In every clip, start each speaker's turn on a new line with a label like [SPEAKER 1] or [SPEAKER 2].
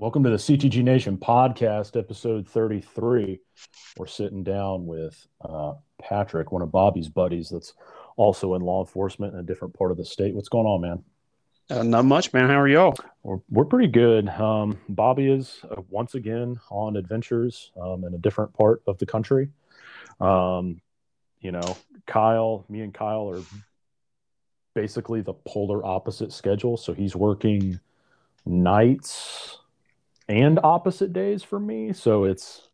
[SPEAKER 1] Welcome to the CTG Nation podcast, episode 33. We're sitting down with uh, Patrick, one of Bobby's buddies that's also in law enforcement in a different part of the state. What's going on, man?
[SPEAKER 2] Uh, not much, man. How are y'all?
[SPEAKER 1] We're, we're pretty good. Um, Bobby is uh, once again on adventures um, in a different part of the country. Um, you know, Kyle, me and Kyle are basically the polar opposite schedule. So he's working nights and opposite days for me. So it's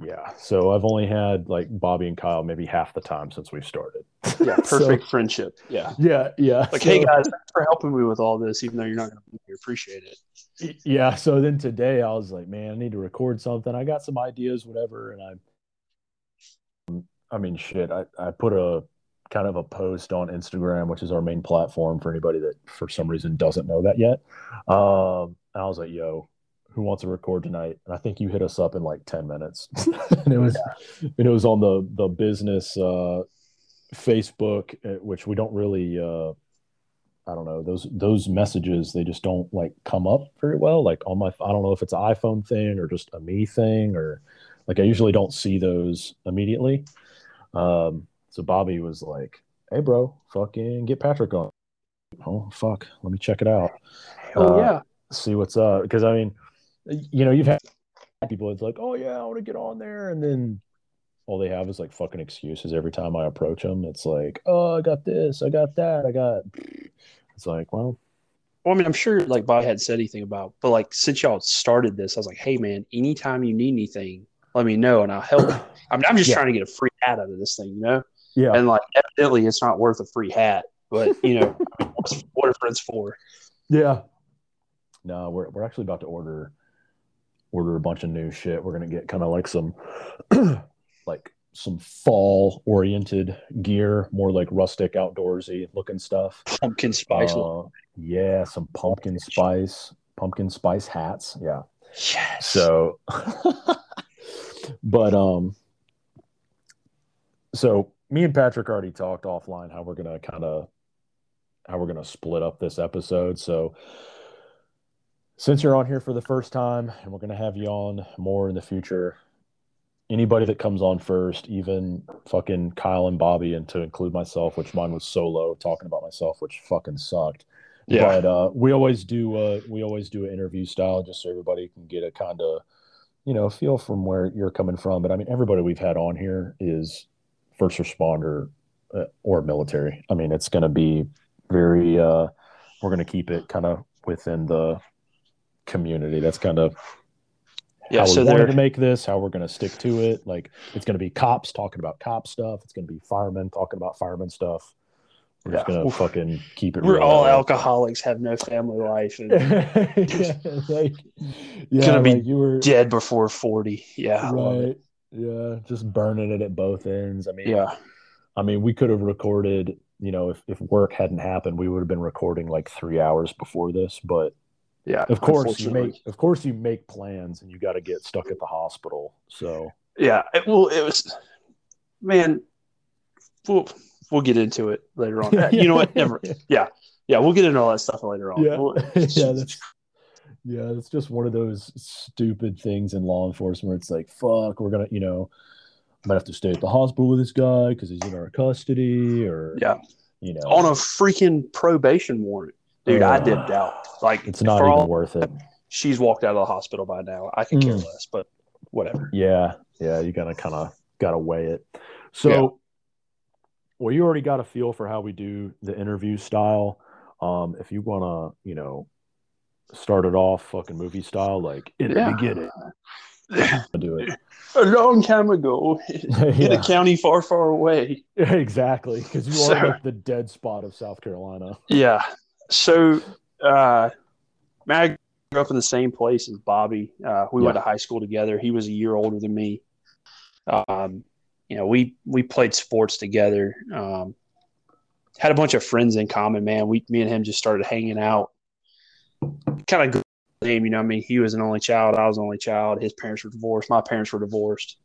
[SPEAKER 1] yeah. So I've only had like Bobby and Kyle maybe half the time since we've started.
[SPEAKER 2] Yeah, perfect
[SPEAKER 1] So-
[SPEAKER 2] friendship. Yeah.
[SPEAKER 1] Yeah, yeah.
[SPEAKER 2] Like,
[SPEAKER 1] So-
[SPEAKER 2] hey guys, thanks for helping me with all this, even though you're not going to be here. Appreciate it.
[SPEAKER 1] yeah. So then today I was like, man, I need to record something. I got some ideas, whatever, and I, I mean, shit. I I put a kind of a post on Instagram, which is our main platform for anybody that for some reason doesn't know that yet. Um, I was like, yo. Who wants to record tonight? And I think you hit us up in like ten minutes, and it was, and it was on the the business uh, Facebook, uh, which we don't really uh, I don't know those those messages they just don't like come up very well like on my I don't know if it's an iPhone thing or just a me thing or like I usually don't see those immediately. Um, so Bobby was like, "Hey, bro, fucking get Patrick on." Oh fuck, let me check it out,
[SPEAKER 2] oh
[SPEAKER 1] Uh,
[SPEAKER 2] yeah.
[SPEAKER 1] see what's up because I mean, you know, you've had people it's like, "Oh yeah, I want to get on there," and then all they have is like fucking excuses every time I approach them. It's like, "Oh, I got this, I got that, I got." It's like, well,
[SPEAKER 2] Well, I mean, I'm sure like Bob hadn't said anything about, but like since y'all started this, I was like, hey man, anytime you need anything, let me know and I'll help. I mean, I'm just
[SPEAKER 1] Yeah.
[SPEAKER 2] trying to get a free hat out of this thing, you know?
[SPEAKER 1] yeah,
[SPEAKER 2] And like, evidently, it's not worth a free hat, but you know, I mean, what are friends for?
[SPEAKER 1] Yeah. No, we're we're actually about to order order a bunch of new shit. We're gonna get kind of like some like some fall oriented gear, more like rustic outdoorsy looking stuff.
[SPEAKER 2] Pumpkin spice.
[SPEAKER 1] Uh, yeah, some pumpkin spice, pumpkin spice hats. Yeah.
[SPEAKER 2] yes.
[SPEAKER 1] So but um so me and Patrick already talked offline how we're gonna kind of how we're gonna split up this episode. So since you're on here for the first time and we're gonna have you on more in the future, anybody that comes on first, even fucking Kyle and Bobby, and to include myself, which mine was solo talking about myself, which fucking sucked.
[SPEAKER 2] Yeah.
[SPEAKER 1] But uh, we always do uh, we always do an interview style just so everybody can get a kind of you know feel from where you're coming from. But I mean, everybody we've had on here is first responder uh, or military. I mean, it's going to be very. Uh, we're going to keep it kind of within the community. That's kind of
[SPEAKER 2] yeah.
[SPEAKER 1] how
[SPEAKER 2] So
[SPEAKER 1] we wanted to make this, how we're going to stick to it. Like it's going to be cops talking about cop stuff. It's going to be firemen talking about firemen stuff. We're just going to fucking keep it.
[SPEAKER 2] we're
[SPEAKER 1] real
[SPEAKER 2] all alcoholics, have no family life, and
[SPEAKER 1] yeah, like, yeah,
[SPEAKER 2] Gonna be
[SPEAKER 1] like you were
[SPEAKER 2] dead before 40. Yeah. I love it.
[SPEAKER 1] right. Yeah, just burning it at both ends. I mean,
[SPEAKER 2] Yeah.
[SPEAKER 1] I mean, we could have recorded. You know, if if work hadn't happened, we would have been recording like three hours before this. But
[SPEAKER 2] Yeah.
[SPEAKER 1] of course, you make of course you make plans, and you got to get stuck at the hospital. So
[SPEAKER 2] Yeah. It, well, it was, man, we'll, we'll get into it later on. Uh, You know what? Never. Yeah. We'll get into all that stuff later on.
[SPEAKER 1] Yeah,
[SPEAKER 2] We'll-
[SPEAKER 1] yeah, that's yeah, it's just one of those stupid things in law enforcement. It's like, fuck, we're gonna, you know, I might have to stay at the hospital with this guy because he's in our custody, or
[SPEAKER 2] yeah.
[SPEAKER 1] you know,
[SPEAKER 2] On a freaking probation warrant. Dude, I dipped out. Like,
[SPEAKER 1] it's not even
[SPEAKER 2] all-
[SPEAKER 1] worth it.
[SPEAKER 2] she's walked out of the hospital by now. I care
[SPEAKER 1] Mm.
[SPEAKER 2] less, but whatever.
[SPEAKER 1] Yeah, yeah, you gotta kind of gotta weigh it. So,
[SPEAKER 2] Yeah.
[SPEAKER 1] well, you already got a feel for how we do the interview style. Um, if you wanna, you know, start it off fucking movie style, like in
[SPEAKER 2] Yeah.
[SPEAKER 1] the beginning, do it.
[SPEAKER 2] A long time ago, in a county far, far away.
[SPEAKER 1] exactly, because you
[SPEAKER 2] So-
[SPEAKER 1] are like the dead spot of South Carolina.
[SPEAKER 2] Yeah. So, uh, man, I grew up in the same place as Bobby. Uh, we went to high school together. He was a year older than me. Um, you know, we we played sports together. Um, had a bunch of friends in common. Man, we me and him just started hanging out. Kind of name, you know. I mean, he was an only child. I was an only child. His parents were divorced. My parents were divorced.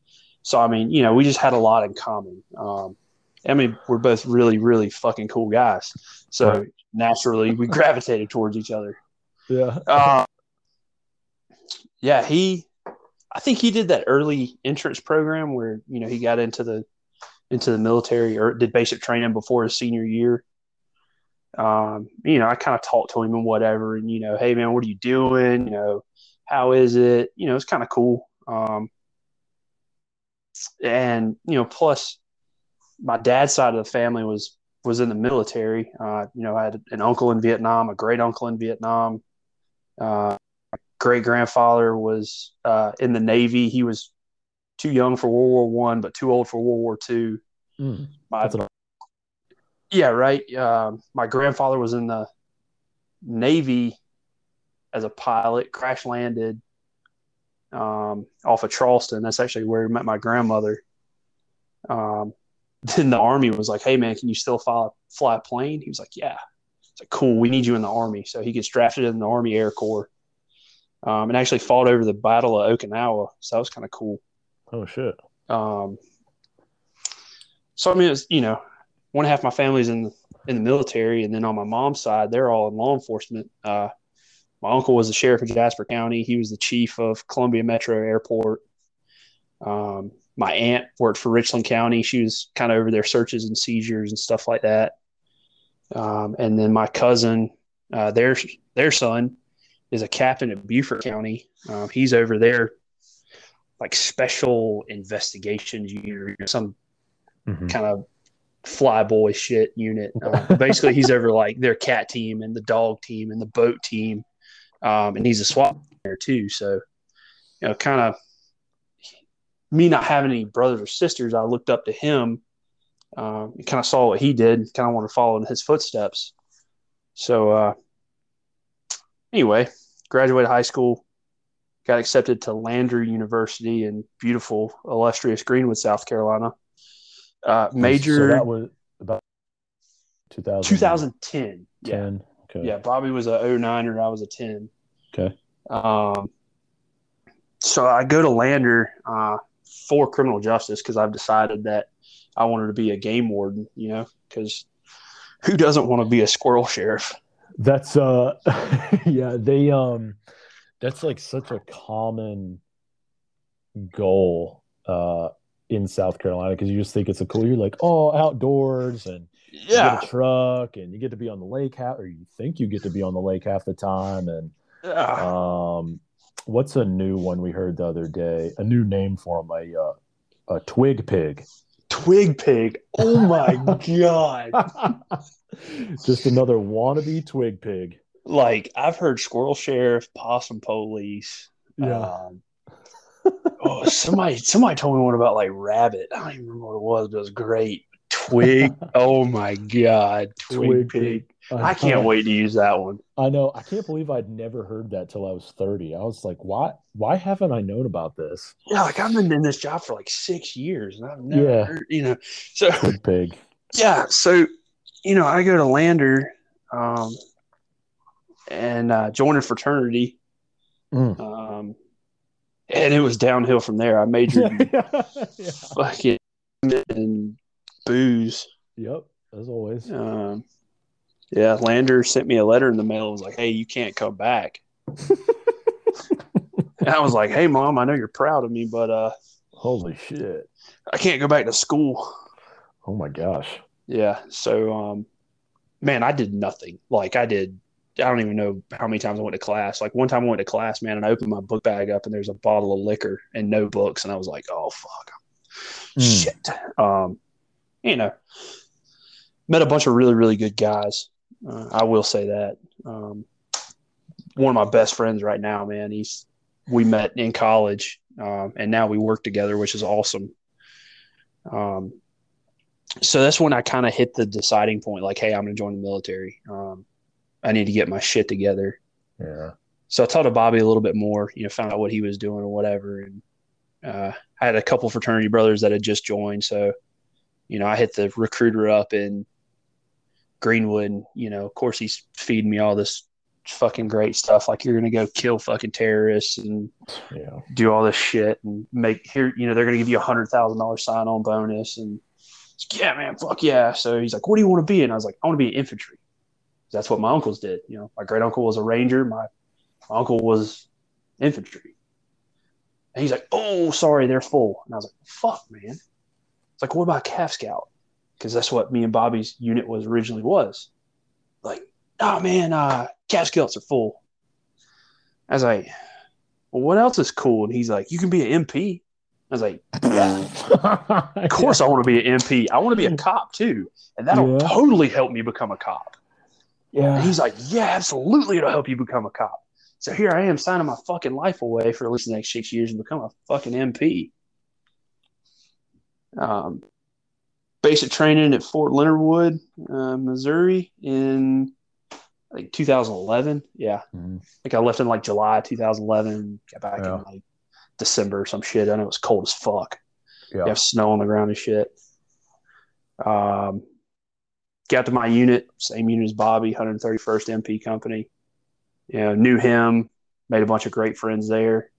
[SPEAKER 2] So I mean, you know, we just had a lot in common. Um, I mean, we're both really, really fucking cool guys. So
[SPEAKER 1] Right.
[SPEAKER 2] Naturally, we gravitated towards each other.
[SPEAKER 1] Yeah.
[SPEAKER 2] Uh, yeah, he, I think he did that early entrance program where you know he got into the into the military or did basic training before his senior year. Um, you know, I kind of talked to him and whatever, and you know, hey man, what are you doing? You know, how is it? You know, it's kind of cool. Um, and you know, plus my dad's side of the family was was in the military. Uh, you know, I had an uncle in Vietnam, a great uncle in Vietnam. Uh, great grandfather was uh, in the Navy. He was too young for World War One, but too old for World War Two. Mm, my, yeah, right. Uh, my grandfather was in the Navy as a pilot, crash landed um, off of Charleston. That's actually where he met my grandmother. Um, then the army was like, "Hey man, can you still fly, fly a plane?" He was like, "Yeah." It's like, "Cool, we need you in the army." So he gets drafted in the Army Air Corps, um, and actually fought over the Battle of Okinawa. So that was kind of cool.
[SPEAKER 1] Oh shit.
[SPEAKER 2] Um, so I mean, it's you know, one half my family's in the, in the military, and then on my mom's side, they're all in law enforcement. Uh, my uncle was the sheriff of Jasper County. He was the chief of Columbia Metro Airport. Um, my aunt worked for Richland County. She was kind of over their searches and seizures and stuff like that. Um, and then my cousin, uh, their their son, is a captain at Beaufort County. Uh, he's over there, like special investigations unit, some mm-hmm. kind of flyboy shit unit. Uh, basically, he's over like their cat team and the dog team and the boat team um, and he's a SWAT there too. So, you know, kind of me not having any brothers or sisters, I looked up to him um, and kind of saw what he did, kind of want to follow in his footsteps. So, uh, anyway, graduated high school, got accepted to Lander University in beautiful, illustrious Greenwood, South Carolina. Uh, major. So
[SPEAKER 1] that was about
[SPEAKER 2] 2000, 2010.
[SPEAKER 1] 10.
[SPEAKER 2] Yeah. Okay. Yeah, Bobby was a 09er. I was a 10.
[SPEAKER 1] Okay.
[SPEAKER 2] Um, so I go to Lander uh, for criminal justice because I've decided that I wanted to be a game warden, you know, because who doesn't want to be a squirrel sheriff?
[SPEAKER 1] That's uh yeah, they um that's like such a common goal uh in South Carolina because you just think it's a cool you're like, oh, outdoors and
[SPEAKER 2] yeah,
[SPEAKER 1] a truck and you get to be on the lake half or you think you get to be on the lake half the time and yeah. um what's a new one we heard the other day? A new name for him, a uh, a twig pig.
[SPEAKER 2] Twig pig. Oh my god.
[SPEAKER 1] Just another wannabe twig pig.
[SPEAKER 2] Like I've heard squirrel sheriff, possum police.
[SPEAKER 1] Yeah. Um,
[SPEAKER 2] oh, somebody somebody told me one about like rabbit. I don't even remember what it was, but it was great. Twig. oh my god, twig, twig pig. pig. I, I can't wait to use that one.
[SPEAKER 1] I know. I can't believe I'd never heard that till I was 30. I was like, why why haven't I known about this?
[SPEAKER 2] Yeah, like I've been in this job for like six years and I've never yeah. heard, you know. So
[SPEAKER 1] twig pig.
[SPEAKER 2] Yeah. So, you know, I go to Lander um and uh join a fraternity. Mm. Um and it was downhill from there. I majored yeah. fucking in booze.
[SPEAKER 1] Yep, as always.
[SPEAKER 2] Um, yeah, Lander sent me a letter in the mail. It was like, "Hey, you can't come back." and I was like, "Hey, mom, I know you're proud of me, but uh,
[SPEAKER 1] holy shit,
[SPEAKER 2] I can't go back to school."
[SPEAKER 1] Oh my gosh.
[SPEAKER 2] Yeah. So, um, man, I did nothing. Like I did. I don't even know how many times I went to class. Like one time I went to class, man, and I opened my book bag up and there's a bottle of liquor and no books, and I was like, "Oh fuck, mm. shit." Um, you know, met a bunch of really, really good guys. Uh, I will say that. Um, one of my best friends right now, man, he's, we met in college um, and now we work together, which is awesome. Um, so that's when I kind of hit the deciding point, like, hey, I'm going to join the military. Um, I need to get my shit together.
[SPEAKER 1] Yeah.
[SPEAKER 2] So I talked to Bobby a little bit more, you know, found out what he was doing or whatever. And uh, I had a couple fraternity brothers that had just joined. So you know, I hit the recruiter up in Greenwood. You know, of course, he's feeding me all this fucking great stuff. Like you're gonna go kill fucking terrorists and
[SPEAKER 1] yeah.
[SPEAKER 2] do all this shit and make here. You know, they're gonna give you a hundred thousand dollar sign on bonus and yeah, man, fuck yeah. So he's like, what do you want to be? And I was like, I want to be infantry. That's what my uncles did. You know, my great uncle was a ranger. My, my uncle was infantry. And he's like, "Oh, sorry, they're full." And I was like, "Fuck, man." It's like, "What about Cav Scout?" Because that's what me and Bobby's unit was originally was. Like, oh man, uh, Scouts are full. I was like, "Well, what else is cool?" And he's like, "You can be an MP." I was like, "Yeah, of course I want to be an MP. I want to be a cop too, and that'll
[SPEAKER 1] Yeah.
[SPEAKER 2] totally help me become a cop."
[SPEAKER 1] Yeah.
[SPEAKER 2] And he's like, Yeah, absolutely, it'll help you become a cop. So here I am signing my fucking life away for at least the next six years and become a fucking MP. Um, basic training at Fort Leonard Wood, uh, Missouri in like 2011. Yeah.
[SPEAKER 1] Mhm.
[SPEAKER 2] Like I left in like July 2011, got back
[SPEAKER 1] Yeah.
[SPEAKER 2] in like December or some shit. I know it was cold as fuck.
[SPEAKER 1] Yeah.
[SPEAKER 2] You have snow on the ground and shit. Um, got to my unit, same unit as Bobby, 131st MP company. You know, knew him, made a bunch of great friends there.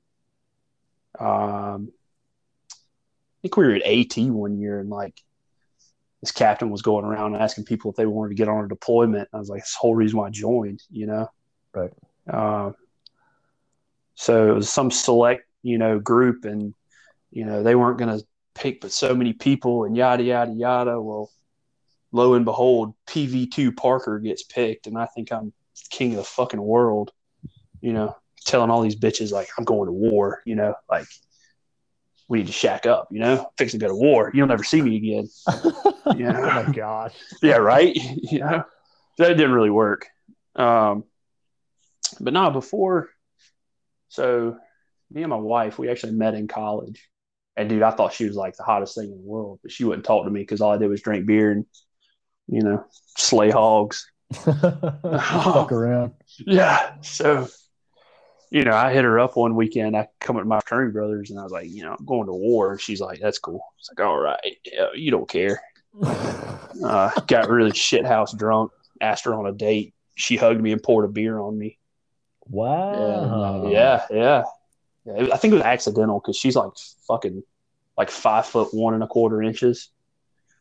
[SPEAKER 2] Um, I think we were at AT one year, and like this captain was going around asking people if they wanted to get on a deployment. I was like, "This whole reason why I joined," you know.
[SPEAKER 1] Right.
[SPEAKER 2] Um, so it was some select, you know, group, and you know they weren't going to pick but so many people, and yada yada yada. Well, lo and behold, PV2 Parker gets picked, and I think I'm king of the fucking world. You know, telling all these bitches like I'm going to war. You know, like we need to shack up. You know, fix to go to war. You'll never see me again. Yeah.
[SPEAKER 1] oh my gosh.
[SPEAKER 2] yeah, right. you know, that didn't really work. Um, but no, before, so me and my wife, we actually met in college. And dude, I thought she was like the hottest thing in the world, but she wouldn't talk to me because all I did was drink beer and, you know, slay hogs.
[SPEAKER 1] Fuck around.
[SPEAKER 2] Yeah. So, you know, I hit her up one weekend. I come with my fraternity brothers and I was like, you know, I'm going to war. And she's like, that's cool. It's like, all right. Yeah, you don't care. Uh, got really shithouse drunk, asked her on a date. She hugged me and poured a beer on me.
[SPEAKER 1] wow.
[SPEAKER 2] Yeah, yeah. yeah. I think it was accidental because she's like fucking like five foot one and a quarter inches,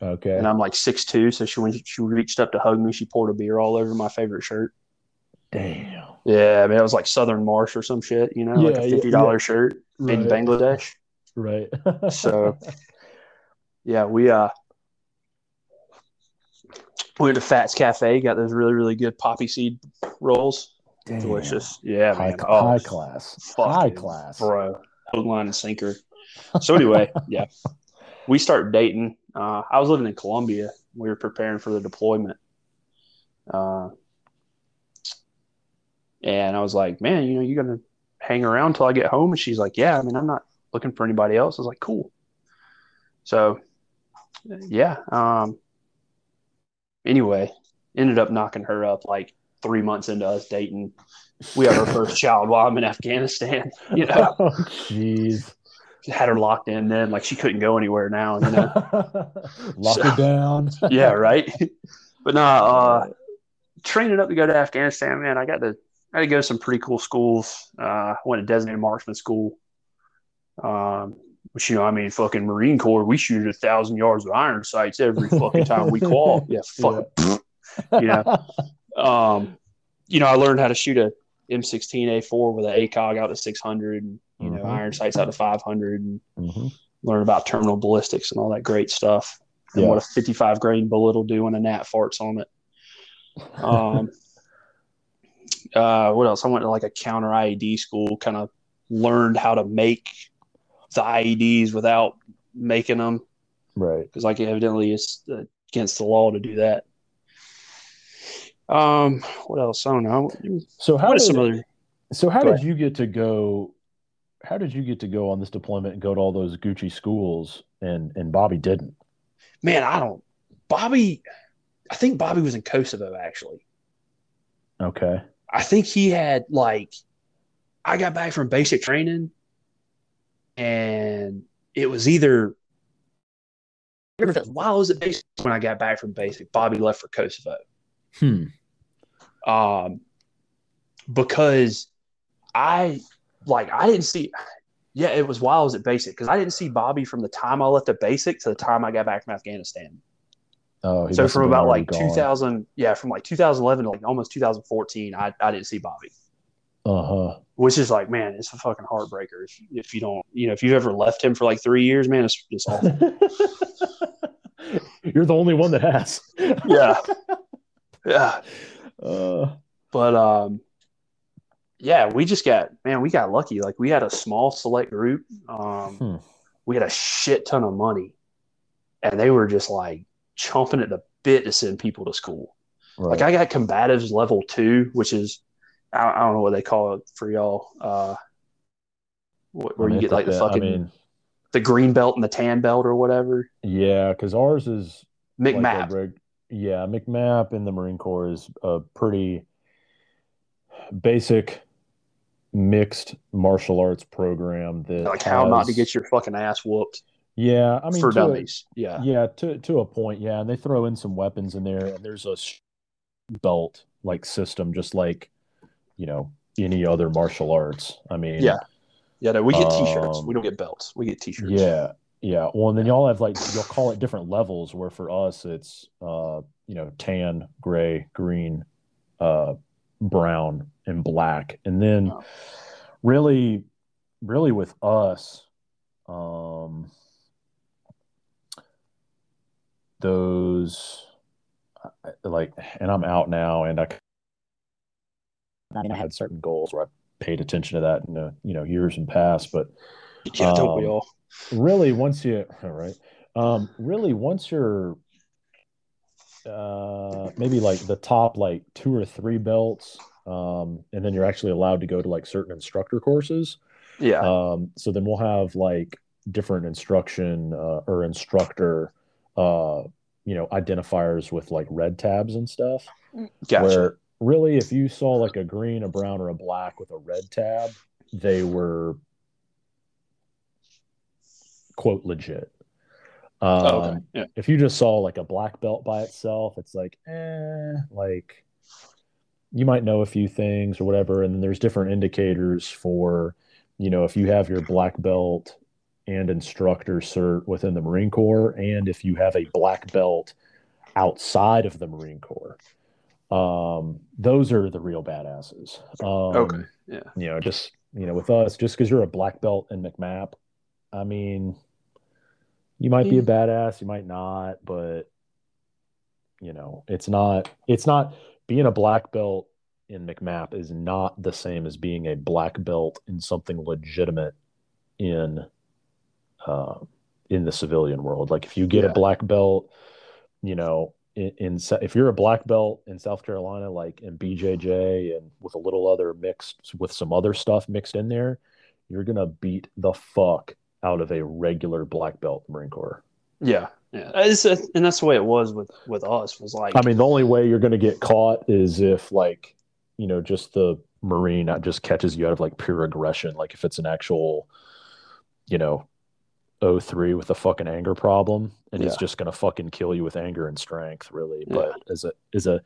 [SPEAKER 1] Okay.
[SPEAKER 2] and I'm like six two. So she when she reached up to hug me, she poured a beer all over my favorite shirt.
[SPEAKER 1] Damn.
[SPEAKER 2] Yeah, I mean it was like Southern Marsh or some shit, you know, like a fifty dollar shirt made in Bangladesh.
[SPEAKER 1] Right.
[SPEAKER 2] So yeah, we uh we went to Fats Cafe, got those really really good poppy seed rolls.
[SPEAKER 1] Damn.
[SPEAKER 2] Delicious. Yeah,
[SPEAKER 1] High,
[SPEAKER 2] man. Oh,
[SPEAKER 1] high class. High class.
[SPEAKER 2] bro. Hook, line, and sinker. So anyway, yeah, we start dating. Uh, I was living in Columbia. We were preparing for the deployment. Uh, and I was like, man, you know, you're gonna hang around till I get home? And she's like, yeah. I mean, I'm not looking for anybody else. I was like, cool. So, yeah. Um. Anyway, ended up knocking her up like three months into us dating. We have our first child while I'm in Afghanistan. You know,
[SPEAKER 1] Oh, jeez.
[SPEAKER 2] had her locked in then, like she couldn't go anywhere now. You know,
[SPEAKER 1] Lock her down.
[SPEAKER 2] yeah, right. But nah, uh, training up to go to Afghanistan, man, I got to I had to go to some pretty cool schools. Uh, I went to designated marksman school. Um, which you know, I mean, fucking Marine Corps, we shoot a thousand yards with iron sights every fucking time we call. Yeah, fuck, you know. Um, you know, I learned how to shoot a M16A4 with an ACOG out to 600, and you know,
[SPEAKER 1] Mhm.
[SPEAKER 2] iron sights out to 500, and
[SPEAKER 1] Mhm.
[SPEAKER 2] learn about terminal ballistics and all that great stuff, and
[SPEAKER 1] Yeah.
[SPEAKER 2] what a 55 grain bullet will do when a gnat farts on it. Um, uh, what else? I went to like a counter IED school, kind of learned how to make the IEDs without making them
[SPEAKER 1] Right.
[SPEAKER 2] because, like, evidently it's against the law to do that. Um, what else? I don't know.
[SPEAKER 1] So how
[SPEAKER 2] What
[SPEAKER 1] did
[SPEAKER 2] some other?
[SPEAKER 1] so how did you get to go? How did you get to go on this deployment and go to all those Gucci schools and and Bobby didn't?
[SPEAKER 2] Man, I don't. Bobby, I think Bobby was in Kosovo actually.
[SPEAKER 1] Okay.
[SPEAKER 2] I think he had like I got back from basic training and it was either while I was at basic when I got back from basic, Bobby left for Kosovo.
[SPEAKER 1] Hmm.
[SPEAKER 2] Um because I like I didn't see yeah, it was while I was at basic because I didn't see Bobby from the time I left the basic to the time I got back from Afghanistan.
[SPEAKER 1] Oh,
[SPEAKER 2] so from about like
[SPEAKER 1] gone.
[SPEAKER 2] 2000 yeah from like 2011 to like almost 2014 i, I didn't see bobby
[SPEAKER 1] Uh huh.
[SPEAKER 2] which is like, man, it's a fucking heartbreaker if, if you don't, you know, if you've ever left him for like three years, man, it's, it's awful.
[SPEAKER 1] You're the only one that has.
[SPEAKER 2] yeah. Yeah.
[SPEAKER 1] Uh,
[SPEAKER 2] But um, yeah, we just got man, we got lucky. Like we had a small select group. Um,
[SPEAKER 1] Hmm.
[SPEAKER 2] we had a shit ton of money, and they were just like chomping at the bit to send people to school.
[SPEAKER 1] right.
[SPEAKER 2] Like I got combatives level two, which is I, I don't know what they call it for y'all. Uh, where
[SPEAKER 1] I
[SPEAKER 2] you get like the
[SPEAKER 1] I
[SPEAKER 2] fucking
[SPEAKER 1] mean,
[SPEAKER 2] the green belt and the tan belt or whatever.
[SPEAKER 1] yeah, because ours is like
[SPEAKER 2] McMap.
[SPEAKER 1] reg- yeah, McMap in the Marine Corps is a pretty basic mixed martial arts program that
[SPEAKER 2] like how not to get your fucking ass whooped
[SPEAKER 1] yeah i mean
[SPEAKER 2] for
[SPEAKER 1] to a-
[SPEAKER 2] Yeah.
[SPEAKER 1] yeah to to a point yeah and they throw in some weapons in there and there's a belt like system just like you know any other martial arts i mean
[SPEAKER 2] Yeah. Yeah, no, we get t-shirts.
[SPEAKER 1] Um,
[SPEAKER 2] we don't get belts. We get t-shirts.
[SPEAKER 1] yeah yeah well and then y'all have like you'll call it different levels where for us it's uh you know tan gray green uh brown and black and then
[SPEAKER 2] Oh.
[SPEAKER 1] really really with us um those like and i'm out now and i I mean, I had certain goals where I paid attention to that in the, you know years and past, but
[SPEAKER 2] Yeah, don't we
[SPEAKER 1] Um,
[SPEAKER 2] all?
[SPEAKER 1] really once you all right um really once you're uh maybe like the top like two or three belts um and then you're actually allowed to go to like certain instructor courses
[SPEAKER 2] Yeah.
[SPEAKER 1] um so then we'll have like different instruction uh, or instructor uh you know identifiers with like red tabs and stuff
[SPEAKER 2] gotcha.
[SPEAKER 1] where really if you saw like a green a brown or a black with a red tab they were quote legit um,
[SPEAKER 2] Oh, okay. Yeah.
[SPEAKER 1] if you just saw like a black belt by itself it's like eh like you might know a few things or whatever and then there's different indicators for you know if you have your black belt and instructor cert within the marine corps and if you have a black belt outside of the marine corps um those are the real badasses um
[SPEAKER 2] Okay. Yeah.
[SPEAKER 1] you know just you know with us just because you're a black belt in mcmap i mean you might be a badass you might not but you know it's not it's not being a black belt in mcmap is not the same as being a black belt in something legitimate in uh, in the civilian world like if you get
[SPEAKER 2] Yeah.
[SPEAKER 1] a black belt you know in, in if you're a black belt in south carolina like in bjj and with a little other mixed with some other stuff mixed in there you're gonna beat the fuck out of a regular black belt marine corps
[SPEAKER 2] Yeah. Yeah. It's, and that's the way it was with with us. Was like,
[SPEAKER 1] I mean, the only way you're going to get caught is if, like, you know, just the Marine just catches you out of like pure aggression. Like, if it's an actual, you know, 03 with a fucking anger problem and it's
[SPEAKER 2] Yeah.
[SPEAKER 1] just going to fucking kill you with anger and strength, really.
[SPEAKER 2] Yeah.
[SPEAKER 1] But as a, as a,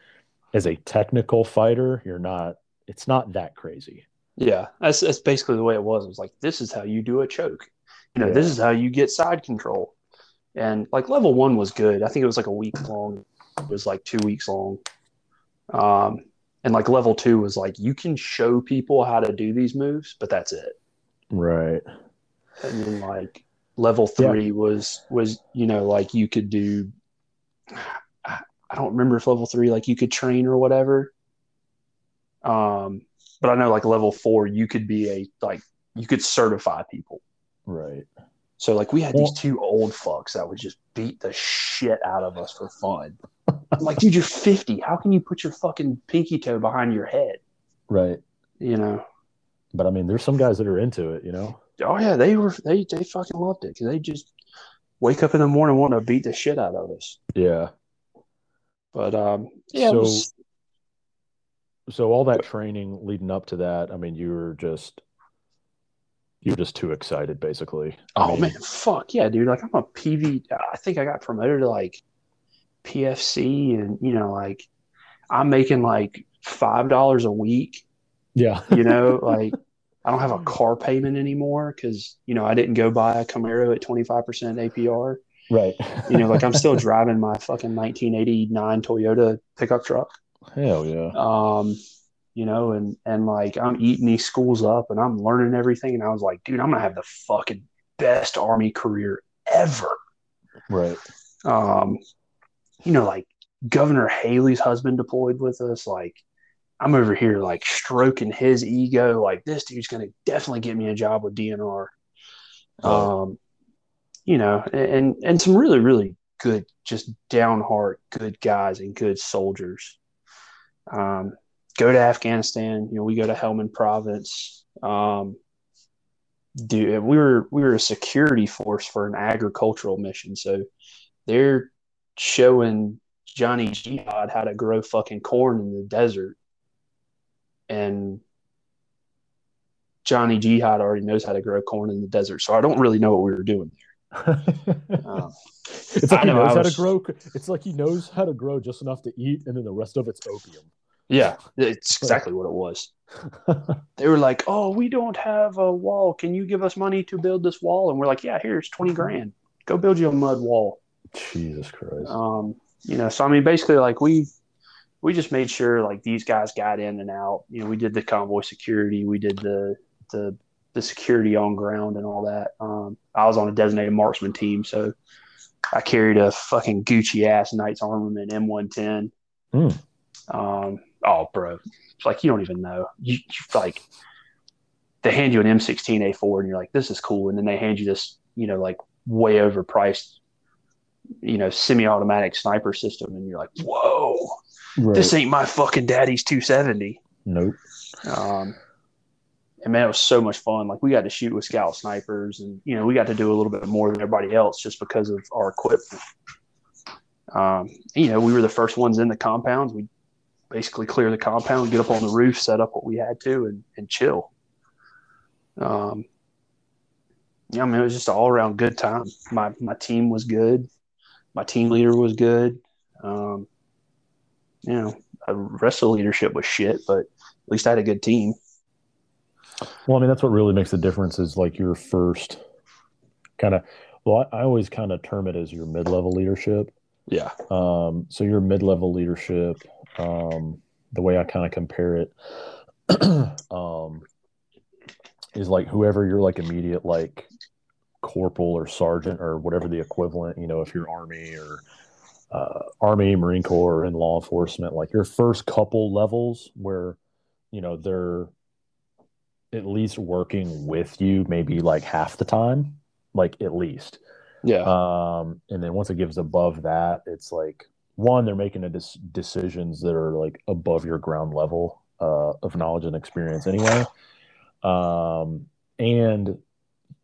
[SPEAKER 1] as a technical fighter, you're not, it's not that crazy.
[SPEAKER 2] yeah, that's that's basically the way it was. It was like, this is how you do a choke. You know,
[SPEAKER 1] Yeah.
[SPEAKER 2] this is how you get side control. And like level one was good. I think it was like a week long. It was like two weeks long. Um, and like level two was like you can show people how to do these moves, but that's it.
[SPEAKER 1] Right.
[SPEAKER 2] and then like level
[SPEAKER 1] Yeah.
[SPEAKER 2] three was was you know like you could do I I don't remember if level three like you could train or whatever. Um, but I know like level four you could be a like you could certify people.
[SPEAKER 1] Right.
[SPEAKER 2] So like we had
[SPEAKER 1] Well-
[SPEAKER 2] these two old fucks that would just beat the shit out of us for fun. I'm like, dude, you're 50. How can you put your fucking pinky toe behind your head?
[SPEAKER 1] Right.
[SPEAKER 2] You know?
[SPEAKER 1] But I mean, there's some guys that are into it, you know?
[SPEAKER 2] Oh yeah, they were they they fucking loved it because they just wake up in the morning wanting to beat the shit out of us.
[SPEAKER 1] Yeah.
[SPEAKER 2] But um, yeah,
[SPEAKER 1] So-
[SPEAKER 2] was,
[SPEAKER 1] so all that training leading up to that, I mean, you were just you're just too excited, basically. I
[SPEAKER 2] oh
[SPEAKER 1] mean,
[SPEAKER 2] man, fuck yeah, dude! Like I'm a PV. I think I got promoted to like PFC, and you know, like I'm making like five dollars a week.
[SPEAKER 1] yeah,
[SPEAKER 2] You know, like I don't have a car payment anymore because you know I didn't go buy a Camaro at 25 percent APR.
[SPEAKER 1] right.
[SPEAKER 2] You know, like I'm still driving my fucking 1989 Toyota pickup truck.
[SPEAKER 1] hell yeah,
[SPEAKER 2] Um, you know, and and like I'm eating these schools up and I'm learning everything. And I was like, dude, I'm gonna have the fucking best army career ever.
[SPEAKER 1] Right.
[SPEAKER 2] Um, you know, like Governor Haley's husband deployed with us. Like, I'm over here like stroking his ego. Like, this dude's gonna definitely get me a job with DNR. Um, you know, and and some really really good, just down heart, good guys and good soldiers. Um, go to Afghanistan. You know, we go to Helmand Province. Um, do we were we were a security force for an agricultural mission, so they're showing Johnny Jihad how to grow fucking corn in the desert, and Johnny Jihad already knows how to grow corn in the desert. So I don't really know what we were doing there. um,
[SPEAKER 1] it's like he knows how to grow. It's like he knows how to grow just enough to eat, and then the rest of it's opium.
[SPEAKER 2] Yeah, it's exactly what it was. they were like, "Oh, we don't have a wall. Can you give us money to build this wall?" And we're like, "Yeah, here's twenty grand. Go build you a mud wall."
[SPEAKER 1] Jesus Christ.
[SPEAKER 2] Um, you know, so I mean, basically, like we we just made sure like these guys got in and out. You know, we did the convoy security, we did the the the security on ground and all that. Um, I was on a designated marksman team, so I carried a fucking Gucci ass Knights Armament M110. Mm. Um, oh, bro, it's like you don't even know. You, you like they hand you an M16A4 and you're like, this is cool, and then they hand you this, you know, like way overpriced, you know, semi-automatic sniper system, and you're like, whoa, right. this ain't my fucking daddy's 270.
[SPEAKER 1] Nope.
[SPEAKER 2] Um, and man, it was so much fun. Like we got to shoot with scout snipers, and you know, we got to do a little bit more than everybody else just because of our equipment. Um, you know, we were the first ones in the compounds. We basically clear the compound, get up on the roof, set up what we had to, and, and chill. Um, yeah, I mean, it was just an all around good time. My my team was good. My team leader was good. Um, you know, of leadership was shit, but at least I had a good team.
[SPEAKER 1] Well, I mean, that's what really makes the difference is like your first kind of, well, I, I always kind of term it as your mid level leadership.
[SPEAKER 2] Yeah.
[SPEAKER 1] Um, so your mid level leadership, um, the way I kind of compare it, um, is like whoever you're like immediate, like corporal or sergeant or whatever the equivalent, you know, if you're army or, uh, army, Marine Corps, and law enforcement, like your first couple levels where, you know, they're at least working with you maybe like half the time, like at least.
[SPEAKER 2] Yeah.
[SPEAKER 1] Um, and then once it gives above that, it's like one, they're making a dis- decisions that are like above your ground level uh, of knowledge and experience anyway. Um, and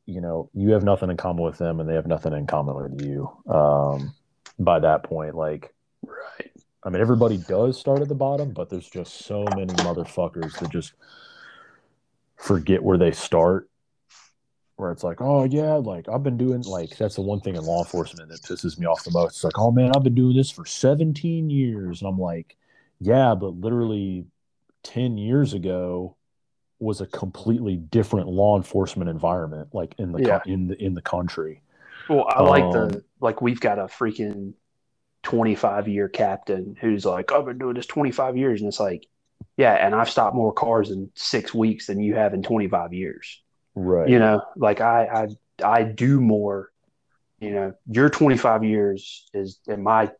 [SPEAKER 1] you know, you have nothing in common with them, and they have nothing in common with you. Um, by that point, like,
[SPEAKER 2] right.
[SPEAKER 1] I mean, everybody does start at the bottom, but there's just so many motherfuckers that just forget where they start where it's like, oh yeah, like I've been doing like that's the one thing in law enforcement that pisses me off the most. It's like, oh man, I've been doing this for 17 years. And I'm like, yeah, but literally 10 years ago was a completely different law enforcement environment, like in the yeah. in the in the country.
[SPEAKER 2] Well, I like um, the like we've got a freaking 25 year captain who's like, I've been doing this 25 years, and it's like, yeah, and I've stopped more cars in six weeks than you have in 25 years.
[SPEAKER 1] Right.
[SPEAKER 2] You know, like I, I, I do more, you know, your 25 years is, and my,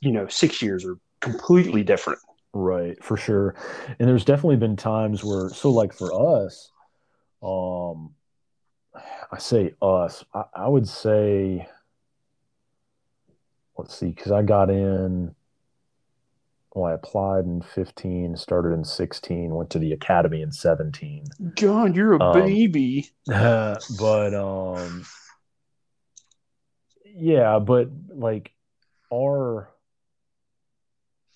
[SPEAKER 2] you know, six years are completely different.
[SPEAKER 1] Right. For sure. And there's definitely been times where, so like for us, um, I say us, I, I would say, let's see, because I got in well, I applied in 15, started in 16, went to the academy in 17.
[SPEAKER 2] God, you're a um, baby.
[SPEAKER 1] but um yeah, but like our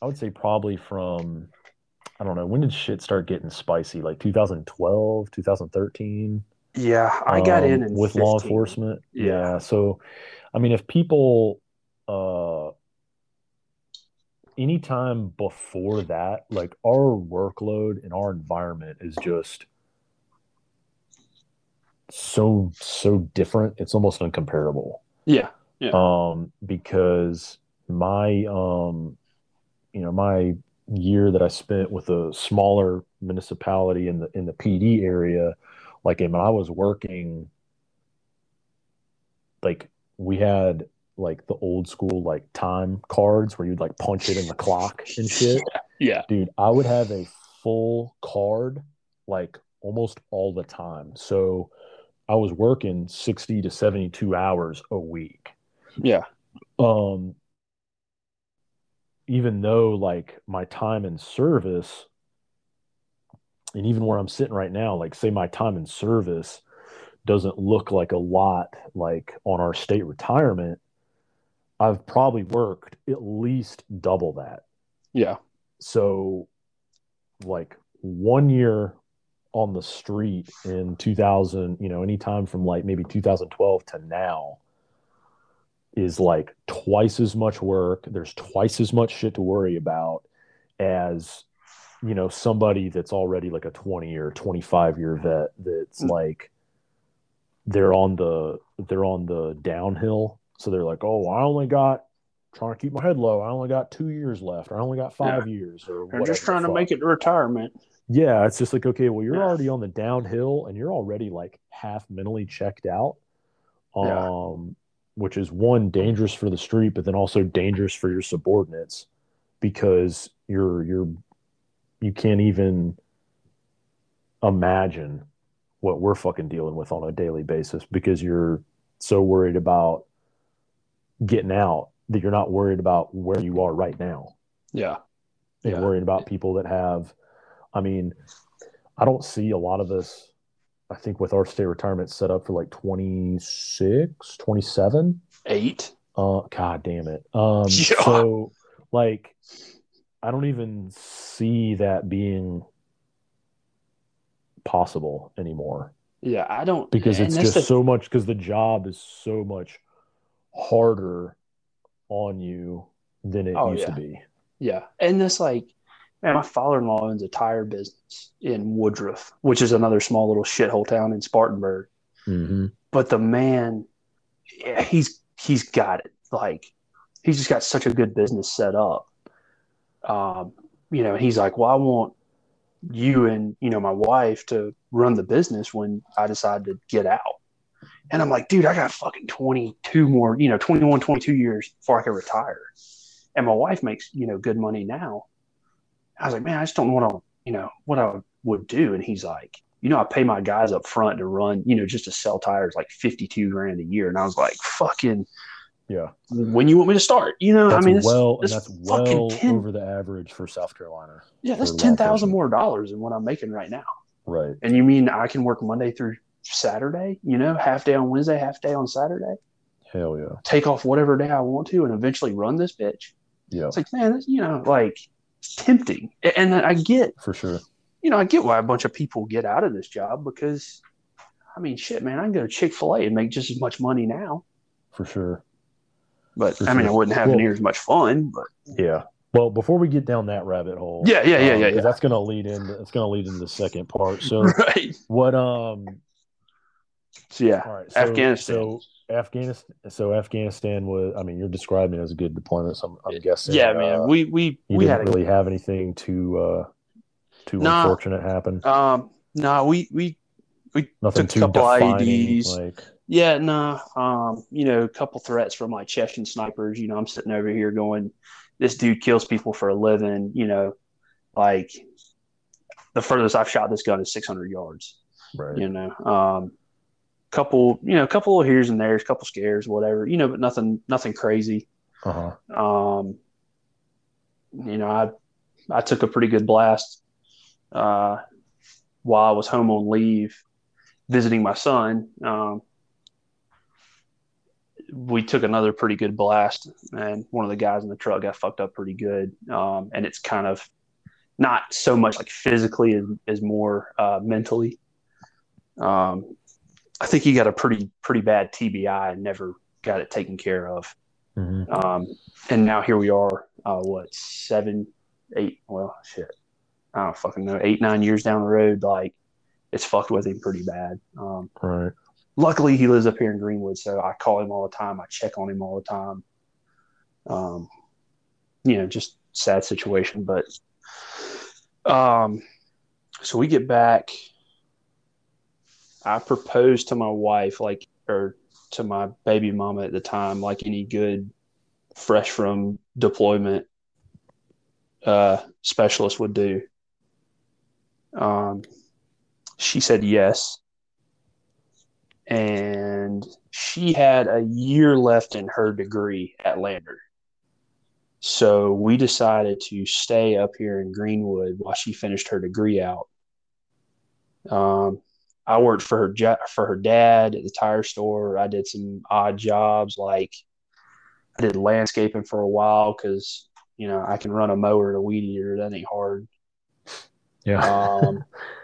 [SPEAKER 1] I would say probably from I don't know, when did shit start getting spicy? Like 2012, 2013?
[SPEAKER 2] Yeah, I got um, in, in
[SPEAKER 1] with
[SPEAKER 2] 15.
[SPEAKER 1] law enforcement. Yeah. yeah. So I mean if people uh anytime before that, like our workload and our environment is just so so different. It's almost uncomparable.
[SPEAKER 2] Yeah. Yeah.
[SPEAKER 1] Um, because my um, you know, my year that I spent with a smaller municipality in the in the PD area, like when I was working, like we had like the old school like time cards where you'd like punch it in the clock and shit.
[SPEAKER 2] Yeah.
[SPEAKER 1] Dude, I would have a full card like almost all the time. So I was working 60 to 72 hours a week.
[SPEAKER 2] Yeah.
[SPEAKER 1] Um even though like my time in service and even where I'm sitting right now, like say my time in service doesn't look like a lot like on our state retirement, I've probably worked at least double that.
[SPEAKER 2] Yeah.
[SPEAKER 1] So like one year on the street in 2000, you know, anytime from like maybe 2012 to now is like twice as much work. There's twice as much shit to worry about as, you know, somebody that's already like a 20 or 25 year vet that's
[SPEAKER 2] Mm.
[SPEAKER 1] like they're on the they're on the downhill. So they're like, oh, I only got trying to keep my head low. I only got two years left, or I only got five years, or
[SPEAKER 2] They're just trying to make it to retirement.
[SPEAKER 1] yeah, it's just like, okay, well, you're
[SPEAKER 2] Yeah.
[SPEAKER 1] already on the downhill and you're already like half mentally checked out. Um,
[SPEAKER 2] Yeah.
[SPEAKER 1] which is one dangerous for the street, but then also dangerous for your subordinates because you're you're you can't even imagine what we're fucking dealing with on a daily basis because you're so worried about getting out that you're not worried about where you are right now
[SPEAKER 2] Yeah.
[SPEAKER 1] and
[SPEAKER 2] Yeah.
[SPEAKER 1] worrying about people that have i mean i don't see a lot of us i think with our state retirement set up for like 26 27
[SPEAKER 2] Eight.
[SPEAKER 1] uh god damn it um
[SPEAKER 2] Yeah.
[SPEAKER 1] so like i don't even see that being possible anymore
[SPEAKER 2] Yeah. I don't
[SPEAKER 1] because it's just
[SPEAKER 2] the-
[SPEAKER 1] so much because the job is so much harder on you than it
[SPEAKER 2] Oh,
[SPEAKER 1] used
[SPEAKER 2] yeah.
[SPEAKER 1] to be
[SPEAKER 2] Yeah. And it's like, man, my father in law owns a tire business in Woodruff, which is another small little shithole town in Spartanburg.
[SPEAKER 1] mm-hmm.
[SPEAKER 2] But the man, yeah, he's he's got it. Like he's just got such a good business set up. Um, you know, he's like, Well, I want you and, you know, my wife to run the business when I decide to get out. And I'm like, dude, I got fucking 22 more, you know, 21, 22 years before I can retire. And my wife makes, you know, good money now. I was like, man, I just don't know what I, you know, what I would do. And he's like, you know, I pay my guys up front to run, you know, just to sell tires like 52 grand a year. And I was like, fucking,
[SPEAKER 1] yeah
[SPEAKER 2] when you want me to start, you know,
[SPEAKER 1] That's
[SPEAKER 2] I mean, it's,
[SPEAKER 1] well, that's well
[SPEAKER 2] 10
[SPEAKER 1] over the average for South Carolina.
[SPEAKER 2] yeah, that's 10,000
[SPEAKER 1] enforcement.
[SPEAKER 2] more dollars than what I'm making right now.
[SPEAKER 1] Right.
[SPEAKER 2] And you mean I can work Monday through Saturday, you know, half day on Wednesday, half day on Saturday,
[SPEAKER 1] Hell yeah.
[SPEAKER 2] take off whatever day I want to, and eventually run this bitch?
[SPEAKER 1] Yeah,
[SPEAKER 2] It's like, man, that's, you know, like it's tempting. And I get,
[SPEAKER 1] for sure.
[SPEAKER 2] you know, I get why a bunch of people get out of this job because, I mean, shit, man, I can go to Chick fil A and make just as much money now.
[SPEAKER 1] For sure.
[SPEAKER 2] But
[SPEAKER 1] For
[SPEAKER 2] I mean, I wouldn't have
[SPEAKER 1] Well-
[SPEAKER 2] near as much fun. But
[SPEAKER 1] Yeah. Well, before we get down that rabbit hole,
[SPEAKER 2] Yeah, yeah, yeah,
[SPEAKER 1] um,
[SPEAKER 2] yeah,
[SPEAKER 1] 'cause
[SPEAKER 2] yeah.
[SPEAKER 1] That's gonna lead in. It's gonna lead into the second part. So,
[SPEAKER 2] right.
[SPEAKER 1] what? Um.
[SPEAKER 2] So yeah,
[SPEAKER 1] All right. So,
[SPEAKER 2] Afghanistan.
[SPEAKER 1] So Afghanistan. So Afghanistan was. I mean, you're describing it as a good deployment. So I'm, I'm guessing.
[SPEAKER 2] yeah, man.
[SPEAKER 1] uh,
[SPEAKER 2] we we
[SPEAKER 1] you
[SPEAKER 2] we
[SPEAKER 1] didn't
[SPEAKER 2] had a
[SPEAKER 1] really have anything too uh, too
[SPEAKER 2] Nah.
[SPEAKER 1] unfortunate happen.
[SPEAKER 2] um no we we
[SPEAKER 1] Nothing
[SPEAKER 2] took a
[SPEAKER 1] too
[SPEAKER 2] couple
[SPEAKER 1] defining.
[SPEAKER 2] IEDs.
[SPEAKER 1] Like
[SPEAKER 2] Yeah, no. Um, you know, a couple threats from like Chechen snipers. You know, I'm sitting over here going, this dude kills people for a living. You know, like the furthest I've shot this gun is 600 yards.
[SPEAKER 1] right.
[SPEAKER 2] You know, um, couple, you know, a couple of here's and there's, a couple scares, whatever. You know, but nothing, nothing crazy.
[SPEAKER 1] Uh huh.
[SPEAKER 2] Um, you know, I I took a pretty good blast uh, while I was home on leave visiting my son. Um, we took another pretty good blast, and one of the guys in the truck got fucked up pretty good. Um, and it's kind of not so much like physically as, as more uh, mentally. Um, I think he got a pretty pretty bad TBI and never got it taken care of.
[SPEAKER 1] hmm
[SPEAKER 2] Um, and now here we are, uh, what, seven, eight, well, shit. I don't fucking know, eight, nine years down the road, like it's fucked with him pretty bad. Um,
[SPEAKER 1] Right.
[SPEAKER 2] Luckily he lives up here in Greenwood, so I call him all the time. I check on him all the time. Um, you know, just sad situation, but Um, so we get back. I proposed to my wife, like, or to my baby mama at the time, like any good, fresh from deployment uh, specialist would do. Um, she said yes. And she had a year left in her degree at Lander. So we decided to stay up here in Greenwood while she finished her degree out. Um, I worked for her for her dad at the tire store. I did some odd jobs like I did landscaping for a while because you know I can run a mower and a weed eater. That ain't hard.
[SPEAKER 1] Yeah.
[SPEAKER 2] Um,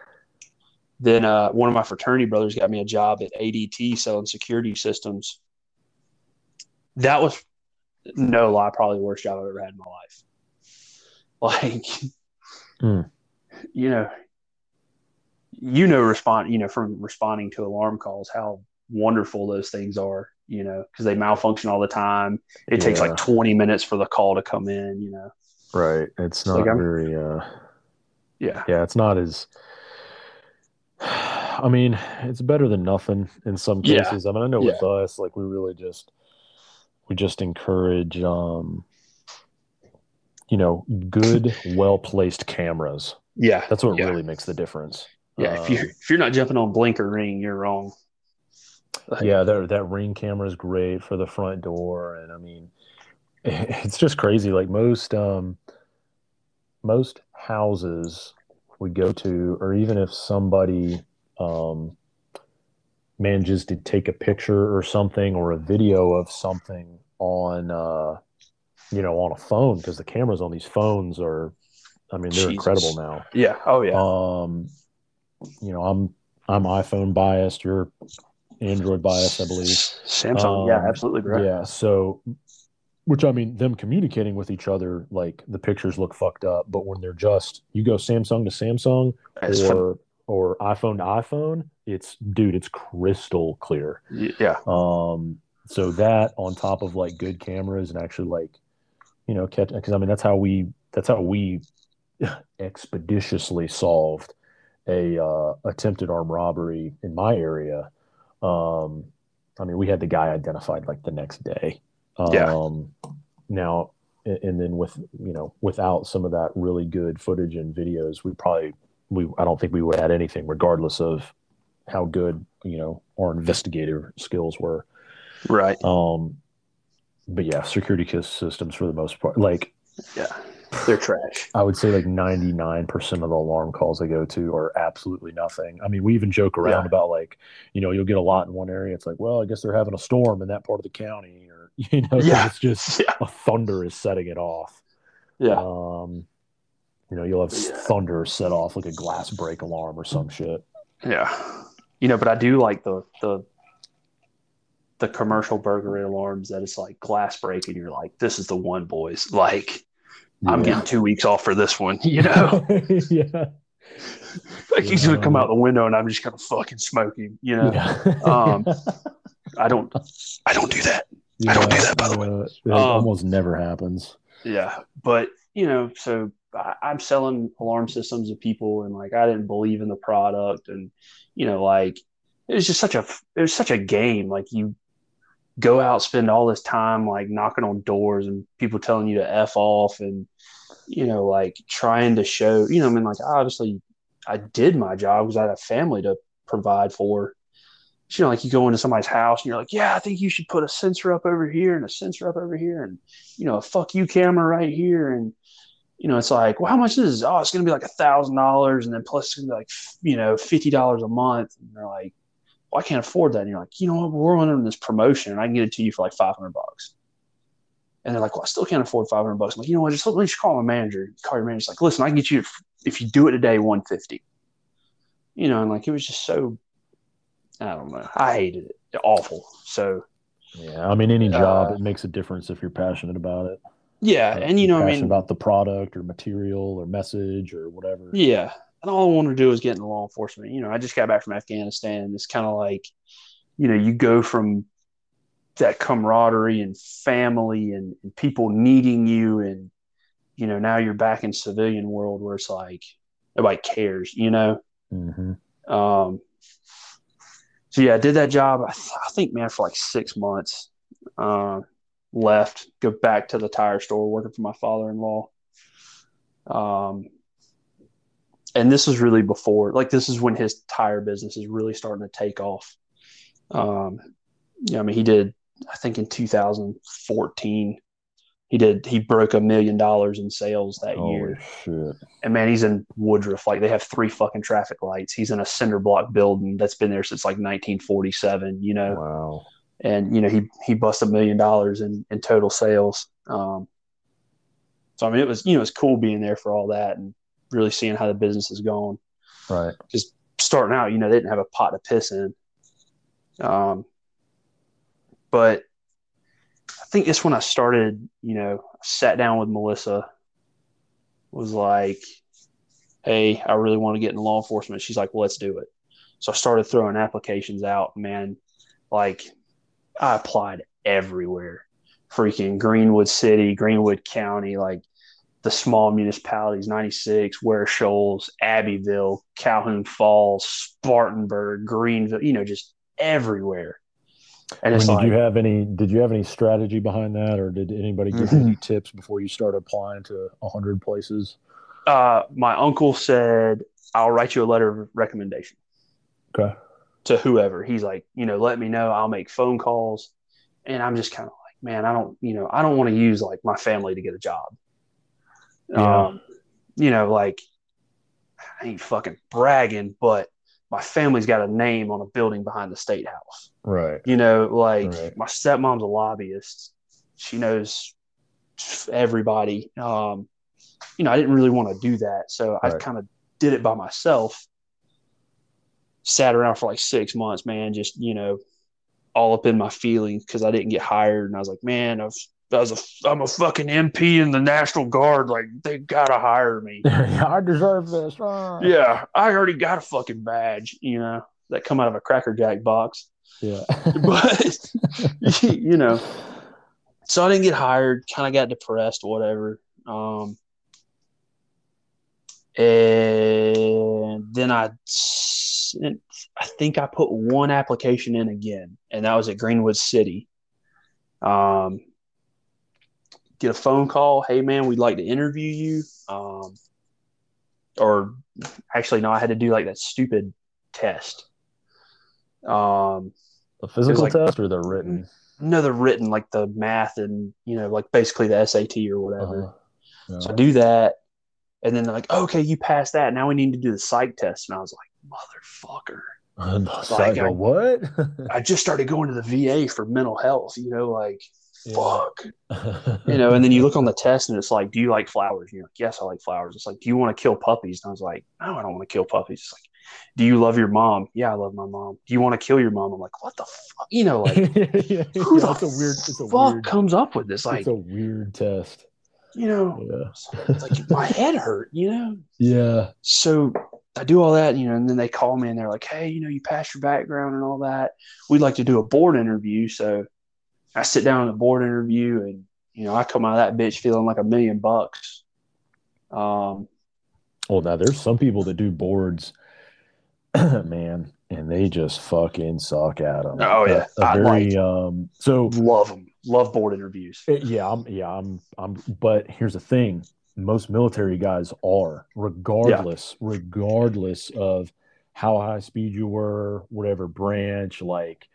[SPEAKER 2] then uh, one of my fraternity brothers got me a job at ADT selling security systems. That was no lie, probably the worst job I've ever had in my life. Like, mm. you know, you know, respond, you know, from responding to alarm calls, how wonderful those things are, you know, because they malfunction all the time. It yeah. takes like 20 minutes for the call to come in, you know.
[SPEAKER 1] Right. It's not like very, uh,
[SPEAKER 2] yeah.
[SPEAKER 1] Yeah. It's not as, I mean, it's better than nothing in some cases. Yeah. I mean, I know yeah. with us, like we really just, we just encourage um you know good well placed cameras
[SPEAKER 2] yeah
[SPEAKER 1] that's what
[SPEAKER 2] yeah.
[SPEAKER 1] really makes the difference
[SPEAKER 2] yeah um, if you're if you're not jumping on Blink or Ring you're wrong
[SPEAKER 1] like, yeah that, that ring camera is great for the front door and i mean it's just crazy like most um most houses we go to or even if somebody um manages to take a picture or something or a video of something on uh you know on a phone because the cameras on these phones are i mean they're Jesus. incredible now.
[SPEAKER 2] Yeah. Oh yeah.
[SPEAKER 1] Um you know i'm i'm iphone biased you're android biased i believe.
[SPEAKER 2] Samsung. Um, yeah absolutely correct.
[SPEAKER 1] yeah so which i mean them communicating with each other like the pictures look fucked up but when they're just you go samsung to samsung That's or fun or iPhone to iPhone, it's dude, it's crystal clear.
[SPEAKER 2] Yeah.
[SPEAKER 1] Um, so that on top of like good cameras and actually like, you know, catch because I mean that's how we that's how we expeditiously solved a uh, attempted armed robbery in my area. Um, I mean, we had the guy identified like the next day. Um,
[SPEAKER 2] yeah.
[SPEAKER 1] Now, and then with you know, without some of that really good footage and videos, we probably we I don't think we would add anything, regardless of how good you know our investigative skills were.
[SPEAKER 2] Right.
[SPEAKER 1] Um. But yeah, security systems for the most part, like
[SPEAKER 2] yeah, they're trash.
[SPEAKER 1] I would say like ninety nine percent of the alarm calls I go to are absolutely nothing. I mean, we even joke around yeah. about like you know you'll get a lot in one area. It's like, well, I guess they're having a storm in that part of the county, you know, yeah. it's just yeah. a thunder is setting it off.
[SPEAKER 2] Yeah.
[SPEAKER 1] Um you know, you'll have yeah. thunder set off like a glass break alarm or some shit.
[SPEAKER 2] Yeah. You know, but I do like the the the commercial burglary alarms that it's like glass break and you're like, this is the one, boys. Like, yeah. I'm getting two weeks off for this one, you know?
[SPEAKER 1] yeah.
[SPEAKER 2] Like he's gonna come out the window and I'm just gonna fucking smoke him, you know. Yeah. um, I don't, I don't do that. Yeah, I don't do that, by the way. It
[SPEAKER 1] um, almost never happens.
[SPEAKER 2] Yeah, but you know, so I, am selling alarm systems to people, and like I didn't believe in the product, and you know, like it was just such a it was such a game. Like you go out, spend all this time like knocking on doors, and people telling you to f off, and you know, like trying to show, you know, I mean, like obviously I did my job because I had a family to provide for. You know, like you go into somebody's house and you're like, yeah, I think you should put a sensor up over here and a sensor up over here, and you know, a fuck you camera right here, and you know, it's like, well, how much is this? Oh, it's going to be like a thousand dollars. And then plus it's going to be like, you know, $50 a month. And they're like, well, I can't afford that. And you're like, you know what? We're running this promotion and I can get it to you for like 500 bucks. And they're like, well, I still can't afford 500 bucks. I'm like, you know what? Just let me just call my manager. Call your manager. It's like, listen, I can get you, if you do it today, 150. You know, and like, it was just so, I don't know. I hated it. Awful. So,
[SPEAKER 1] yeah. I mean, any job, uh, it makes a difference if you're passionate about it.
[SPEAKER 2] Yeah, and you know, I mean,
[SPEAKER 1] about the product or material or message or whatever.
[SPEAKER 2] Yeah, and all I want to do is get into law enforcement. You know, I just got back from Afghanistan. It's kind of like, you know, you go from that camaraderie and family and, and people needing you and you know, now you're back in civilian world where it's like nobody cares, you know.
[SPEAKER 1] hmm
[SPEAKER 2] Um, so yeah, I did that job. I, th- I think, man, for like six months. Uh, left, go back to the tire store, working for my father-in-law. Um, and this was really before, like, this is when his tire business is really starting to take off. Um, yeah, I mean, he did, I think, in 2014, he did, he broke a million dollars in sales that
[SPEAKER 1] Holy
[SPEAKER 2] year.
[SPEAKER 1] shit!
[SPEAKER 2] And man, he's in Woodruff. Like they have three fucking traffic lights. He's in a cinder block building that's been there since like 1947. You know,
[SPEAKER 1] Wow.
[SPEAKER 2] and you know he he bust a million dollars in in total sales. Um, so I mean, it was you know it's cool being there for all that and really seeing how the business is going.
[SPEAKER 1] Right.
[SPEAKER 2] Just starting out, you know, they didn't have a pot to piss in. Um, but think it's when I started, you know, sat down with Melissa, was like, hey, I really want to get into law enforcement. She's like, well, let's do it. So I started throwing applications out, man. Like, I applied everywhere. Freaking Greenwood City, Greenwood County, like the small municipalities 96, Ware Shoals, Abbeville, Calhoun Falls, Spartanburg, Greenville, you know, just everywhere. And
[SPEAKER 1] I mean,
[SPEAKER 2] it's
[SPEAKER 1] did you have any? Did you have any strategy behind that, or did anybody give you any tips before you started applying to a hundred places?
[SPEAKER 2] uh, my uncle said, I'll write you a letter of recommendation.
[SPEAKER 1] Okay.
[SPEAKER 2] to whoever. He's like, you know, let me know. I'll make phone calls. And I'm just kind of like, man, I don't, you know, I don't want to use like my family to get a job.
[SPEAKER 1] Yeah.
[SPEAKER 2] Um, you know, like I ain't fucking bragging, but my family's got a name on a building behind the state house.
[SPEAKER 1] Right.
[SPEAKER 2] You know, like
[SPEAKER 1] Right.
[SPEAKER 2] my stepmom's a lobbyist. She knows everybody. Um, you know, I didn't really want to do that. So I kind of did it by myself. Sat around for like six months, man, just, you know, all up in my feelings because I didn't get hired. And I was like, man, I've, I was a, I'm a fucking MP in the National Guard. Like, they got to hire me.
[SPEAKER 1] I deserve this. Ah.
[SPEAKER 2] yeah, I already got a fucking badge, you know, that come out of a Cracker Jack box.
[SPEAKER 1] Yeah.
[SPEAKER 2] But, you know, so I didn't get hired, kind of got depressed, whatever. Um, and then I, I think I put one application in again, and that was at Greenwood City. Um, get a phone call. Hey, man, we'd like to interview you. Um, or actually, no, I had to do like that stupid test. Um,
[SPEAKER 1] the physical
[SPEAKER 2] like-
[SPEAKER 1] test or the written?
[SPEAKER 2] no, the written, like the math and you know, like basically the SAT or whatever.
[SPEAKER 1] Uh-huh.
[SPEAKER 2] So I do that, and then they're like, "Okay, you passed that. Now we need to do the psych test." And I was like, "Motherfucker!" Like,
[SPEAKER 1] like,
[SPEAKER 2] I-
[SPEAKER 1] what?
[SPEAKER 2] I just started going to the VA for mental health. You know, like
[SPEAKER 1] Yeah.
[SPEAKER 2] fuck. You know, and then you look on the test, and it's like, "Do you like flowers?" And you're like, "Yes, I like flowers." It's like, "Do you want to kill puppies?" And I was like, "No, I don't want to kill puppies." It's like, "Do you love your mom?" Yeah, I love my mom. Do you want to kill your mom? I'm like, "What the fuck?" You know, like
[SPEAKER 1] yeah,
[SPEAKER 2] who the
[SPEAKER 1] it's a weird. It's a
[SPEAKER 2] fuck
[SPEAKER 1] weird.
[SPEAKER 2] comes up with this? Like,
[SPEAKER 1] it's a weird test.
[SPEAKER 2] you know,
[SPEAKER 1] Yeah.
[SPEAKER 2] it's like my head hurt. You know.
[SPEAKER 1] Yeah.
[SPEAKER 2] so I do all that, you know, and then they call me and they're like, "Hey, you know, you passed your background and all that. We'd like to do a board interview." So I sit down in a board interview, and you know, I come out of that bitch feeling like a million bucks. Um,
[SPEAKER 1] Well, now there's some people that do boards, man, and they just fucking suck at them.
[SPEAKER 2] Oh, yeah.
[SPEAKER 1] A, a
[SPEAKER 2] I
[SPEAKER 1] very um. So
[SPEAKER 2] love them, love board interviews.
[SPEAKER 1] Uh, Yeah, I'm yeah, I'm I'm but here's the thing. Most military guys are, regardless, regardless of how high speed you were, whatever branch, like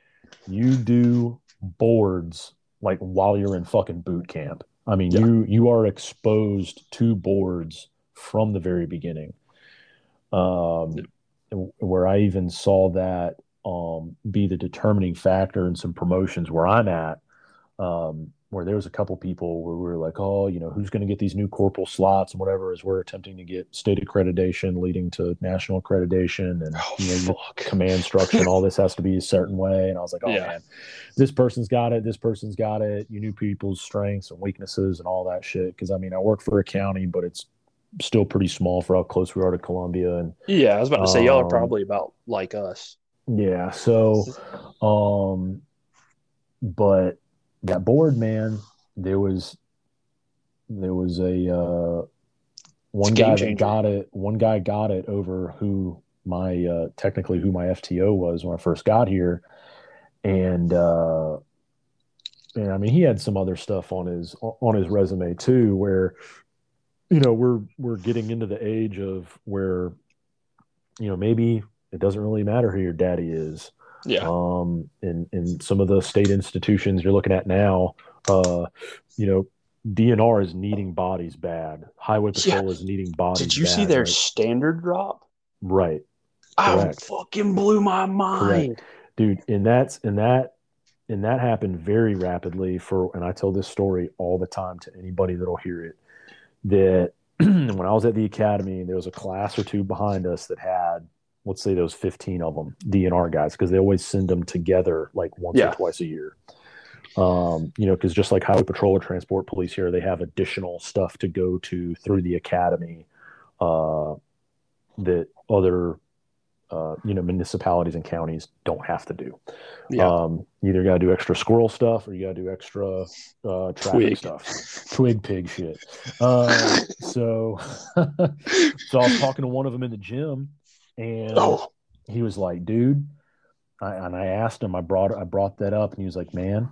[SPEAKER 1] you do boards like while you're in fucking boot camp. I mean,
[SPEAKER 2] Yeah.
[SPEAKER 1] you you are exposed to boards from the very beginning. Um where I even saw that um be the determining factor in some promotions where I'm at um, where there was a couple people where we were like, oh, you know, who's going to get these new corporal slots and whatever, as we're attempting to get state accreditation, leading to national accreditation, and
[SPEAKER 2] Oh
[SPEAKER 1] you know, command structure and all this has to be a certain way. And I was like, oh
[SPEAKER 2] Yeah.
[SPEAKER 1] man, this person's got it, this person's got it. You knew people's strengths and weaknesses and all that shit. Because I mean, I work for a county, but it's still pretty small for how close we are to Columbia, and
[SPEAKER 2] Yeah, I was about to say y'all are
[SPEAKER 1] Um,
[SPEAKER 2] probably about like us.
[SPEAKER 1] yeah, so um but that board man there was there was a uh, one guy that got it. One guy got it over who my uh, technically who my FTO was when I first got here, and uh, and I mean he had some other stuff on his on his resume too, where you know we're we're getting into the age of where you know maybe it doesn't really matter who your daddy is
[SPEAKER 2] Yeah.
[SPEAKER 1] um, in in some of the state institutions you're looking at now, uh, you know, DNR is needing bodies bad. Highway
[SPEAKER 2] Yeah.
[SPEAKER 1] Patrol is needing bodies.
[SPEAKER 2] Did you see their
[SPEAKER 1] right?
[SPEAKER 2] standard drop?
[SPEAKER 1] right, Correct.
[SPEAKER 2] fucking blew my mind.
[SPEAKER 1] dude? And that's and that and that happened very rapidly for. And I tell this story all the time to anybody that'll hear it. That when I was at the academy, there was a class or two behind us that had. Let's say those 15 of them, DNR guys, because they always send them together like once
[SPEAKER 2] Yeah.
[SPEAKER 1] or twice a year. um, you know, because just like Highway Patrol or Transport Police here, they have additional stuff to go to through the academy uh, that other, uh, you know, municipalities and counties don't have to do.
[SPEAKER 2] Yeah.
[SPEAKER 1] Um, either got to do extra squirrel stuff or you got to do extra uh, traffic
[SPEAKER 2] Twig.
[SPEAKER 1] stuff, twig pig shit. Uh, so, so I was talking to one of them in the gym, and
[SPEAKER 2] oh,
[SPEAKER 1] he was like, dude, I, and I asked him, I brought, I brought that up and he was like, man,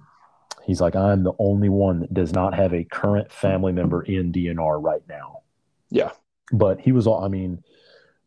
[SPEAKER 1] he's like, I'm the only one that does not have a current family member in DNR right now.
[SPEAKER 2] Yeah.
[SPEAKER 1] But he was all, I mean,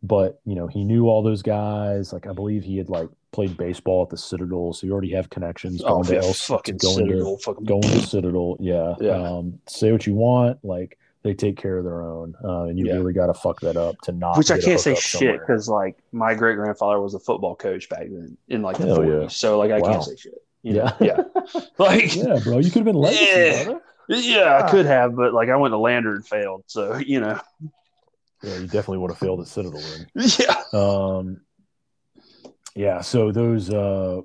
[SPEAKER 1] but you know, he knew all those guys. Like, I believe he had like played baseball at the Citadel. So you already have connections.
[SPEAKER 2] oh,
[SPEAKER 1] going to
[SPEAKER 2] yeah,
[SPEAKER 1] El-
[SPEAKER 2] fucking
[SPEAKER 1] going to-
[SPEAKER 2] Citadel, fucking
[SPEAKER 1] going to Citadel. Yeah.
[SPEAKER 2] Yeah.
[SPEAKER 1] Um, say what you want. Like, they take care of their own. Uh, and you
[SPEAKER 2] Yeah.
[SPEAKER 1] really got to fuck that up to not.
[SPEAKER 2] Which I can't say shit because like my great grandfather was a football coach back then in like the
[SPEAKER 1] Hell
[SPEAKER 2] 40s.
[SPEAKER 1] yeah.
[SPEAKER 2] So like I
[SPEAKER 1] Wow.
[SPEAKER 2] can't say shit. you know?
[SPEAKER 1] Yeah.
[SPEAKER 2] yeah. Like
[SPEAKER 1] yeah, bro. You could have been legacy,
[SPEAKER 2] Yeah.
[SPEAKER 1] brother.
[SPEAKER 2] yeah, I could have, but like I went to Lander and failed. So you know,
[SPEAKER 1] Yeah, you definitely would have failed at Citadel then.
[SPEAKER 2] yeah,
[SPEAKER 1] Um, yeah, so those, uh,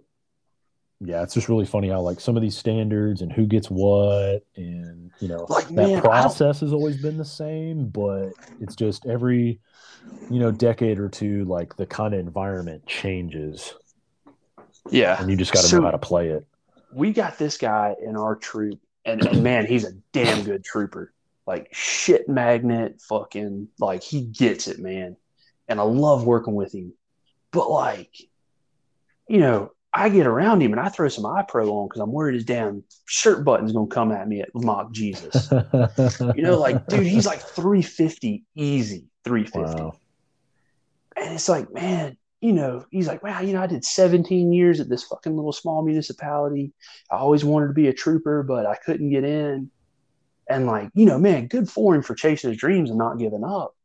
[SPEAKER 1] yeah, it's just really funny how like some of these standards and who gets what, and you know
[SPEAKER 2] Like,
[SPEAKER 1] that
[SPEAKER 2] man,
[SPEAKER 1] process has always been the same, but it's just every you know decade or two, like the kind of environment changes,
[SPEAKER 2] yeah.
[SPEAKER 1] and you just got to
[SPEAKER 2] So-
[SPEAKER 1] know how to play it.
[SPEAKER 2] we got this guy in our troop, and, and man, he's a damn good trooper. Like shit magnet, fucking like he gets it, man. And I love working with him. But like, you know, I get around him and I throw some eye pro on because I'm worried his damn shirt button's gonna come at me at mock Jesus. You know, like, dude, he's like 350 easy, 350.
[SPEAKER 1] wow,
[SPEAKER 2] And it's like, man, you know, he's like, wow, you know, I did 17 years at this fucking little small municipality. I always wanted to be a trooper, but I couldn't get in. And like, you know, man, good for him for chasing his dreams and not giving up.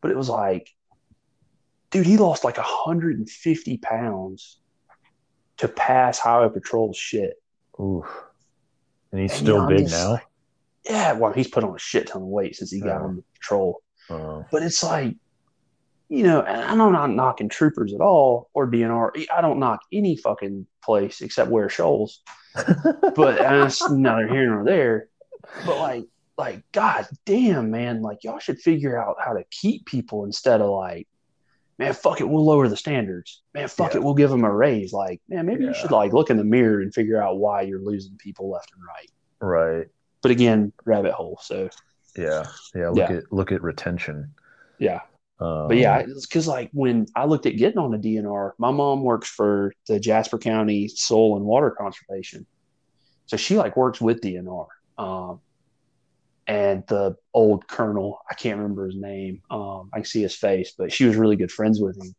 [SPEAKER 2] But it was like, dude, he lost like 150 pounds to pass highway patrol shit.
[SPEAKER 1] oof, and he's
[SPEAKER 2] And,
[SPEAKER 1] still
[SPEAKER 2] you know,
[SPEAKER 1] big
[SPEAKER 2] just
[SPEAKER 1] now.
[SPEAKER 2] Yeah, well, he's put on a shit ton of weight since he got on the patrol.
[SPEAKER 1] Uh,
[SPEAKER 2] But it's like, you know, and I'm not knocking troopers at all or DNR. I don't knock any fucking place except Ware Shoals. But that's neither here nor there. But like, like, god damn, man, like y'all should figure out how to keep people instead of like, man, fuck it, we'll lower the standards. Man, fuck
[SPEAKER 1] Yeah.
[SPEAKER 2] it, we'll give them a raise. Like, man, maybe
[SPEAKER 1] Yeah.
[SPEAKER 2] you should like look in the mirror and figure out why you're losing people left and right.
[SPEAKER 1] right.
[SPEAKER 2] But again, rabbit hole. So
[SPEAKER 1] Yeah. Yeah. Look
[SPEAKER 2] Yeah.
[SPEAKER 1] at look at retention.
[SPEAKER 2] yeah.
[SPEAKER 1] Um,
[SPEAKER 2] But yeah, it's because like when I looked at getting on the DNR, my mom works for the Jasper County Soil and Water Conservation, so she like works with DNR. Um, and the old colonel, I can't remember his name. Um, I can see his face, but she was really good friends with him.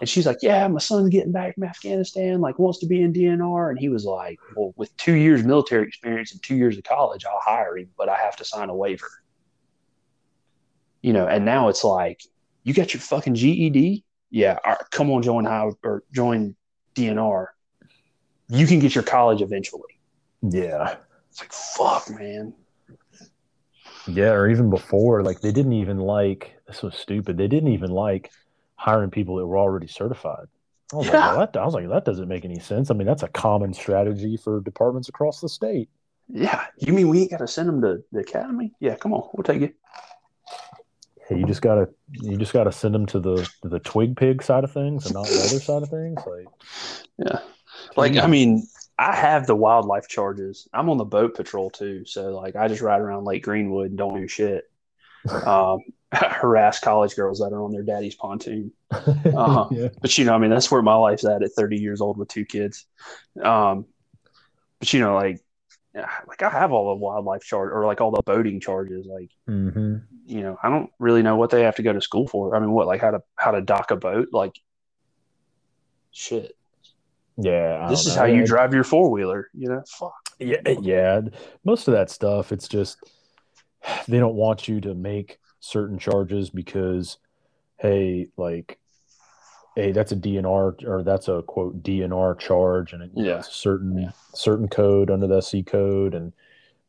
[SPEAKER 2] And she's like, "Yeah, my son's getting back from Afghanistan, like wants to be in DNR." And he was like, "Well, with two years military experience and two years of college, I'll hire him, but I have to sign a waiver." You know, and now it's like, you got your fucking GED? Yeah, come on, join high or join DNR. You can get your college eventually.
[SPEAKER 1] yeah.
[SPEAKER 2] It's like, fuck, man.
[SPEAKER 1] Yeah, or even before, like they didn't even like this was stupid. They didn't even like hiring people that were already certified. I was,
[SPEAKER 2] Yeah.
[SPEAKER 1] like, well, that, I was like, that doesn't make any sense. I mean, that's a common strategy for departments across the state.
[SPEAKER 2] Yeah, you mean we ain't got to send them to the academy? Yeah, come on, we'll take it.
[SPEAKER 1] Hey, you just gotta you just gotta send them to the the twig pig side of things and not the other side of things. Like,
[SPEAKER 2] Yeah, like I mean, I have the wildlife charges. I'm on the boat patrol too, so like I just ride around Lake Greenwood and don't do shit. Um, harass college girls that are on their daddy's pontoon. Uh-huh. yeah. But you know, I mean, that's where my life's at at 30 years old with two kids. Um, but you know, like, like I have all the wildlife charge or like all the boating charges. Like,
[SPEAKER 1] mm-hmm.
[SPEAKER 2] you know, I don't really know what they have to go to school for. I mean, what like how to how to dock a boat? Like, shit.
[SPEAKER 1] Yeah,
[SPEAKER 2] this is know. how you drive your four wheeler. You know, fuck.
[SPEAKER 1] Yeah, eh, yeah. Most of that stuff, it's just they don't want you to make certain charges because, hey, like, hey, that's a DNR or that's a quote DNR charge, and it, yeah, it's a certain yeah. certain code under the SC code, and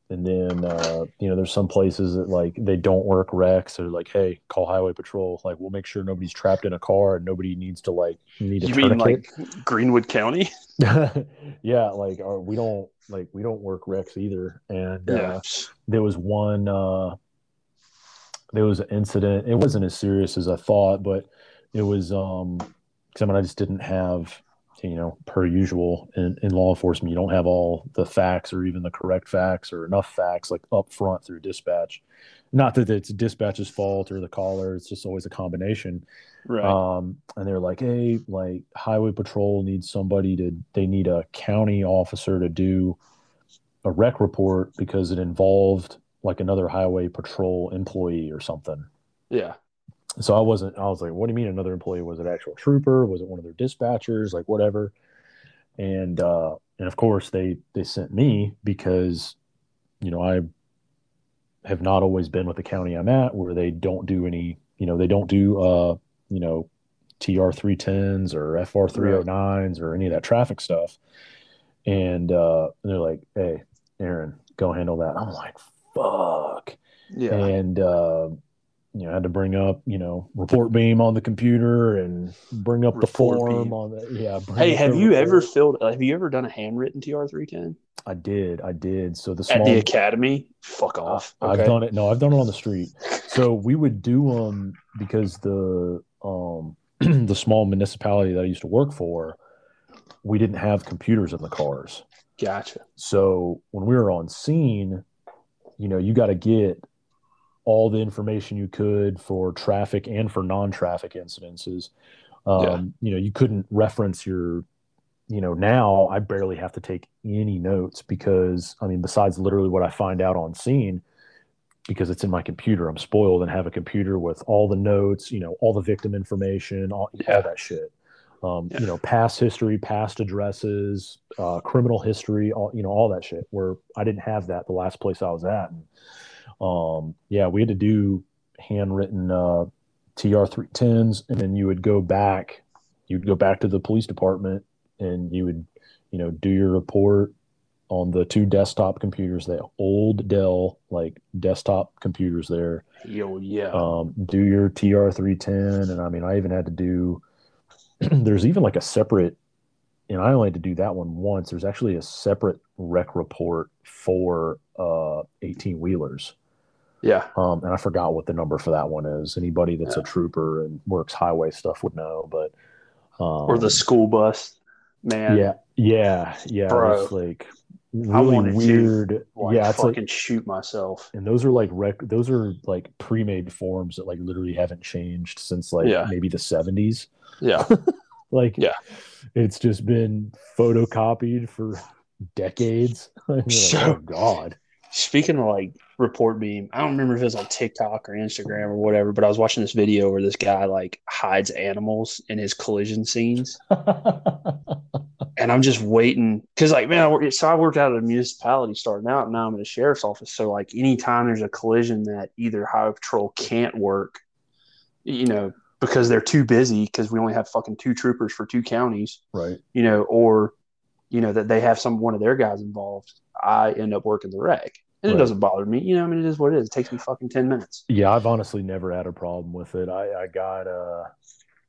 [SPEAKER 1] and then uh, you know there's some places that like they don't work wrecks. They're like hey call highway patrol. Like we'll make sure nobody's trapped in a car and nobody needs to like need a you mean
[SPEAKER 2] like greenwood county?
[SPEAKER 1] Yeah like uh, we don't like we don't work wrecks either. And uh, there was one uh there was an incident. It wasn't as serious as i thought but it was um because i mean i just didn't have you know, per usual in, in law enforcement, you don't have all the facts or even the correct facts or enough facts like up front through dispatch. Not that it's dispatch's fault or the caller, it's just always a combination.
[SPEAKER 2] Right.
[SPEAKER 1] Um, and they're like, hey, like highway patrol needs somebody to, they need a county officer to do a wreck report because it involved like another highway patrol employee or something.
[SPEAKER 2] Yeah
[SPEAKER 1] so I wasn't. I was like, "What do you mean another employee? Was it actual trooper? Was it one of their dispatchers? Like whatever." And uh, and of course they they sent me because, you know, I have not always been with the county I'm at where they don't do any. You know, they don't do uh, you know, TR three tens or FR three hundred oh nines or any of that traffic stuff. And uh, they're like, "Hey, Aaron, go handle that." I'm like, "Fuck."
[SPEAKER 2] Yeah.
[SPEAKER 1] And uh, you know, had to bring up, you know, ReportBeam on the computer and bring up report the form beam. on the yeah.
[SPEAKER 2] Hey, have you report. ever filled? Have you ever done a handwritten TR three ten?
[SPEAKER 1] I did, I did. So the small,
[SPEAKER 2] at the academy, fuck off.
[SPEAKER 1] Okay. I've done it. No, I've done it on the street. so we would do them um, because the um the small municipality that I used to work for, we didn't have computers in the cars.
[SPEAKER 2] Gotcha.
[SPEAKER 1] So when we were on scene, you know, you got to get all the information you could for traffic and for non-traffic incidences. Um, yeah. You know, you couldn't reference your, you know, now I barely have to take any notes because I mean, besides literally what I find out on scene, because it's in my computer, I'm spoiled and have a computer with all the notes, you know, all the victim information, all, yeah. all that shit. Um, yeah. You know, past history, past addresses, uh, criminal history, all you know, all that shit. Where I didn't have that the last place I was at. And, um, yeah, we had to do handwritten uh, TR three tens, and then you would go back. You'd go back to the police department, and you would, you know, do your report on the two desktop computers, the old Dell like desktop computers there.
[SPEAKER 2] Yo, yeah.
[SPEAKER 1] Um, do your TR three ten, and I mean, I even had to do. there's even like a separate, and I only had to do that one once. There's actually a separate wreck report for uh 18 wheelers.
[SPEAKER 2] Yeah.
[SPEAKER 1] Um, and I forgot what the number for that one is. Anybody that's yeah. a trooper and works highway stuff would know, but
[SPEAKER 2] um, or the school bus, man.
[SPEAKER 1] Yeah, yeah, yeah. Bro, it's like really weird. To,
[SPEAKER 2] like, yeah, it's fucking like, shoot myself.
[SPEAKER 1] And those are like rec- those are like pre-made forms that like literally haven't changed since like yeah. maybe the seventies.
[SPEAKER 2] Yeah.
[SPEAKER 1] like
[SPEAKER 2] yeah,
[SPEAKER 1] it's just been photocopied for decades. like, so, oh God.
[SPEAKER 2] Speaking of like ReportBeam, I don't remember if it was on TikTok or Instagram or whatever, but I was watching this video where this guy like hides animals in his collision scenes. and I'm just waiting because, like, man, I so I worked out at a municipality starting out, and now I'm in a sheriff's office. So, like, anytime there's a collision that either highway patrol can't work, you know, because they're too busy because we only have fucking two troopers for two counties,
[SPEAKER 1] right?
[SPEAKER 2] You know, or you know that they have some one of their guys involved. I end up working the wreck. And right. it doesn't bother me. You know, I mean, it is what it is. It takes me fucking 10 minutes.
[SPEAKER 1] Yeah, I've honestly never had a problem with it. I, I got, uh,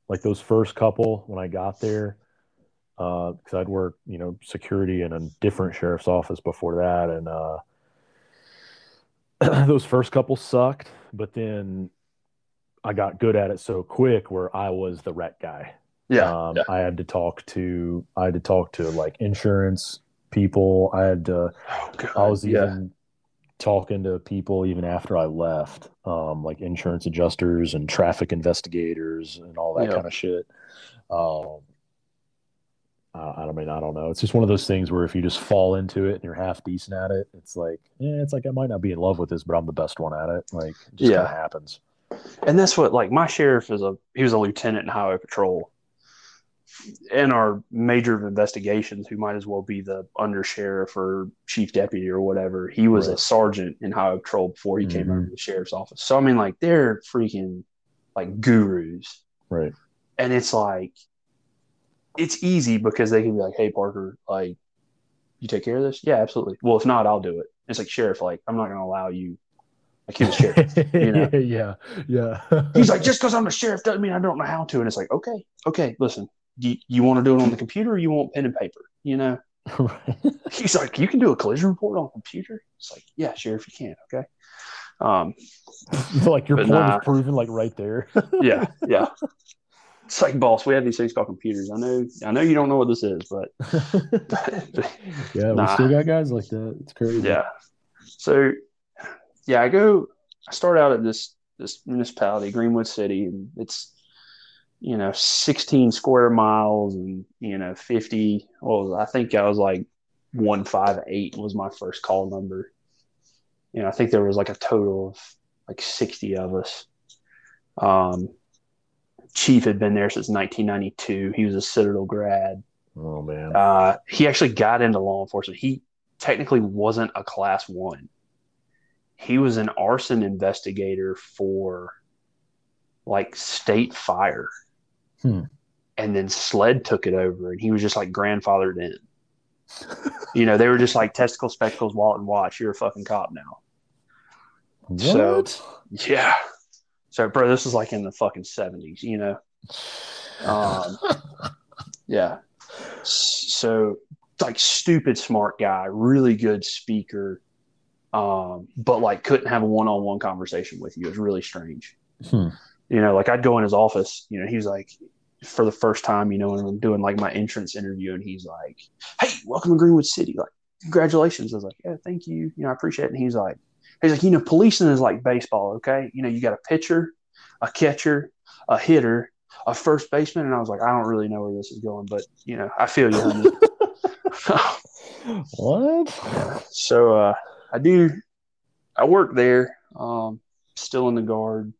[SPEAKER 1] like those first couple when I got there, uh, because I'd worked, you know, security in a different sheriff's office before that. And, uh, those first couple sucked, but then I got good at it so quick where I was the wreck guy.
[SPEAKER 2] Yeah,
[SPEAKER 1] um,
[SPEAKER 2] yeah.
[SPEAKER 1] I had to talk to I had to talk to like insurance people. I had to,
[SPEAKER 2] Oh, God.
[SPEAKER 1] I was
[SPEAKER 2] yeah.
[SPEAKER 1] even talking to people even after I left, um, like insurance adjusters and traffic investigators and all that
[SPEAKER 2] Yeah.
[SPEAKER 1] kind of shit. Um, I, I don't mean, I don't know. It's just one of those things where if you just fall into it and you're half decent at it, it's like, yeah, it's like I might not be in love with this, but I'm the best one at it. Like, it just
[SPEAKER 2] Yeah.
[SPEAKER 1] kind of happens.
[SPEAKER 2] And that's what like my sheriff is a he was a lieutenant in highway patrol. In our major of investigations who might as well be the under sheriff or chief deputy or whatever. He was a sergeant in highway patrol before he came
[SPEAKER 1] Mhm.
[SPEAKER 2] over to the sheriff's office. So i mean like they're freaking like gurus.
[SPEAKER 1] Right.
[SPEAKER 2] and it's like it's easy because they can be like hey parker like you take care of this? Yeah absolutely. Well if not i'll do it. It's like sheriff like i'm not going to allow you like he was sheriff You know?
[SPEAKER 1] yeah. Yeah.
[SPEAKER 2] He's like, just because I'm a sheriff doesn't mean I don't know how to. And it's like, okay, okay, listen, you, you want to do it on the computer or you want pen and paper? You know?
[SPEAKER 1] Right.
[SPEAKER 2] He's like, you can do a collision report on a computer? It's like, yeah, sheriff, you can. Okay. Um,
[SPEAKER 1] like your point
[SPEAKER 2] nah.
[SPEAKER 1] is proven like right there.
[SPEAKER 2] yeah, yeah. It's like, boss, we have these things called computers. I know, I know you don't know what this is, but
[SPEAKER 1] yeah, we still got guys like that. It's crazy.
[SPEAKER 2] yeah. So, yeah, I go, I start out at this, this municipality, Greenwood City, and it's, you know, 16 square miles and, you know, 50. Well, I think I was like 158 was my first call number. You know, I think there was like a total of like 60 of us. Um, Chief had been there since 1992. He was a Citadel grad.
[SPEAKER 1] Oh man.
[SPEAKER 2] Uh, he actually got into law enforcement. He technically wasn't a class one. He was an arson investigator for like state fire.
[SPEAKER 1] Hmm.
[SPEAKER 2] And then SLED took it over and he was just like grandfathered in. you know, they were just like testicle spectacles, wallet and watch. You're a fucking cop now. So-
[SPEAKER 1] what?
[SPEAKER 2] Yeah. So, bro, this is like in the fucking 70s, you know? Um, Yeah. So, like, stupid smart guy, really good speaker, um, but like couldn't have a one on one conversation with you. It was really strange.
[SPEAKER 1] Hmm.
[SPEAKER 2] You know, like I'd go in his office, you know, he was like, for the first time, you know, when I'm doing like my entrance interview, and he's like, Hey, welcome to Greenwood City. Like, congratulations. I was like, Yeah, thank you. You know, I appreciate it. And he's like, He's like, you know, policing is like baseball, okay? You know, you got a pitcher, a catcher, a hitter, a first baseman, and I was like, I don't really know where this is going, but you know, I feel you, honey.
[SPEAKER 1] what?
[SPEAKER 2] so uh, I do, I work there, um, still in the guard.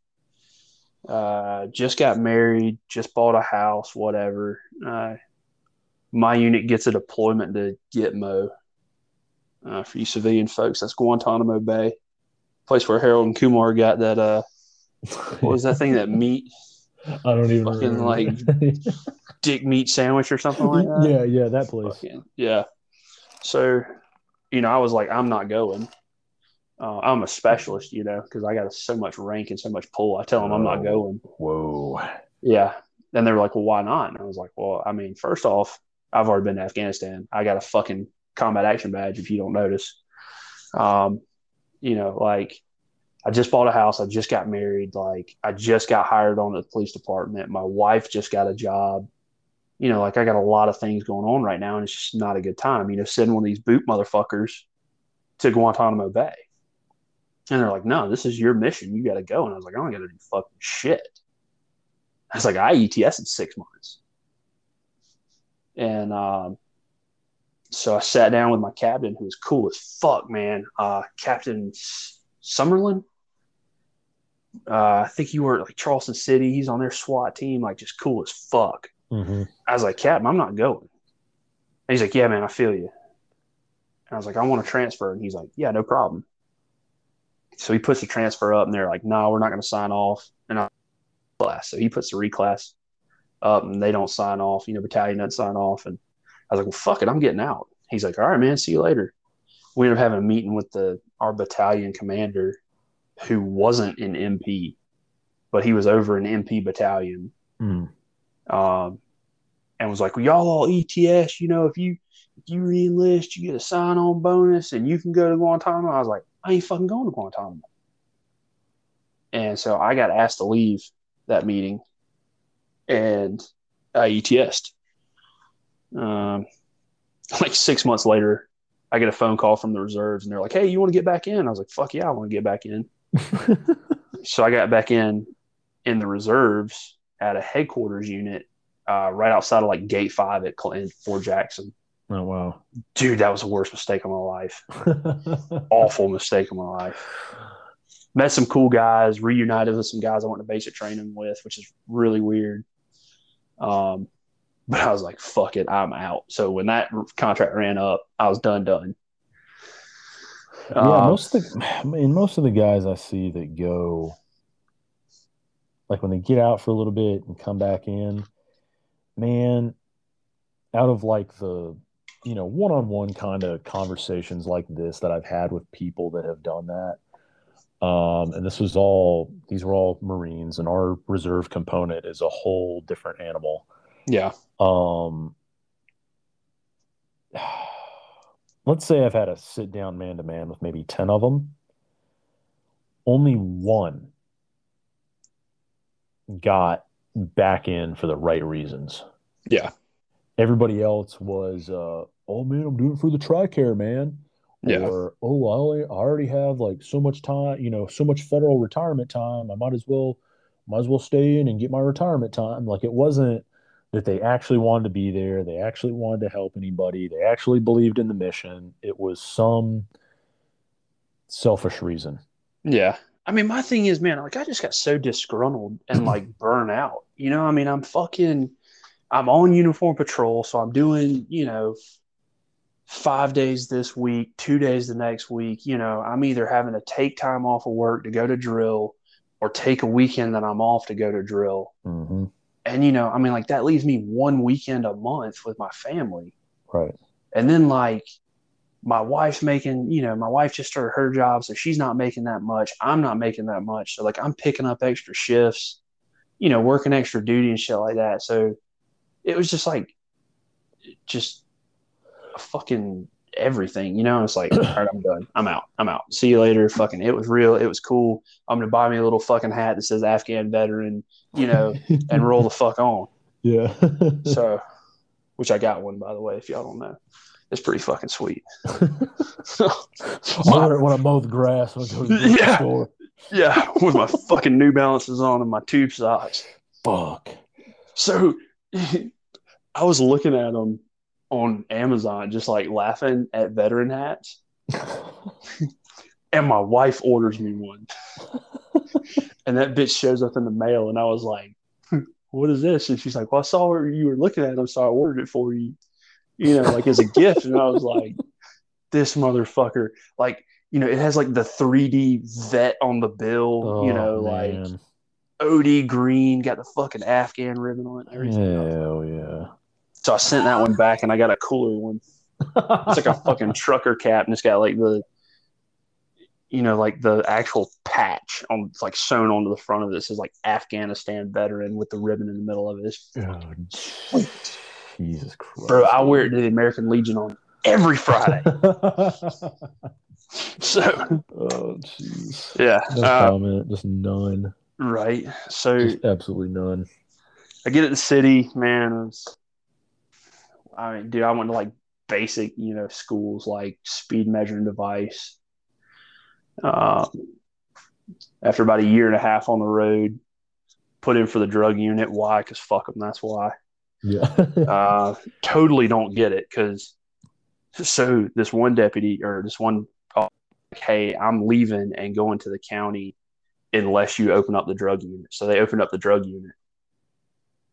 [SPEAKER 2] Uh, just got married, just bought a house, whatever. Uh, my unit gets a deployment to Gitmo. Uh, for you civilian folks, that's Guantanamo Bay, place where Harold and Kumar got that. Uh, what was that thing? That meat,
[SPEAKER 1] I don't even
[SPEAKER 2] Fucking,
[SPEAKER 1] remember.
[SPEAKER 2] dick meat sandwich or something like that.
[SPEAKER 1] yeah, yeah, that place.
[SPEAKER 2] Fucking- yeah. So, you know, I was like, I'm not going. Uh, I'm a specialist, you know, because I got so much rank and so much pull. I tell them I'm not
[SPEAKER 1] Oh.
[SPEAKER 2] going.
[SPEAKER 1] Whoa.
[SPEAKER 2] Yeah. And they were like, well, why not? And I was like, well, I mean, first off, I've already been to Afghanistan. I got a fucking combat action badge if you don't notice. Um, you know, like I just bought a house. I just got married. Like I just got hired on the police department. My wife just got a job. You know, like I got a lot of things going on right now, and it's just not a good time. You know, send one of these boot motherfuckers to Guantanamo Bay. And they're like, no, this is your mission. You got to go. And I was like, I don't got to do fucking shit. I was like, I ETS in six months. And um, so I sat down with my captain, who was cool as fuck, man. Uh, Captain Summerlin. Uh, I think worked at, like Charleston City. He's on their SWAT team, like just cool as fuck.
[SPEAKER 1] Hmm
[SPEAKER 2] I was like, Captain, I'm not going. And he's like, Yeah, man, I feel you. And I was like, I want to transfer. And he's like, Yeah, no problem. So he puts the transfer up, and they're like, No, we're not going to sign off. And I class. So he puts the reclass up, and they don't sign off. You know, battalion doesn't sign off. And I was like, Well, fuck it, I'm getting out. He's like, All right, man, see you later. We ended up having a meeting with the our battalion commander, who wasn't an MP, but he was over an MP battalion
[SPEAKER 1] Mm.
[SPEAKER 2] Um, and was like, well, "Y'all all ETS, you know, if you if you reenlist, you get a sign on bonus, and you can go to Guantanamo." I was like, "I ain't fucking going to Guantanamo." And so I got asked to leave that meeting, and I ETS'd. Um, like six months later, I get a phone call from the reserves and they're like, Hey, you want to get back in? I was like, Fuck yeah, I want to get back in. so I got back in in the reserves at a headquarters unit uh, right outside of like gate five at Clinton, Fort Jackson.
[SPEAKER 1] oh wow.
[SPEAKER 2] Dude, that was the worst mistake of my life. Awful mistake of my life. Met some cool guys, reunited with some guys I went to basic training with, which is really weird. Um, but I was like, fuck it, I'm out. So when that contract ran up, I was done, done.
[SPEAKER 1] Yeah,
[SPEAKER 2] Um,
[SPEAKER 1] most of the I mean, most of the guys I see that go like when they get out for a little bit and come back in, man, out of like the you know one-on-one kind of conversations like this that I've had with people that have done that. Um, and this was all these were all Marines, and our reserve component is a whole different animal.
[SPEAKER 2] yeah,
[SPEAKER 1] Um, let's say I've had a sit down man to man with maybe 10 of them. Only one got back in for the right reasons.
[SPEAKER 2] yeah,
[SPEAKER 1] Everybody else was, uh, oh man, I'm doing it for the TRICARE, man.
[SPEAKER 2] Yeah.
[SPEAKER 1] Or, oh, I, only, I already have like so much time, you know, so much federal retirement time. I might as well, might as well stay in and get my retirement time. Like it wasn't that they actually wanted to be there. They actually wanted to help anybody. They actually believed in the mission. It was some selfish reason.
[SPEAKER 2] yeah. I mean, my thing is, man, like I just got so disgruntled and like burnt out. You know, I mean, I'm fucking, I'm on uniform patrol, so I'm doing, you know, five days this week, two days the next week. You know, I'm either having to take time off of work to go to drill or take a weekend that I'm off to go to drill.
[SPEAKER 1] hmm
[SPEAKER 2] And, you know, I mean, like that leaves me one weekend a month with my family.
[SPEAKER 1] Right.
[SPEAKER 2] And then, like, my wife's making, you know, my wife just started her job, so she's not making that much. I'm not making that much. So, like, I'm picking up extra shifts, you know, working extra duty and shit like that. So it was just like, just fucking everything, you know? It's like, all right, I'm done. I'm out. I'm out. See you later. Fucking, it was real. It was cool. I'm going to buy me a little fucking hat that says Afghan veteran, you know, and roll the fuck on.
[SPEAKER 1] yeah.
[SPEAKER 2] So, which I got one, by the way, if y'all don't know. It's pretty fucking sweet.
[SPEAKER 1] Wear when I mow the grass I go to the
[SPEAKER 2] Yeah.
[SPEAKER 1] store.
[SPEAKER 2] Yeah, with my fucking New Balances on and my tube socks.
[SPEAKER 1] Fuck.
[SPEAKER 2] So I was looking at them on Amazon, just like laughing at veteran hats, and my wife orders me one, and that bitch shows up in the mail, and I was like, "Hmm, "What is this?" And she's like, "Well, I saw where you were looking at them, so I ordered it for you, you know, like as a gift." And I was like, "This motherfucker!" Like, you know, it has like the 3D vet on the bill, you
[SPEAKER 1] Oh,
[SPEAKER 2] know, like
[SPEAKER 1] man.
[SPEAKER 2] OD green, got the fucking Afghan ribbon on it, and everything.
[SPEAKER 1] Hell yeah.
[SPEAKER 2] So I sent that one back, and I got a cooler one. It's like a fucking trucker cap, and it's got like the, you know, like the actual patch on, like sewn onto the front of this is like Afghanistan veteran with the ribbon in the middle of it. It's,
[SPEAKER 1] Oh, Jesus Christ.
[SPEAKER 2] bro, I wear it to the American Legion on every Friday. So
[SPEAKER 1] oh, jeez.
[SPEAKER 2] yeah,
[SPEAKER 1] No
[SPEAKER 2] uh,
[SPEAKER 1] comment. Just none.
[SPEAKER 2] right. So
[SPEAKER 1] Just absolutely none.
[SPEAKER 2] I get at the city, man. Was, I mean, dude, I went to like basic, you know, schools like speed measuring device. Um, after about a year and a half on the road, put in for the drug unit. Why? Because fuck them. That's why.
[SPEAKER 1] Yeah.
[SPEAKER 2] Uh, totally don't get it. Because so this one deputy or this one, called, hey, I'm leaving and going to the county unless you open up the drug unit. So they opened up the drug unit.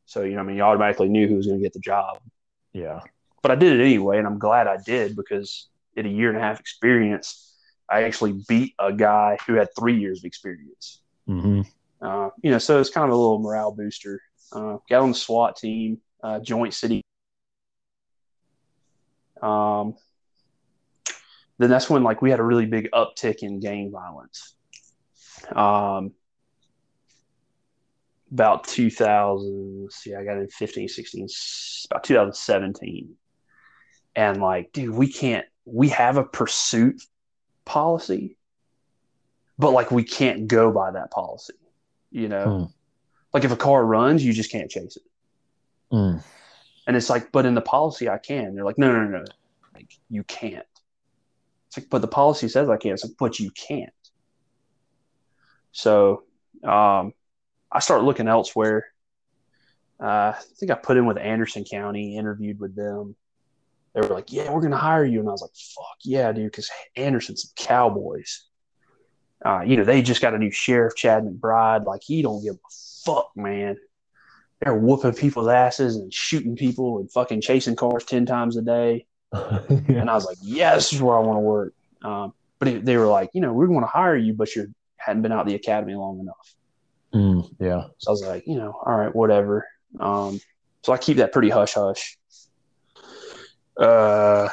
[SPEAKER 2] So, you know, I mean, you automatically knew who was going to get the job.
[SPEAKER 1] yeah.
[SPEAKER 2] But I did it anyway, and I'm glad I did because in a year and a half experience, I actually beat a guy who had three years of experience.
[SPEAKER 1] hmm
[SPEAKER 2] Uh, you know, so it's kind of a little morale booster. Uh, got on the SWAT team, uh, Joint City. Um, then that's when like we had a really big uptick in gang violence. Um, about 2000, let's see, I got in 15, 16, about 2017. And like, dude, we can't, we have a pursuit policy, but like we can't go by that policy, you know?
[SPEAKER 1] Hmm.
[SPEAKER 2] Like if a car runs, you just can't chase it.
[SPEAKER 1] Mm.
[SPEAKER 2] And it's like, but in the policy, I can. They're like, no, no, no, no. like you can't. It's like, but the policy says I can't. It's like, but you can't. So um, I start looking elsewhere. Uh, I think I put in with Anderson County, interviewed with them. They were like, "Yeah, we're gonna hire you," and I was like, "Fuck yeah, dude!" Because Anderson's some cowboys. Uh, you know, they just got a new sheriff, Chad McBride. Like, he don't give a fuck, man. They're whooping people's asses and shooting people and fucking chasing cars ten times a day. yeah. And I was like, "Yeah, this is where I want to work." Um, but it, they were like, "You know, we want to hire you, but you hadn't been out the academy long enough."
[SPEAKER 1] Mm, yeah.
[SPEAKER 2] So I was like, you know, all right, whatever. Um, so I keep that pretty hush hush. Uh,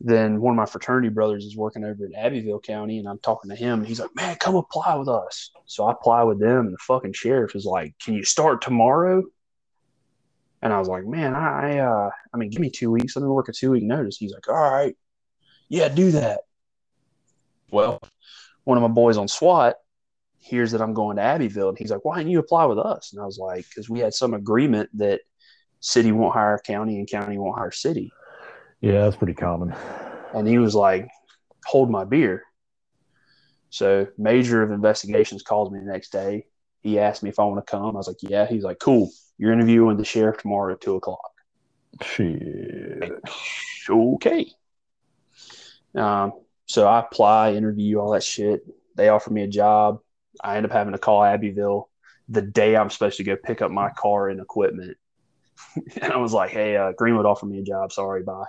[SPEAKER 2] then one of my fraternity brothers is working over in Abbeville County, and I'm talking to him, and he's like, "Man, come apply with us." So I apply with them, and the fucking sheriff is like, "Can you start tomorrow?" And I was like, "Man, I, uh, I mean, give me two weeks. Let me work a two week notice." He's like, "All right, yeah, do that." Well, one of my boys on SWAT hears that I'm going to Abbeville, and he's like, "Why didn't you apply with us?" And I was like, "Because we had some agreement that city won't hire county and county won't hire city."
[SPEAKER 1] Yeah, that's pretty common.
[SPEAKER 2] And he was like, "Hold my beer." So major of investigations calls me the next day. He asked me if I want to come. I was like, "Yeah." He's like, "Cool. You're interviewing the sheriff tomorrow at two o'clock."
[SPEAKER 1] Shit.
[SPEAKER 2] Okay. Um, so I apply, interview, all that shit. They offer me a job. I end up having to call Abbeville the day I'm supposed to go pick up my car and equipment. and I was like, hey, uh, Greenwood offered me a job. Sorry, bye.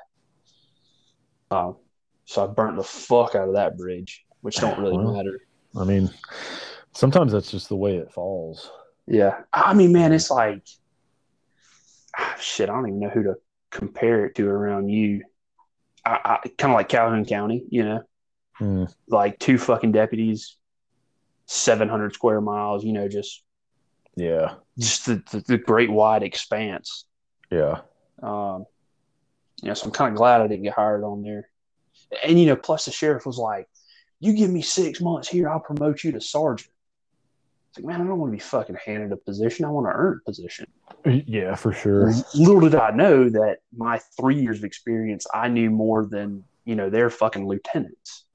[SPEAKER 2] Um, so I burnt the fuck out of that bridge, which don't really well, matter.
[SPEAKER 1] I mean, sometimes that's just the way it falls.
[SPEAKER 2] Yeah. I mean, man, it's like, ah, shit, I don't even know who to compare it to around you. I, I kind of like Calhoun County, you know,
[SPEAKER 1] mm.
[SPEAKER 2] like two fucking deputies 700 square miles, you know, just
[SPEAKER 1] yeah,
[SPEAKER 2] just the, the, the great wide expanse.
[SPEAKER 1] Yeah.
[SPEAKER 2] Um, you know, so I'm kind of glad I didn't get hired on there. And you know, plus the sheriff was like, "You give me six months here, I'll promote you to sergeant." It's like, man, I don't want to be fucking handed a position. I want to earn a position.
[SPEAKER 1] Yeah, for sure.
[SPEAKER 2] Little did I know that my three years of experience, I knew more than you know their fucking lieutenants.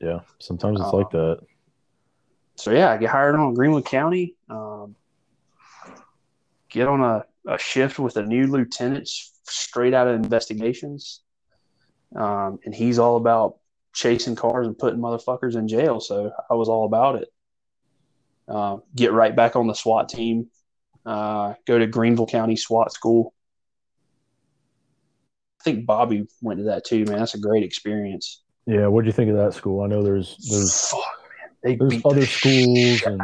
[SPEAKER 1] Yeah, sometimes it's like that
[SPEAKER 2] so yeah, I get hired on Greenwood County. Um, get on a, a shift with a new lieutenant straight out of investigations. Um, and he's all about chasing cars and putting motherfuckers in jail. So I was all about it. Uh, get right back on the SWAT team. Uh, go to Greenville County SWAT School. I think Bobby went to that too, man. That's a great experience.
[SPEAKER 1] Yeah, what do you think of that school? I know there's there's
[SPEAKER 2] Fuck, they
[SPEAKER 1] there's other the schools and,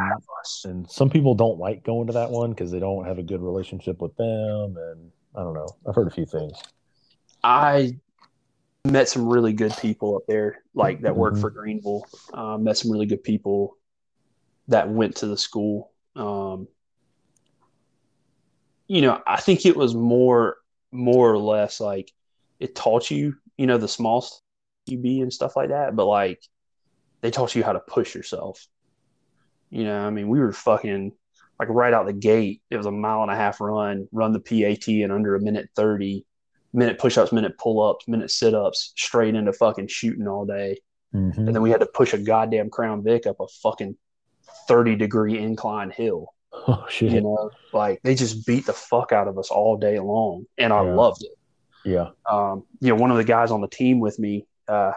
[SPEAKER 1] and some people don't like going to that one because they don't have a good relationship with them and i don't know i've heard a few things
[SPEAKER 2] i met some really good people up there like that work mm-hmm. for greenville um, met some really good people that went to the school um, you know i think it was more more or less like it taught you you know the small you be and stuff like that but like they taught you how to push yourself. You know, I mean, we were fucking like right out the gate. It was a mile and a half run, run the PAT in under a minute 30, minute push ups, minute pull ups, minute sit ups, straight into fucking shooting all day.
[SPEAKER 1] Mm-hmm.
[SPEAKER 2] And then we had to push a goddamn Crown Vic up a fucking 30 degree incline hill.
[SPEAKER 1] Oh, shit.
[SPEAKER 2] You know, like they just beat the fuck out of us all day long. And I
[SPEAKER 1] yeah.
[SPEAKER 2] loved it.
[SPEAKER 1] Yeah.
[SPEAKER 2] Um, you know, one of the guys on the team with me, uh,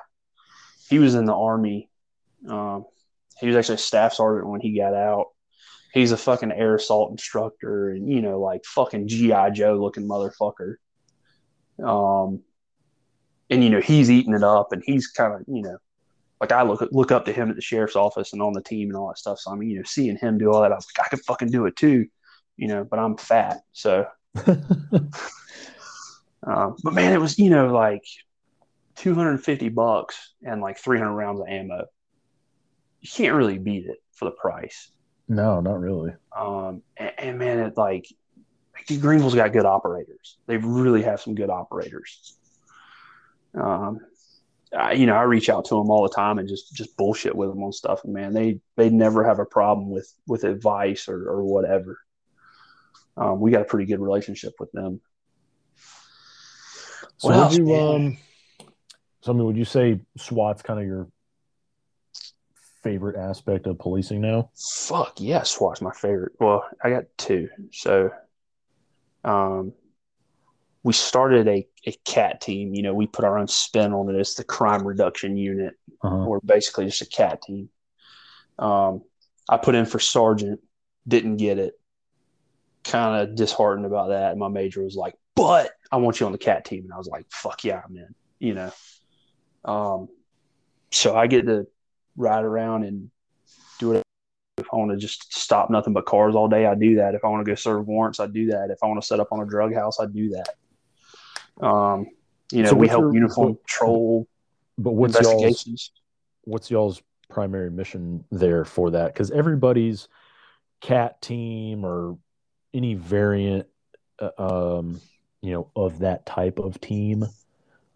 [SPEAKER 2] he was in the army um, he was actually a staff sergeant when he got out. He's a fucking air assault instructor, and you know, like fucking GI Joe looking motherfucker. Um, and you know, he's eating it up, and he's kind of you know, like I look look up to him at the sheriff's office and on the team and all that stuff. So I mean, you know, seeing him do all that, I was like, I could fucking do it too, you know. But I'm fat, so. um, but man, it was you know like 250 bucks and like 300 rounds of ammo you can't really beat it for the price.
[SPEAKER 1] No, not really.
[SPEAKER 2] Um, and, and man, it like, Greenville's got good operators. They really have some good operators. Um, I, you know, I reach out to them all the time and just just bullshit with them on stuff. And man, they they never have a problem with with advice or or whatever. Um, we got a pretty good relationship with them.
[SPEAKER 1] So else, you um So I mean, would you say SWAT's kind of your favorite aspect of policing now?
[SPEAKER 2] Fuck yeah, SWAT's my favorite. Well, I got two. So, um, we started a, a cat team. You know, we put our own spin on it. It's the crime reduction unit.
[SPEAKER 1] Uh-huh.
[SPEAKER 2] We're basically just a cat team. Um, I put in for sergeant, didn't get it. Kind of disheartened about that. And my major was like, but I want you on the cat team. And I was like, fuck yeah, I'm in, you know. Um, so I get to ride around and do it. If I want to just stop nothing but cars all day, I do that. If I want to go serve warrants, I do that. If I want to set up on a drug house, I do that. Um, you know,
[SPEAKER 1] So
[SPEAKER 2] we help
[SPEAKER 1] your-
[SPEAKER 2] uniform
[SPEAKER 1] what-
[SPEAKER 2] patrol
[SPEAKER 1] But what's y'all's what's y'all's primary mission there for that? Because everybody's cat team or any variant, uh, um, you know, of that type of team,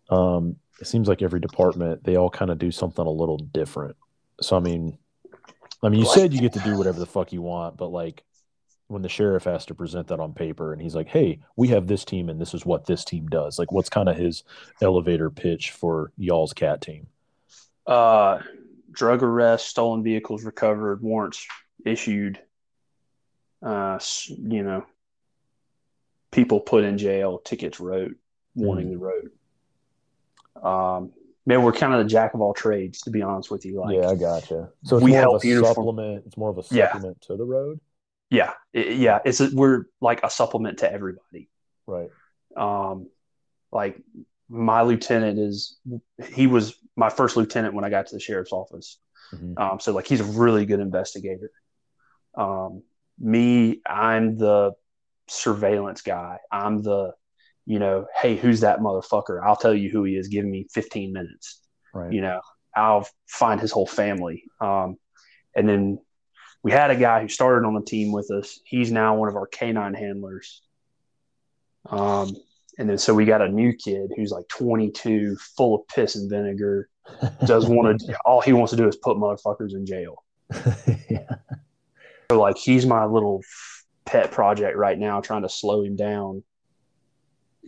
[SPEAKER 1] um, it seems like every department they all kind of do something a little different. So I mean, I mean, you
[SPEAKER 2] Like-
[SPEAKER 1] said you get to do whatever the fuck you want, but like when the sheriff has to present that on paper and he's like, "Hey, we have this team and this is what this team does." Like, what's kind of his elevator pitch for y'all's cat team?
[SPEAKER 2] Uh, drug arrest, stolen vehicles recovered, warrants issued. Uh, you know, people put in jail, tickets wrote, warning the road. Um, man, we're kind of the jack of all trades, to be honest with you. Like,
[SPEAKER 1] yeah, I gotcha. So it's
[SPEAKER 2] we
[SPEAKER 1] more
[SPEAKER 2] help
[SPEAKER 1] of a
[SPEAKER 2] uniform-
[SPEAKER 1] supplement. It's more of a
[SPEAKER 2] Yeah.
[SPEAKER 1] supplement to the road,
[SPEAKER 2] yeah, it- yeah. It's a, we're like a supplement to everybody.
[SPEAKER 1] right?
[SPEAKER 2] Um, like my lieutenant is he was my first lieutenant when I got to the sheriff's office.
[SPEAKER 1] Mhm.
[SPEAKER 2] Um, so like he's a really good investigator. Um, me, I'm the surveillance guy. I'm the, you know, hey, who's that motherfucker? I'll tell you who he is. Give me 15 minutes.
[SPEAKER 1] Right.
[SPEAKER 2] You know, I'll find his whole family. Um, and then we had a guy who started on the team with us. He's now one of our canine handlers. Um, and then so we got a new kid who's like 22, full of piss and vinegar. Does want to all he wants to do is put motherfuckers in jail.
[SPEAKER 1] yeah.
[SPEAKER 2] So like he's my little pet project right now, trying to slow him down.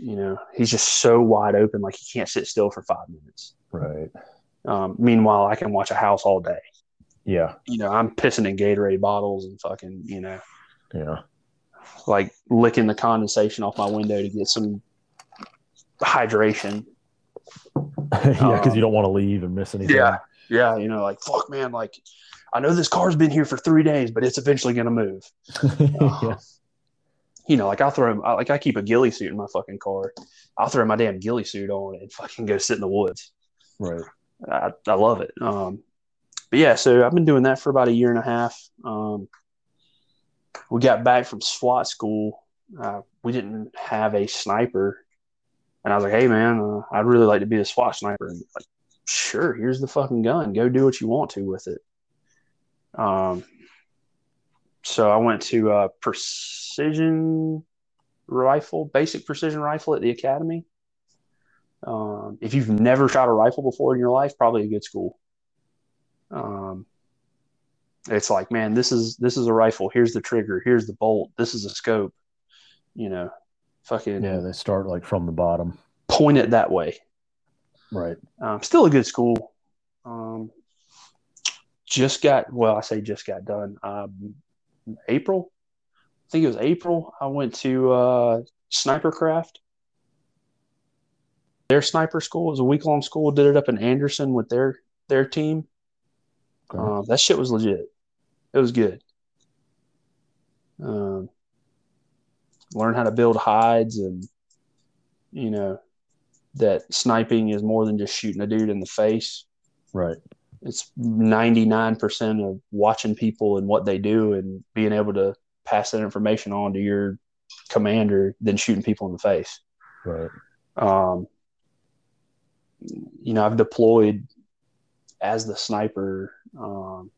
[SPEAKER 2] You know, he's just so wide open, like he can't sit still for five minutes.
[SPEAKER 1] Right.
[SPEAKER 2] Um, meanwhile, I can watch a house all day.
[SPEAKER 1] Yeah.
[SPEAKER 2] You know, I'm pissing in Gatorade bottles and fucking, you know,
[SPEAKER 1] Yeah.
[SPEAKER 2] like licking the condensation off my window to get some hydration.
[SPEAKER 1] yeah, because
[SPEAKER 2] Um,
[SPEAKER 1] you don't want to leave and miss anything.
[SPEAKER 2] Yeah. Yeah, you know, like fuck, man. Like, I know this car's been here for three days, but it's eventually gonna move.
[SPEAKER 1] yeah.
[SPEAKER 2] You know, like I'll throw, I- like I keep a ghillie suit in my fucking car. I'll throw my damn ghillie suit on and fucking go sit in the woods.
[SPEAKER 1] Right.
[SPEAKER 2] I, I love it. Um, but yeah, so I've been doing that for about a year and a half. Um, we got back from SWAT school. Uh, we didn't have a sniper, and I was like, "Hey, man, uh, I'd really like to be a SWAT sniper." And like, sure, here's the fucking gun. Go do what you want to with it. Um, so I went to uh, precision rifle, basic precision rifle at the academy. Um, if you've never shot a rifle before in your life, probably a good school. Um, it's like, man, this is this is a rifle. Here's the trigger. Here's the bolt. This is a scope. You know, fucking
[SPEAKER 1] Yeah. They start like from the bottom.
[SPEAKER 2] point it that way.
[SPEAKER 1] Right.
[SPEAKER 2] Um, still a good school. Um, just got well, I say just got done. Um, April, I think it was April. I went to uh, Snipercraft. Their sniper school was a week long school. Did it up in Anderson with their their team.
[SPEAKER 1] Okay.
[SPEAKER 2] Um, that shit was legit. It was good. Um, learn how to build hides and you know that sniping is more than just shooting a dude in the face.
[SPEAKER 1] Right.
[SPEAKER 2] It's 99% of watching people and what they do and being able to pass that information on to your commander than shooting people in the face.
[SPEAKER 1] Right.
[SPEAKER 2] Um, you know, I've deployed as the sniper um,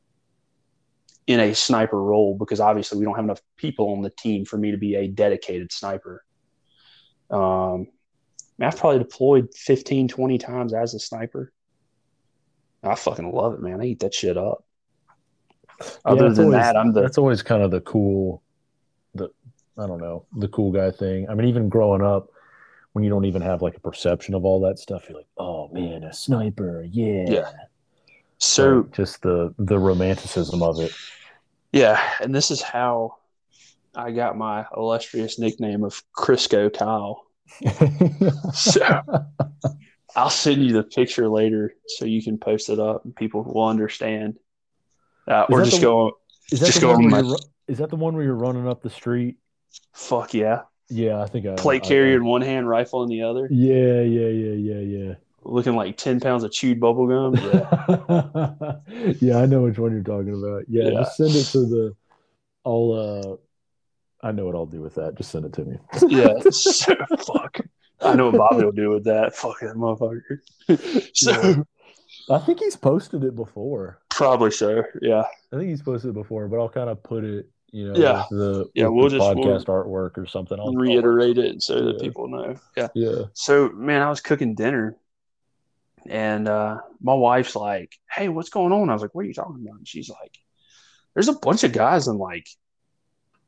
[SPEAKER 2] in a sniper role because obviously we don't have enough people on the team for me to be a dedicated sniper. Um, I've probably deployed 15, 20 times as a sniper. I fucking love it, man. I eat that shit up. Other
[SPEAKER 1] it's
[SPEAKER 2] than
[SPEAKER 1] always-
[SPEAKER 2] that, I'm the
[SPEAKER 1] that's always kind of the cool the I don't know, the cool guy thing. I mean, even growing up, when you don't even have like a perception of all that stuff. You're like, oh man, a sniper, yeah.
[SPEAKER 2] Yeah. So
[SPEAKER 1] Like, just the the romanticism of it.
[SPEAKER 2] yeah, and this is how I got my illustrious nickname of Crisco Kyle. So I'll send you the picture later so you can post it up and people will understand. Uh, or just
[SPEAKER 1] the-
[SPEAKER 2] go,
[SPEAKER 1] is that
[SPEAKER 2] Just
[SPEAKER 1] the
[SPEAKER 2] go
[SPEAKER 1] one where
[SPEAKER 2] my-
[SPEAKER 1] ru- is that the one where you're running up the street?
[SPEAKER 2] fuck yeah.
[SPEAKER 1] Yeah, I think I
[SPEAKER 2] Plate carrier in one hand, rifle in the other,
[SPEAKER 1] Yeah, yeah, yeah, yeah, yeah.
[SPEAKER 2] looking like 10 pounds of chewed bubble gum. Yeah.
[SPEAKER 1] yeah, I know which one you're talking about. Yeah,
[SPEAKER 2] Yeah.
[SPEAKER 1] just send it to the. I'll. uh I know what I'll do with that. Just send it to me.
[SPEAKER 2] yeah. So, fuck. I know what Bobby will do with that. Fuck that motherfucker. so,
[SPEAKER 1] Yeah. I think he's posted it before.
[SPEAKER 2] probably so. Yeah.
[SPEAKER 1] I think he's posted it before, but I'll kind of put it, you know,
[SPEAKER 2] Yeah.
[SPEAKER 1] the,
[SPEAKER 2] Yeah, we'll
[SPEAKER 1] the
[SPEAKER 2] just-
[SPEAKER 1] podcast artwork or something. I'll
[SPEAKER 2] Reiterate it so that people know. Yeah.
[SPEAKER 1] Yeah.
[SPEAKER 2] So, man, I was cooking dinner and uh, my wife's like, Hey, what's going on? I was like, What are you talking about? And she's like, There's a bunch of guys in like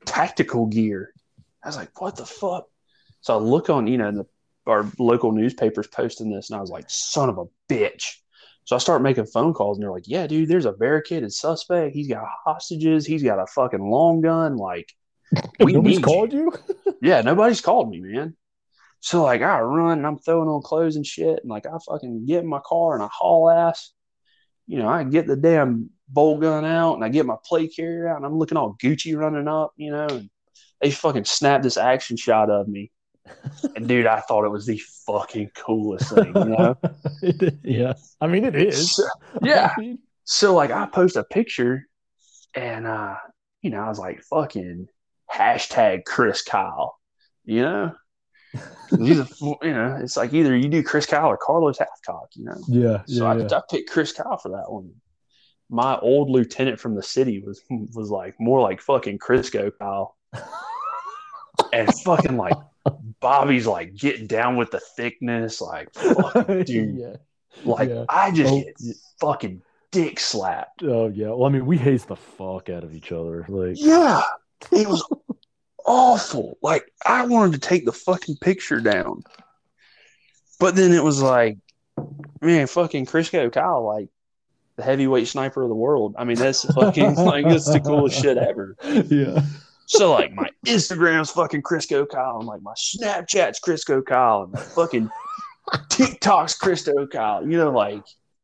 [SPEAKER 2] tactical gear. I was like, What the fuck? So I look on, you know, in the, our local newspapers posting this, and I was like, Son of a bitch. So I start making phone calls, and they're like, Yeah, dude, there's a barricaded suspect. He's got hostages. He's got a fucking long gun. Like, we
[SPEAKER 1] Nobody's called you.
[SPEAKER 2] yeah, nobody's called me, man. So like I run and I'm throwing on clothes and shit, and like I fucking get in my car and I haul ass. You know, I get the damn bolt gun out and I get my plate carrier out and I'm looking all Gucci running up, you know, and they fucking snap this action shot of me. And dude, I thought it was the fucking coolest thing, you know?
[SPEAKER 1] yeah. I mean, it is.
[SPEAKER 2] So- yeah.
[SPEAKER 1] I mean,
[SPEAKER 2] So like I post a picture and uh, you know, I was like fucking hashtag Chris Kyle, you know? He's a, you know, it's like either you do Chris Kyle or Carlos Hathcock, you know.
[SPEAKER 1] yeah.
[SPEAKER 2] So
[SPEAKER 1] Yeah.
[SPEAKER 2] I,
[SPEAKER 1] yeah.
[SPEAKER 2] I picked Chris Kyle for that one. My old lieutenant from the city was was like more like fucking Crisco Kyle, and fucking like Bobby's like getting down with the thickness, like fuck, dude.
[SPEAKER 1] yeah.
[SPEAKER 2] like
[SPEAKER 1] Yeah.
[SPEAKER 2] I just
[SPEAKER 1] Oh,
[SPEAKER 2] get
[SPEAKER 1] yeah.
[SPEAKER 2] fucking dick slapped.
[SPEAKER 1] Oh yeah. Well, I mean, we haze the fuck out of each other. Like,
[SPEAKER 2] Yeah, it was awful. Like I wanted to take the fucking picture down, but then it was like, man, fucking Crisco Kyle, like the heavyweight sniper of the world. I mean, that's fucking like it's the coolest shit ever.
[SPEAKER 1] yeah.
[SPEAKER 2] So like my Instagram's fucking Crisco Kyle, and like my Snapchat's Crisco Kyle, and my fucking TikTok's Crisco Kyle. You know, like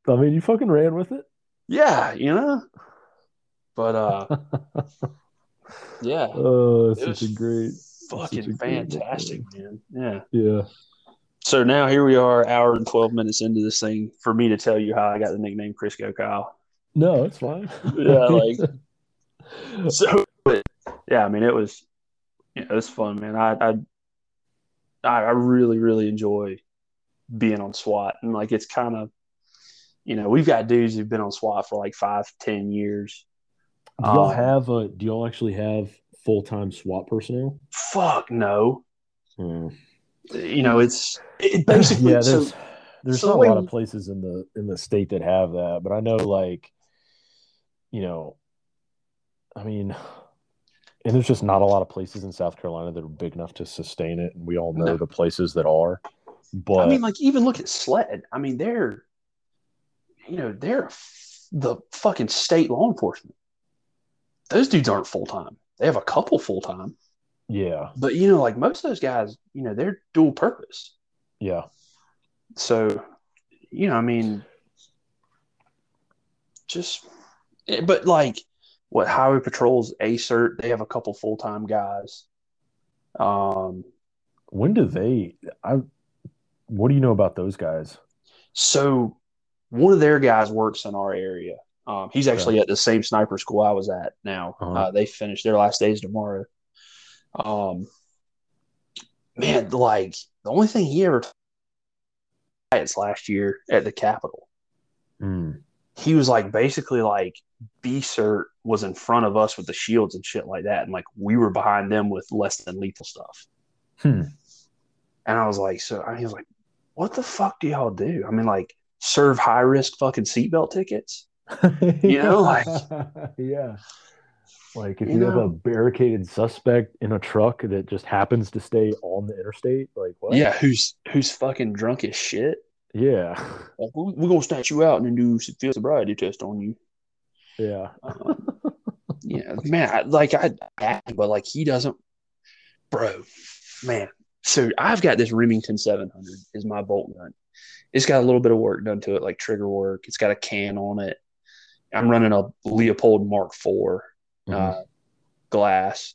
[SPEAKER 1] I mean, you fucking ran with it.
[SPEAKER 2] yeah, you know. But uh, yeah,
[SPEAKER 1] Oh,
[SPEAKER 2] it
[SPEAKER 1] such a great.
[SPEAKER 2] fucking
[SPEAKER 1] such a great
[SPEAKER 2] fantastic, man. Yeah.
[SPEAKER 1] Yeah.
[SPEAKER 2] So now here we are, hour and twelve minutes into this thing for me to tell you how I got the nickname Crisco Kyle.
[SPEAKER 1] No, it's fine.
[SPEAKER 2] Yeah, like so. Yeah, I mean it was, you know, it was fun, man. I I I really really enjoy being on SWAT, and like it's kind of, you know, we've got dudes who've been on SWAT for like five, ten years.
[SPEAKER 1] do y'all
[SPEAKER 2] Um,
[SPEAKER 1] have a? Do y'all actually have full time SWAT personnel?
[SPEAKER 2] Fuck no,
[SPEAKER 1] Hmm.
[SPEAKER 2] you know it's it basically
[SPEAKER 1] yeah,
[SPEAKER 2] so-
[SPEAKER 1] there's there's
[SPEAKER 2] so
[SPEAKER 1] not a lot of places in the in the state that have that, but I know like, you know, I mean, and there's just not a lot of places in South Carolina that are big enough to sustain it, and we all know
[SPEAKER 2] No.
[SPEAKER 1] the places that are. But
[SPEAKER 2] I mean, like even look at SLED. I mean, they're, you know, they're the fucking state law enforcement. Those dudes aren't full time. They have a couple full time,
[SPEAKER 1] yeah,
[SPEAKER 2] but you know, like most of those guys, you know, they're dual purpose.
[SPEAKER 1] yeah,
[SPEAKER 2] So, you know, I mean, just, eh, but like what Highway Patrol's A cert, they have a couple full time guys. Um,
[SPEAKER 1] when do they? I. What do you know about those guys?
[SPEAKER 2] So one of their guys works in our area. Um, he's actually at the same sniper school I was at now.
[SPEAKER 1] Uh-huh.
[SPEAKER 2] Uh, they finished their last days tomorrow. Um, man, like the only thing he ever riots last year at the Capitol.
[SPEAKER 1] Hmm.
[SPEAKER 2] He was like basically like B cert was in front of us with the shields and shit like that, and like we were behind them with less than lethal stuff.
[SPEAKER 1] Hmm.
[SPEAKER 2] And I was like, so I was like, what the fuck do y'all do? I mean, like serve high risk fucking seatbelt tickets. You know, like-
[SPEAKER 1] yeah, Like if
[SPEAKER 2] You
[SPEAKER 1] you, have a barricaded suspect in a truck that just happens to stay on the interstate, like what?
[SPEAKER 2] Yeah, who's who's fucking drunk as shit.
[SPEAKER 1] Yeah.
[SPEAKER 2] Like, we- we're gonna snatch you out and then do a field sobriety test on you.
[SPEAKER 1] Yeah.
[SPEAKER 2] Um, yeah, man, I, like I, but like he doesn't, bro, man. So I've got this Remington 700 is my bolt gun. It's got a little bit of work done to it, like trigger work. It's got a can on it. I'm running a Leupold Mark IV uh, glass,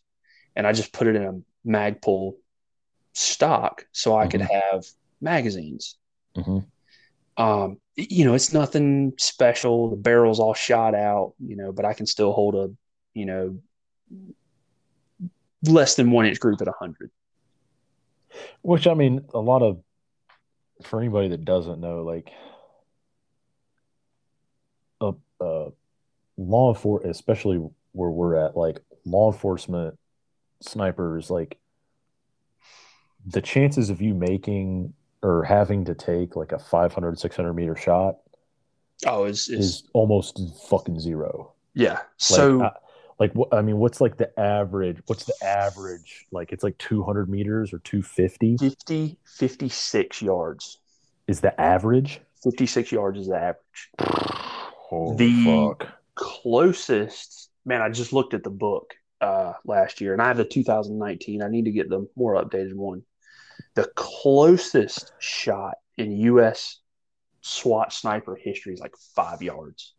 [SPEAKER 2] and I just put it in a Magpul stock so I could have magazines.
[SPEAKER 1] Mhm.
[SPEAKER 2] Um, you know, it's nothing special. The barrel's all shot out, you know, but I can still hold a, you know, less than one inch group at 100.
[SPEAKER 1] Which I mean, a lot of for anybody that doesn't know, like a, a law enforcement, especially where we're at, like law enforcement snipers, like the chances of you making or having to take like a 500, 600 meter shot
[SPEAKER 2] Oh, it's
[SPEAKER 1] is almost fucking zero.
[SPEAKER 2] yeah.
[SPEAKER 1] Like,
[SPEAKER 2] So
[SPEAKER 1] I, like what I mean, what's like the average? What's the average? Like it's like 200 meters or 250
[SPEAKER 2] 50, 56 yards.
[SPEAKER 1] is the average.
[SPEAKER 2] 56 yards is the average.
[SPEAKER 1] Holy
[SPEAKER 2] The-
[SPEAKER 1] fuck.
[SPEAKER 2] closest man i just looked at the book uh last year and i have the 2019 i need to get the more updated one the closest shot in us swat sniper history is like five yards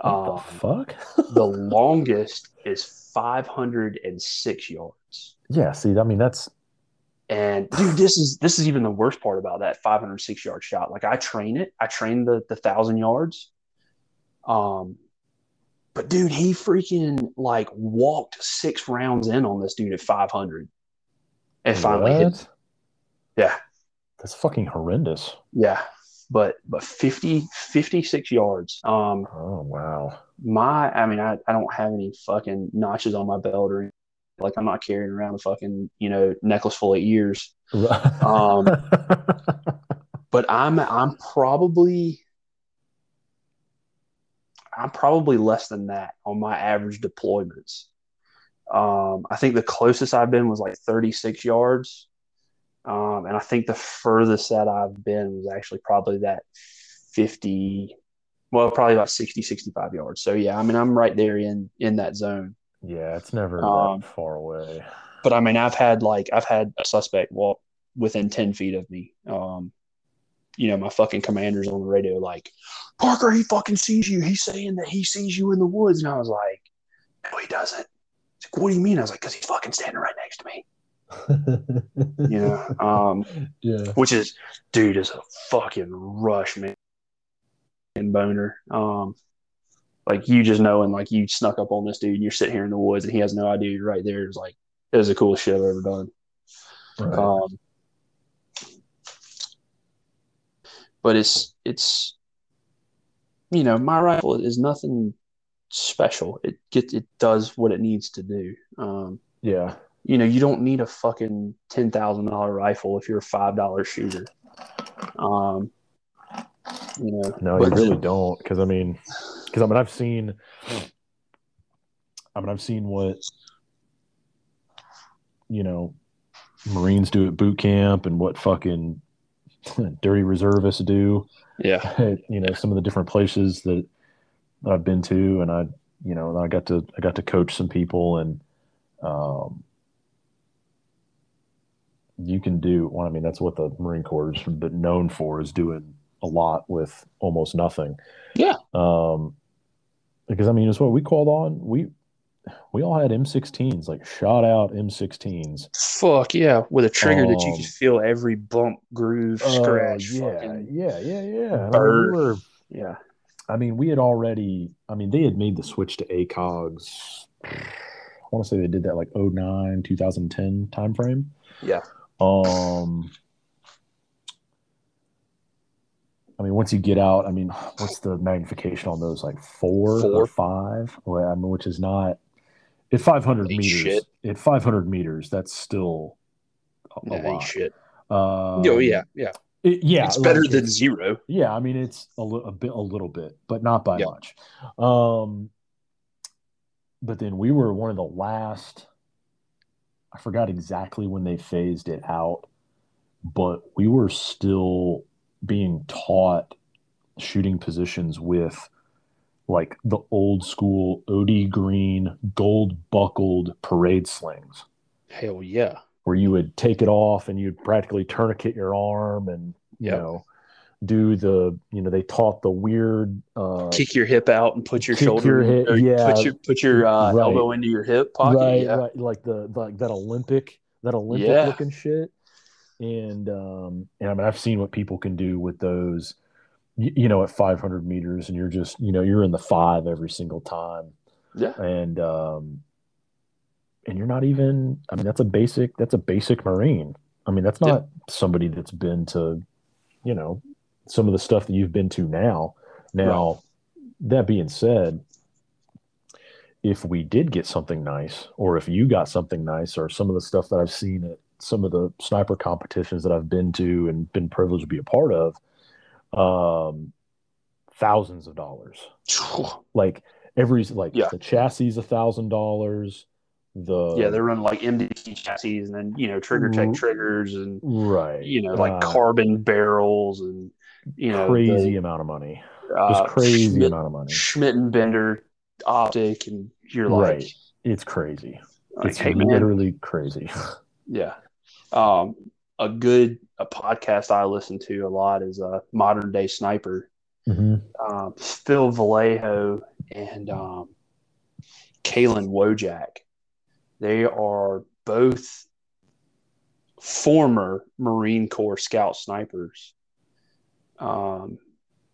[SPEAKER 2] um,
[SPEAKER 1] the fuck?
[SPEAKER 2] the longest is 506 yards.
[SPEAKER 1] Yeah, see, I mean that's
[SPEAKER 2] and dude this is this is even the worst part about that 506 yard shot. Like i train it. I train the the thousand yards. Um but dude he freaking like walked six rounds in on this dude at 500 and finally hit yeah.
[SPEAKER 1] That's fucking horrendous.
[SPEAKER 2] yeah but but 50 56 yards um
[SPEAKER 1] Oh wow.
[SPEAKER 2] my i mean i, I don't have any fucking notches on my belt or anything. like i'm not carrying around a fucking you know necklace full of ears Um, but I'm I'm probably I'm probably less than that on my average deployments. Um, I think the closest I've been was like 36 yards. Um, and I think the furthest that I've been was actually probably that 50, well, probably about 60, 65 yards. So yeah, I mean, I'm right there in, in that zone.
[SPEAKER 1] yeah, it's never
[SPEAKER 2] Um,
[SPEAKER 1] far away.
[SPEAKER 2] But I mean, I've had like, I've had a suspect walk within 10 feet of me. Um, you know, my fucking commander's on the radio, like, Parker, he fucking sees you. He's saying that he sees you in the woods. And I was like, no, he doesn't. He's like, what do you mean? I was like, because he's fucking standing right next to me. Know, um,
[SPEAKER 1] yeah.
[SPEAKER 2] which is, dude, is a fucking rush, man. And boner. Um, like you just knowing, like you snuck up on this dude and you're sitting here in the woods and he has no idea you're right there. It's like, it was the coolest shit I've ever done.
[SPEAKER 1] Right.
[SPEAKER 2] Um, but it's it's you know my rifle is nothing special. It get it does what it needs to do. Um,
[SPEAKER 1] yeah.
[SPEAKER 2] You know you don't need a fucking ten thousand dollar rifle if you're a five dollar shooter. Um, you know,
[SPEAKER 1] No,
[SPEAKER 2] but
[SPEAKER 1] you really don't. Because I mean, because I mean, I've seen. I mean, I've seen what you know Marines do at boot camp, and what fucking dirty reservists do.
[SPEAKER 2] yeah,
[SPEAKER 1] you know some of the different places that, that I've been to, and I you know I got to I got to coach some people, and um, you can do. Well, I mean that's what the Marine Corps is known for is doing a lot with almost nothing.
[SPEAKER 2] Yeah.
[SPEAKER 1] Um, because I mean it's what we called on. We we all had M16s, like shot out M16s.
[SPEAKER 2] fuck yeah, with a trigger that you
[SPEAKER 1] Um,
[SPEAKER 2] can feel every bump, groove,
[SPEAKER 1] Oh,
[SPEAKER 2] scratch.
[SPEAKER 1] yeah,
[SPEAKER 2] fucking-
[SPEAKER 1] yeah, yeah, yeah. I mean, we were
[SPEAKER 2] yeah.
[SPEAKER 1] I mean, we had already, I mean, they had made the switch to ACOGs. I want to say they did that like 09, 2010 timeframe.
[SPEAKER 2] Yeah.
[SPEAKER 1] Um, I mean, once you get out, I mean, what's the magnification on those? Like four,
[SPEAKER 2] Four.
[SPEAKER 1] or five? Well, I mean, which is not at 500
[SPEAKER 2] Ain't
[SPEAKER 1] meters.
[SPEAKER 2] shit.
[SPEAKER 1] At 500 meters, that's still a, a lot.
[SPEAKER 2] shit.
[SPEAKER 1] Um,
[SPEAKER 2] oh yeah, yeah.
[SPEAKER 1] it- yeah.
[SPEAKER 2] it's better
[SPEAKER 1] like,
[SPEAKER 2] than
[SPEAKER 1] it's-
[SPEAKER 2] zero.
[SPEAKER 1] yeah, I mean it's a, li- a bit, a little bit, but not by
[SPEAKER 2] Yeah.
[SPEAKER 1] much. Um, but then we were one of the last. I forgot exactly when they phased it out, but we were still being taught shooting positions with like the old school OD green gold buckled parade slings.
[SPEAKER 2] Hell yeah.
[SPEAKER 1] Where you would take it off and you'd practically tourniquet your arm and you
[SPEAKER 2] Yep.
[SPEAKER 1] know do the you know they taught the weird uh
[SPEAKER 2] Kick your hip out and put your shoulder,
[SPEAKER 1] your hip- yeah.
[SPEAKER 2] put your put your uh,
[SPEAKER 1] Right.
[SPEAKER 2] elbow into your hip pocket.
[SPEAKER 1] right,
[SPEAKER 2] yeah.
[SPEAKER 1] right like the like that Olympic that Olympic
[SPEAKER 2] Yeah.
[SPEAKER 1] looking shit. And um and I mean I've seen what people can do with those you, you know at 500 meters and you're just you know you're in the five every single time
[SPEAKER 2] Yeah.
[SPEAKER 1] and um and you're not even i mean that's a basic that's a basic marine i mean that's not somebody that's been to you know some of the stuff that you've been to now. Now that being said if we did get something nice or if you got something nice or some of the stuff that i've seen at some of the sniper competitions that i've been to and been privileged to be a part of um thousands of dollars. Like every like
[SPEAKER 2] Yeah.
[SPEAKER 1] the chassis is a thousand dollars the
[SPEAKER 2] Yeah, they're running like MDT chassis and then you know trigger tech triggers and
[SPEAKER 1] right.
[SPEAKER 2] you know like
[SPEAKER 1] Uh,
[SPEAKER 2] carbon barrels and you know
[SPEAKER 1] crazy
[SPEAKER 2] the,
[SPEAKER 1] amount of money
[SPEAKER 2] uh,
[SPEAKER 1] just crazy
[SPEAKER 2] Schmidt,
[SPEAKER 1] amount of money
[SPEAKER 2] Schmidt and Bender optic and you're like,
[SPEAKER 1] Right. it's crazy
[SPEAKER 2] like
[SPEAKER 1] it's
[SPEAKER 2] hey man,
[SPEAKER 1] literally crazy
[SPEAKER 2] yeah. Um, a good a podcast I listen to a lot is uh, Modern Day Sniper.
[SPEAKER 1] Mhm.
[SPEAKER 2] um, Phil Velayo and um, Caylen Wojcik. They are both former Marine Corps scout snipers. Um,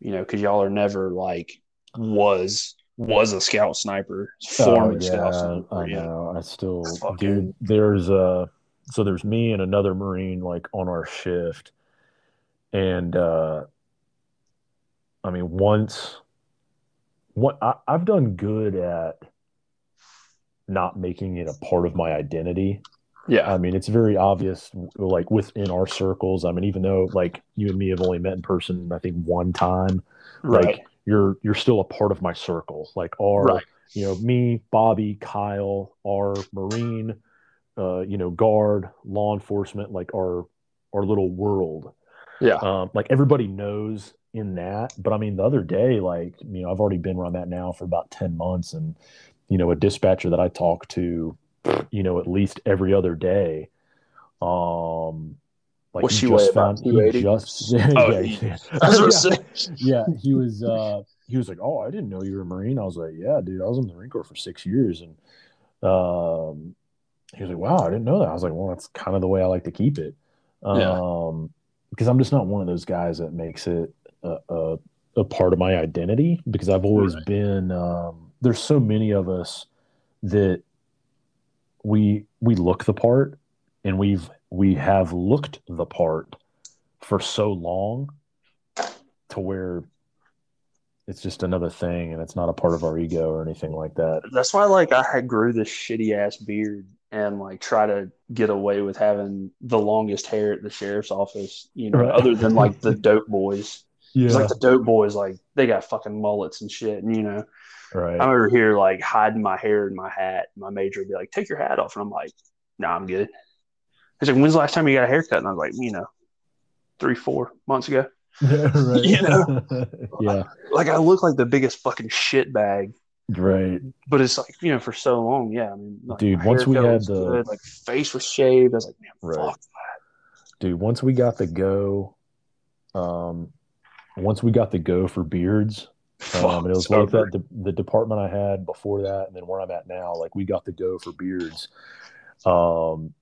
[SPEAKER 2] you know, because y'all are never like was was a scout sniper, former
[SPEAKER 1] Oh,
[SPEAKER 2] scout sniper.
[SPEAKER 1] I
[SPEAKER 2] yeah.
[SPEAKER 1] know. I still,
[SPEAKER 2] Fucking-
[SPEAKER 1] dude. There's uh so there's me and another Marine like on our shift, and uh I mean once, what I, I've done good at not making it a part of my identity.
[SPEAKER 2] Yeah,
[SPEAKER 1] I mean, it's very obvious, like within our circles. I mean, even though like you and me have only met in person, I think one time,
[SPEAKER 2] right.
[SPEAKER 1] like you're you're still a part of my circle. Like our
[SPEAKER 2] Right.
[SPEAKER 1] you know, me, Bobby, Kyle, our Marine, uh, you know, guard, law enforcement, like our our little world.
[SPEAKER 2] Yeah.
[SPEAKER 1] Um, like everybody knows in that. But I mean, the other day, like, you know, I've already been around that now for about 10 months. And, you know, a dispatcher that I talk to, you know, at least every other day, um, like
[SPEAKER 2] What's
[SPEAKER 1] he
[SPEAKER 2] she weigh,
[SPEAKER 1] just found he
[SPEAKER 2] 280?
[SPEAKER 1] just
[SPEAKER 2] Oh,
[SPEAKER 1] yeah,
[SPEAKER 2] he-
[SPEAKER 1] yeah.
[SPEAKER 2] Was
[SPEAKER 1] Yeah yeah, he was uh he was like, Oh, I didn't know you were a Marine. I was like, Yeah, dude, I was in the Marine Corps for six years and um he was like, Wow, I didn't know that. I was like, Well, that's kind of the way I like to keep it.
[SPEAKER 2] Yeah.
[SPEAKER 1] Um because I'm just not one of those guys that makes it a, a, a part of my identity because I've always
[SPEAKER 2] Right.
[SPEAKER 1] been um there's so many of us that we we look the part and we've we have looked the part for so long to where it's just another thing and it's not a part of our ego or anything like that.
[SPEAKER 2] that's why like I had grew this shitty ass beard and like try to get away with having the longest hair at the sheriff's office, you know,
[SPEAKER 1] Right.
[SPEAKER 2] other than like the dope boys.
[SPEAKER 1] Yeah.
[SPEAKER 2] It's like the dope boys, like they got fucking mullets and shit. And you know,
[SPEAKER 1] right.
[SPEAKER 2] I'm over here like hiding my hair in my hat. My major would be like, "Take your hat off," and I'm like, "Nah, I'm good." He's like, "When's the last time you got a haircut?" And I was like, "You know, three, four months ago."
[SPEAKER 1] yeah, right.
[SPEAKER 2] You know?
[SPEAKER 1] yeah.
[SPEAKER 2] Like I look like the biggest fucking shit bag,
[SPEAKER 1] Right.
[SPEAKER 2] but it's like you know, for so long, yeah. I mean, like,
[SPEAKER 1] Dude, once we had the-
[SPEAKER 2] good, like face was shaved, I was like, man,
[SPEAKER 1] Right.
[SPEAKER 2] fuck.
[SPEAKER 1] Dude, once we got the go, um, once we got the go for beards, Um, and it was like that. The, the department I had before that, and then where I'm at now, like we got the go for beards. Um,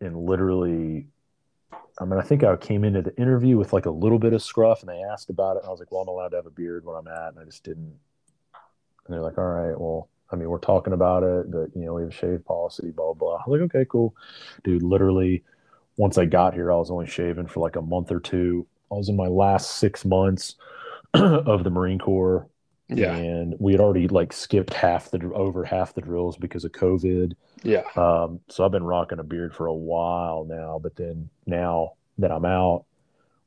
[SPEAKER 1] and literally, I mean, I think I came into the interview with like a little bit of scruff, and they asked about it, and I was like, "Well, I'm allowed to have a beard where I'm at," and I just didn't. And they're like, "All right, well, I mean, we're talking about it, but you know, we have a shave policy, blah blah." I was like, "Okay, cool, dude." Literally, once I got here, I was only shaving for like a month or two. I was in my last six months of the Marine Corps,
[SPEAKER 2] Yeah,
[SPEAKER 1] and we had already like skipped half the over half the drills because of COVID.
[SPEAKER 2] yeah,
[SPEAKER 1] Um, so I've been rocking a beard for a while now, but then now that I'm out,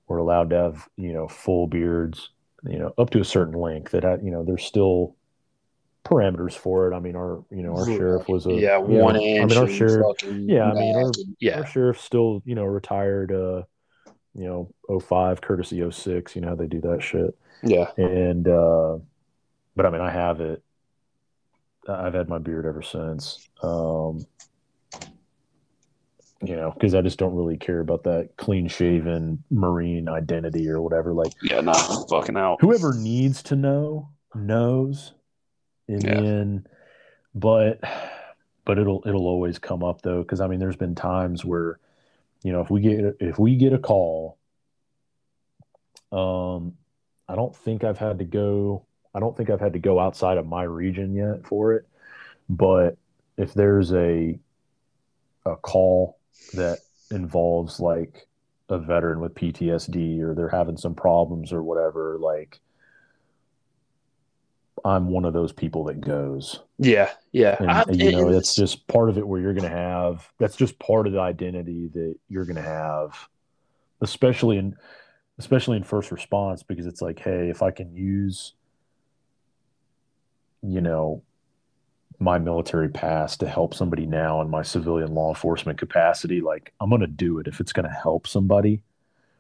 [SPEAKER 1] we're allowed to have you know full beards, you know, up to a certain length. That ha- you know, there's still parameters for it. I mean, our you know our sheriff was a
[SPEAKER 2] yeah
[SPEAKER 1] you know,
[SPEAKER 2] one
[SPEAKER 1] I mean, our sheriff. yeah, I mean, our-
[SPEAKER 2] yeah,
[SPEAKER 1] Our sheriff's still you know retired. Uh, you know, 05, courtesy 06, You know how they do that shit.
[SPEAKER 2] Yeah,
[SPEAKER 1] And uh, but I mean, I have it. I've had my beard ever since. Um, you know, because I just don't really care about that clean shaven marine identity or whatever. Like
[SPEAKER 2] yeah. No, I'm fucking out.
[SPEAKER 1] whoever needs to know knows and
[SPEAKER 2] Yeah.
[SPEAKER 1] then but but it'll it'll always come up though because i mean there's been times where you know if we get if we get a call um i don't think i've had to go i don't think i've had to go outside of my region yet for it but if there's a a call that involves like a veteran with PTSD or they're having some problems or whatever, like I'm one of those people that goes.
[SPEAKER 2] Yeah, yeah.
[SPEAKER 1] And,
[SPEAKER 2] I-
[SPEAKER 1] and, you know, that's just part of it where you're going to have, that's just part of the identity that you're going to have, especially in, especially in first response, because it's like, hey, if I can use, you know, my military past to help somebody now in my civilian law enforcement capacity, like I'm going to do it if it's going to help somebody.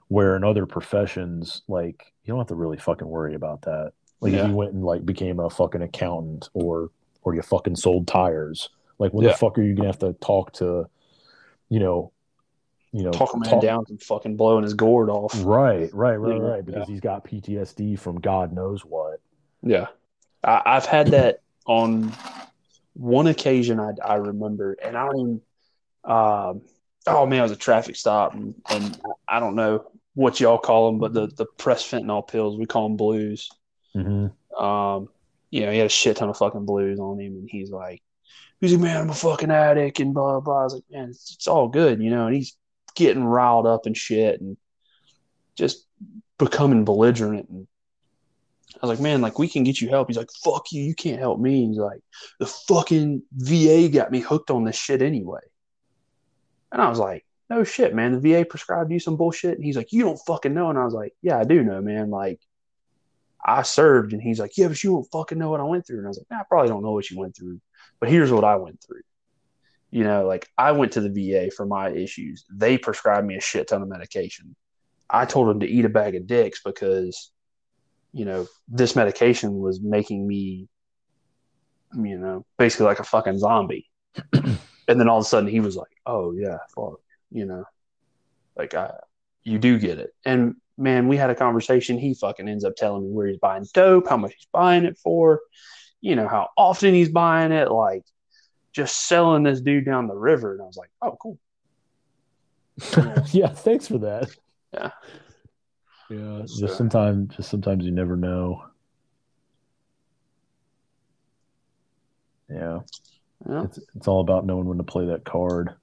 [SPEAKER 1] Where in other professions, like you don't have to really fucking worry about that. Like
[SPEAKER 2] Yeah.
[SPEAKER 1] if you went and like became a fucking accountant or or you fucking sold tires, like when
[SPEAKER 2] Yeah.
[SPEAKER 1] the fuck are you gonna have to talk to, you know, you know,
[SPEAKER 2] talk a man
[SPEAKER 1] talk-
[SPEAKER 2] down and fucking blowing his gourd off.
[SPEAKER 1] Right, right, right,
[SPEAKER 2] Yeah,
[SPEAKER 1] right. Because he's got PTSD from God knows what.
[SPEAKER 2] Yeah, I, I've had that on one occasion. I, I remember, and I don't even. Um, oh man, it was a traffic stop, and, and I don't know what y'all call them, but the the press fentanyl pills we call them blues.
[SPEAKER 1] Mm-hmm.
[SPEAKER 2] Um, you know, he had a shit ton of fucking blues on him, and he's like, he's like, man, I'm a fucking addict, and blah blah. blah. I was like, man, it's, it's all good, you know. And he's getting riled up and shit, and just becoming belligerent. And I was like, man, like we can get you help. He's like, fuck you, you can't help me. He's like, the fucking VA got me hooked on this shit anyway. And I was like, no shit, man. The VA prescribed you some bullshit. And he's like, you don't fucking know. And I was like, yeah, I do know, man. Like, I served. And he's like, yeah, but you don't fucking know what I went through. And I was like, nah, I probably don't know what you went through. But here's what I went through. You know, like I went to the VA for my issues. They prescribed me a shit ton of medication. I told them to eat a bag of dicks because, you know, this medication was making me, you know, basically like a fucking zombie. and then all of a sudden he was like, oh, yeah, fuck, you know, like I, you do get it. And man, we had a conversation. He fucking ends up telling me where he's buying dope, how much he's buying it for, you know, how often he's buying it, like just selling this dude down the river. And I was like, oh, cool.
[SPEAKER 1] yeah, thanks for that.
[SPEAKER 2] Yeah.
[SPEAKER 1] Yeah.
[SPEAKER 2] So-
[SPEAKER 1] Just uh, sometimes just sometimes you never know. Yeah.
[SPEAKER 2] Yeah.
[SPEAKER 1] It's it's all about knowing when to play that card.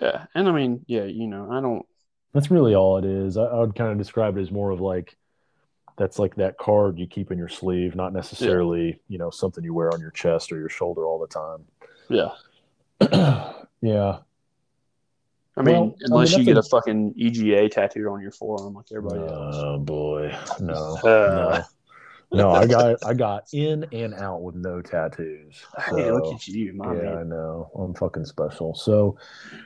[SPEAKER 2] Yeah. And I mean, yeah, you know, I don't,
[SPEAKER 1] That's really all it is. I, I would kind of describe it as more of like that's like that card you keep in your sleeve, not necessarily, you know, something you wear on your chest or your shoulder all the time.
[SPEAKER 2] Yeah.
[SPEAKER 1] yeah.
[SPEAKER 2] I mean,
[SPEAKER 1] Well, I mean,
[SPEAKER 2] unless you get
[SPEAKER 1] a-
[SPEAKER 2] fucking EGA tattooed on your forearm like everybody else.
[SPEAKER 1] Oh boy. No.
[SPEAKER 2] Uh.
[SPEAKER 1] no. No, I got I got in and out with no tattoos.
[SPEAKER 2] Hey, look at you, my
[SPEAKER 1] yeah,
[SPEAKER 2] man.
[SPEAKER 1] I know. I'm fucking special. So,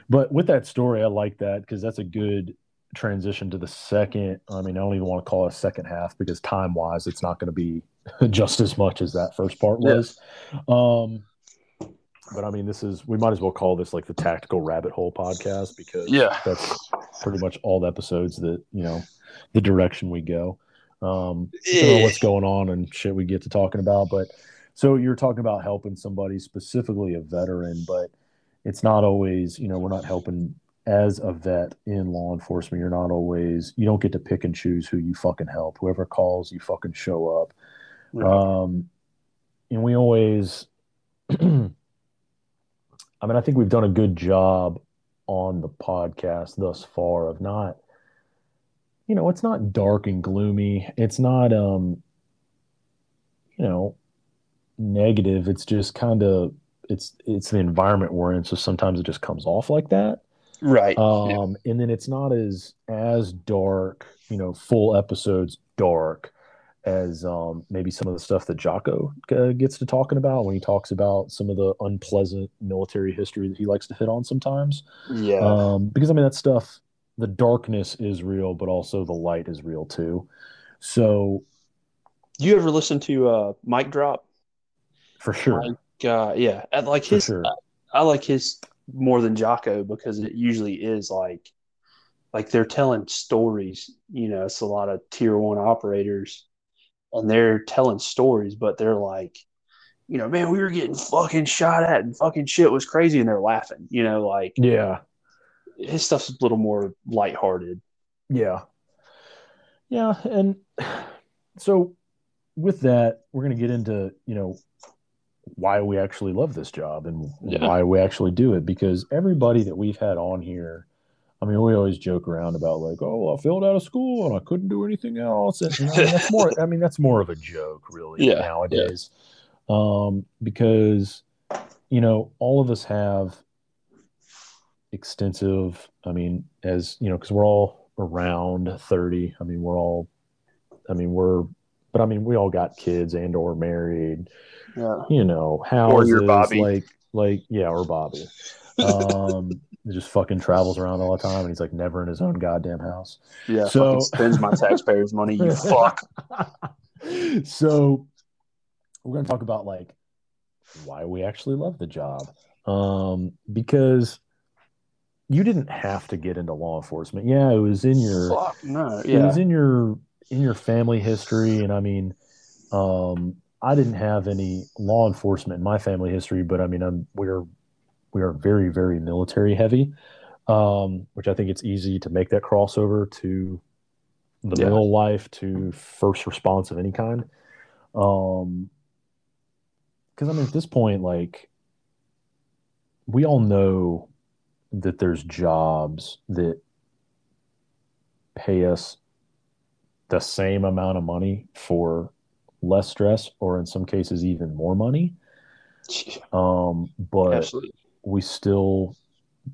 [SPEAKER 1] but with that story, I like that because that's a good transition to the second. I mean, I don't even want to call it a second half because time wise, it's not going to be just as much as that first part was. Um, but I mean, this is we might as well call this like the tactical rabbit hole podcast because
[SPEAKER 2] Yeah.
[SPEAKER 1] that's pretty much all the episodes that you know the direction we go. Um, on what's going on and shit we get to talking about. But so you're talking about helping somebody, specifically a veteran, but it's not always, you know, we're not helping as a vet in law enforcement. You're not always, you don't get to pick and choose who you fucking help. Whoever calls, you fucking show up. Um, and we always, I mean, I think we've done a good job on the podcast thus far of not, you know, it's not dark and gloomy. It's not, um, you know, negative. It's just kind of, it's, it's the environment we're in. So sometimes it just comes off like that.
[SPEAKER 2] right.
[SPEAKER 1] Um, and then it's not as, as dark, you know, full episodes dark as um, maybe some of the stuff that Jocko uh, gets to talking about when he talks about some of the unpleasant military history that he likes to hit on sometimes.
[SPEAKER 2] Yeah.
[SPEAKER 1] Um, because I mean that stuff, the darkness is real, but also the light is real too. So,
[SPEAKER 2] you ever listen to uh, Mike Drop?
[SPEAKER 1] For sure.
[SPEAKER 2] Mike, uh, yeah, I like his. Sure. I, I like his more than Jocko because it usually is like like they're telling stories. You know, it's a lot of tier one operators and they're telling stories, but they're like, you know, man, we were getting fucking shot at and fucking shit was crazy, and they're laughing. You know, like
[SPEAKER 1] yeah,
[SPEAKER 2] his stuff's a little more lighthearted.
[SPEAKER 1] Yeah, yeah, and so with that, we're gonna get into you know why we actually love this job and yeah. why we actually do it because everybody that we've had on here I mean, we always joke around about like, oh, well, I failed out of school and I couldn't do anything else. And, I mean, that's more. I mean, that's more of a joke, really, yeah, nowadays, yeah. Um, because you know, all of us have extensive. I mean, as you know, because we're all around thirty. I mean, we're all. I mean, we're, but I mean, we all got kids and or married.
[SPEAKER 2] Yeah.
[SPEAKER 1] You know, houses like like yeah, or Bobby. Um, just fucking travels around all the time, and he's like never in his own goddamn house.
[SPEAKER 2] Yeah, so spends my taxpayers' money. You fuck.
[SPEAKER 1] so we're gonna talk about like why we actually love the job, um, because you didn't have to get into law enforcement. Yeah, it was in your
[SPEAKER 2] fuck no. Yeah,
[SPEAKER 1] it was in your in your family history, and I mean, um, I didn't have any law enforcement in my family history, but I mean, I'm we're we are very very military heavy, um, which I think it's easy to make that crossover to the yeah. middle life to first response of any kind. Um, because I mean, at this point, like we all know that there's jobs that pay us the same amount of money for less stress or in some cases even more money um but Absolutely we still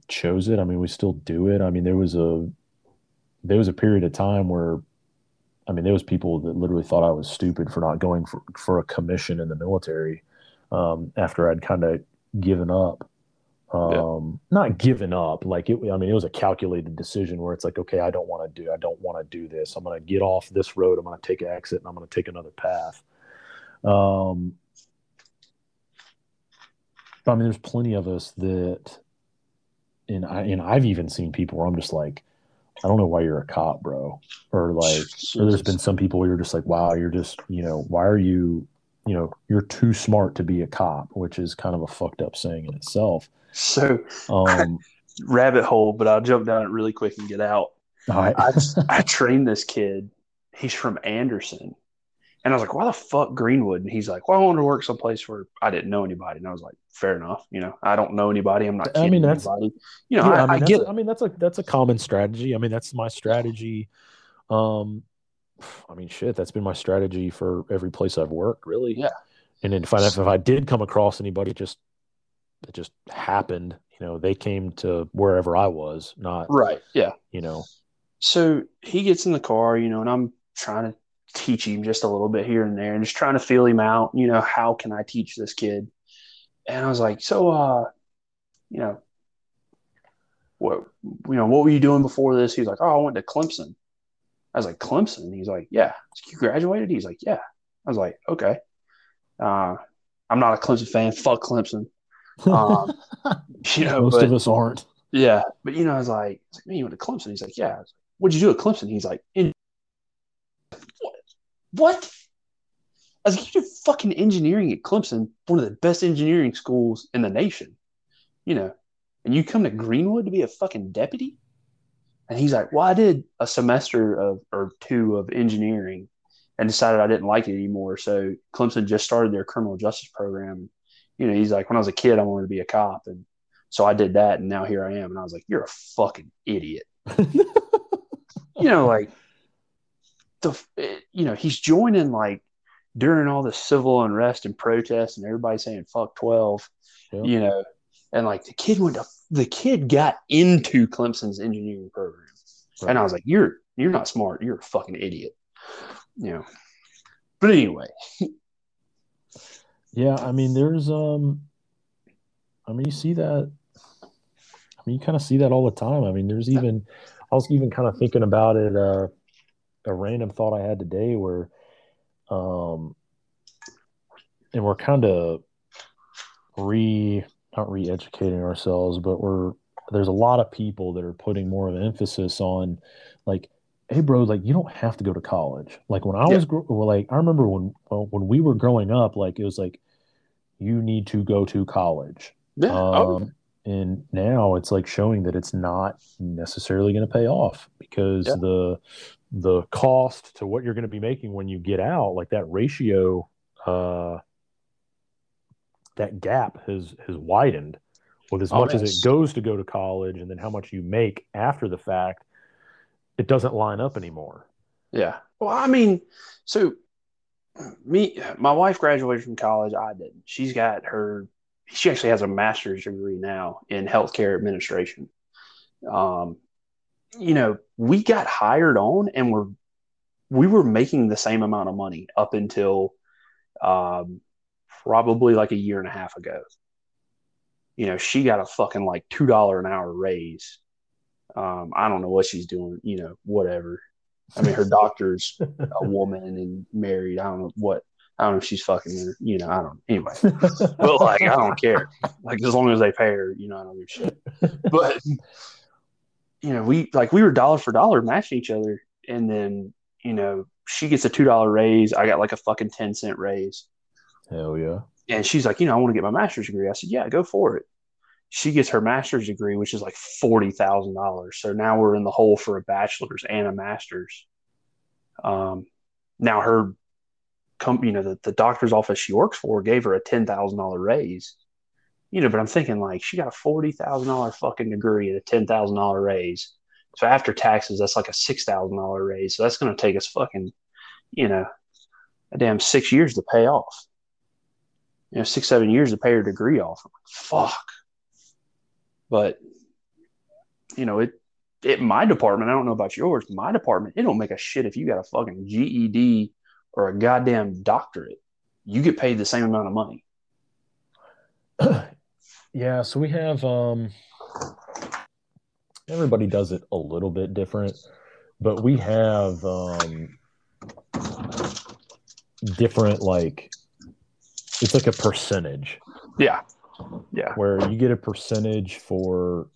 [SPEAKER 1] chose it. I mean, we still do it. I mean, there was a there was a period of time where I mean, there was people that literally thought I was stupid for not going for, for a commission in the military um, after I'd kind of given up. Um, yeah. Not given up, like it. I mean, it was a calculated decision where it's like, okay, I don't want to do, I don't want to do this. I'm going to get off this road. I'm going to take an exit, and I'm going to take another path. Um, I mean, there's plenty of us that, and I and I've even seen people where I'm just like, I don't know why you're a cop, bro, or like, or there's been some people where you're just like, wow, you're just, you know, why are you, you know, you're too smart to be a cop, which is kind of a fucked up saying in itself.
[SPEAKER 2] So, um, rabbit hole, but I'll jump down it really quick and get out. I, I trained this kid. He's from Anderson, and I was like, why the fuck Greenwood? And he's like, well, I want to work someplace where I didn't know anybody. And I was like, fair enough. You know, I don't know anybody. I'm not I mean, that's, anybody. You know, yeah, I, I, mean, I get
[SPEAKER 1] I mean, that's a, that's a common strategy. I mean, that's my strategy. Um, I mean, shit, that's been my strategy for every place I've worked, really.
[SPEAKER 2] Yeah.
[SPEAKER 1] And then if I, if I did come across anybody, just, it just happened, you know, they came to wherever I was, not
[SPEAKER 2] right. Yeah.
[SPEAKER 1] You know,
[SPEAKER 2] so he gets in the car, you know, and I'm trying to teach him just a little bit here and there and just trying to feel him out. You know, how can I teach this kid? And I was like, so, uh, you know, what, you know, what were you doing before this? He's like, oh, I went to Clemson. I was like, Clemson? He's like, yeah. You graduated? He's like, yeah. I was like, okay. Uh, I'm not a Clemson fan. Fuck Clemson. Um,
[SPEAKER 1] you know, most but, of us aren't.
[SPEAKER 2] Yeah, but you know, I was like, I was like, man, you went to Clemson. He's like, yeah. Like, What'd you do at Clemson? He's like, in what? I was like, you do fucking engineering at Clemson, one of the best engineering schools in the nation, you know, and you come to Greenwood to be a fucking deputy? And he's like, well, I did a semester of or two of engineering and decided I didn't like it anymore. So Clemson just started their criminal justice program. You know, he's like, when I was a kid, I wanted to be a cop. And so I did that. And now here I am. And I was like, you're a fucking idiot. you know, like the you know he's joining like during all the civil unrest and protests and everybody saying fuck 12 yep. you know and like the kid went to the kid got into clemson's engineering program right. and i was like you're you're not smart you're a fucking idiot you know But anyway,
[SPEAKER 1] yeah, I mean, there's um, I mean, you see that. I mean, you kind of see that all the time. I mean, there's even, I was even kind of thinking about it. Uh, a random thought I had today where, um, and we're kind of re not re-educating ourselves, but we're there's a lot of people that are putting more of an emphasis on like hey bro like you don't have to go to college like when i was yeah. like i remember when well, when we were growing up like it was like you need to go to college yeah. Um. And now it's like showing that it's not necessarily going to pay off because yeah. the the cost to what you're going to be making when you get out like that ratio uh that gap has has widened with as oh, much as it goes to go to college and then how much you make after the fact it doesn't line up anymore.
[SPEAKER 2] Yeah. Well i mean so me my wife graduated from college i didn't. She's got her she actually has a master's degree now in healthcare administration um you know we got hired on and we're we were making the same amount of money up until um probably like a year and a half ago. You know, she got a fucking like two dollar an hour raise. Um, I don't know what she's doing. You know, whatever. I mean, her doctor's a woman and married. I don't know what. I don't know if she's fucking. You know, I don't. Anyway, but like, I don't care. Like, as long as they pay her, you know, I don't give a shit. But you know, we like we were dollar for dollar matching each other, and then you know, she gets a two dollar raise. I got like a fucking ten cent raise.
[SPEAKER 1] Hell yeah.
[SPEAKER 2] And she's like, you know, I want to get my master's degree. I said, yeah, go for it. She gets her master's degree, which is like forty thousand dollars. So now we're in the hole for a bachelor's and a master's. Um, now her, com- you know, the, the doctor's office she works for gave her a ten thousand dollar raise. You know, but I'm thinking like she got a forty thousand dollar fucking degree and a ten thousand dollar raise. So after taxes, that's like a six thousand dollar raise. So that's going to take us fucking, you know, a damn six years to pay off you know, six, seven years to pay her degree off. Like, fuck. But, you know, it, it, my department, I don't know about yours, my department, it don't make a shit if you got a fucking GED or a goddamn doctorate. You get paid the same amount of money.
[SPEAKER 1] yeah. So we have, um, everybody does it a little bit different, but we have, um, different like it's like a percentage.
[SPEAKER 2] Yeah. Yeah.
[SPEAKER 1] Where you get a percentage for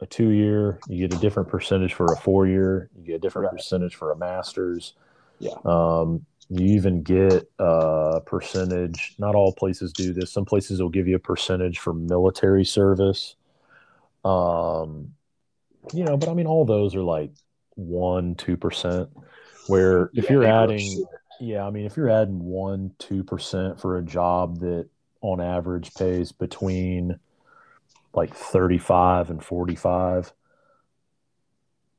[SPEAKER 1] a two year, you get a different percentage for a four year, you get a different right. percentage for a master's.
[SPEAKER 2] Yeah.
[SPEAKER 1] Um, you even get a percentage. Not all places do this. Some places will give you a percentage for military service. Um, you know, but I mean, all those are like one, two percent. Where if yeah, you're adding, yeah, I mean, if you're adding one, two percent for a job that on average pays between like 35 and 45,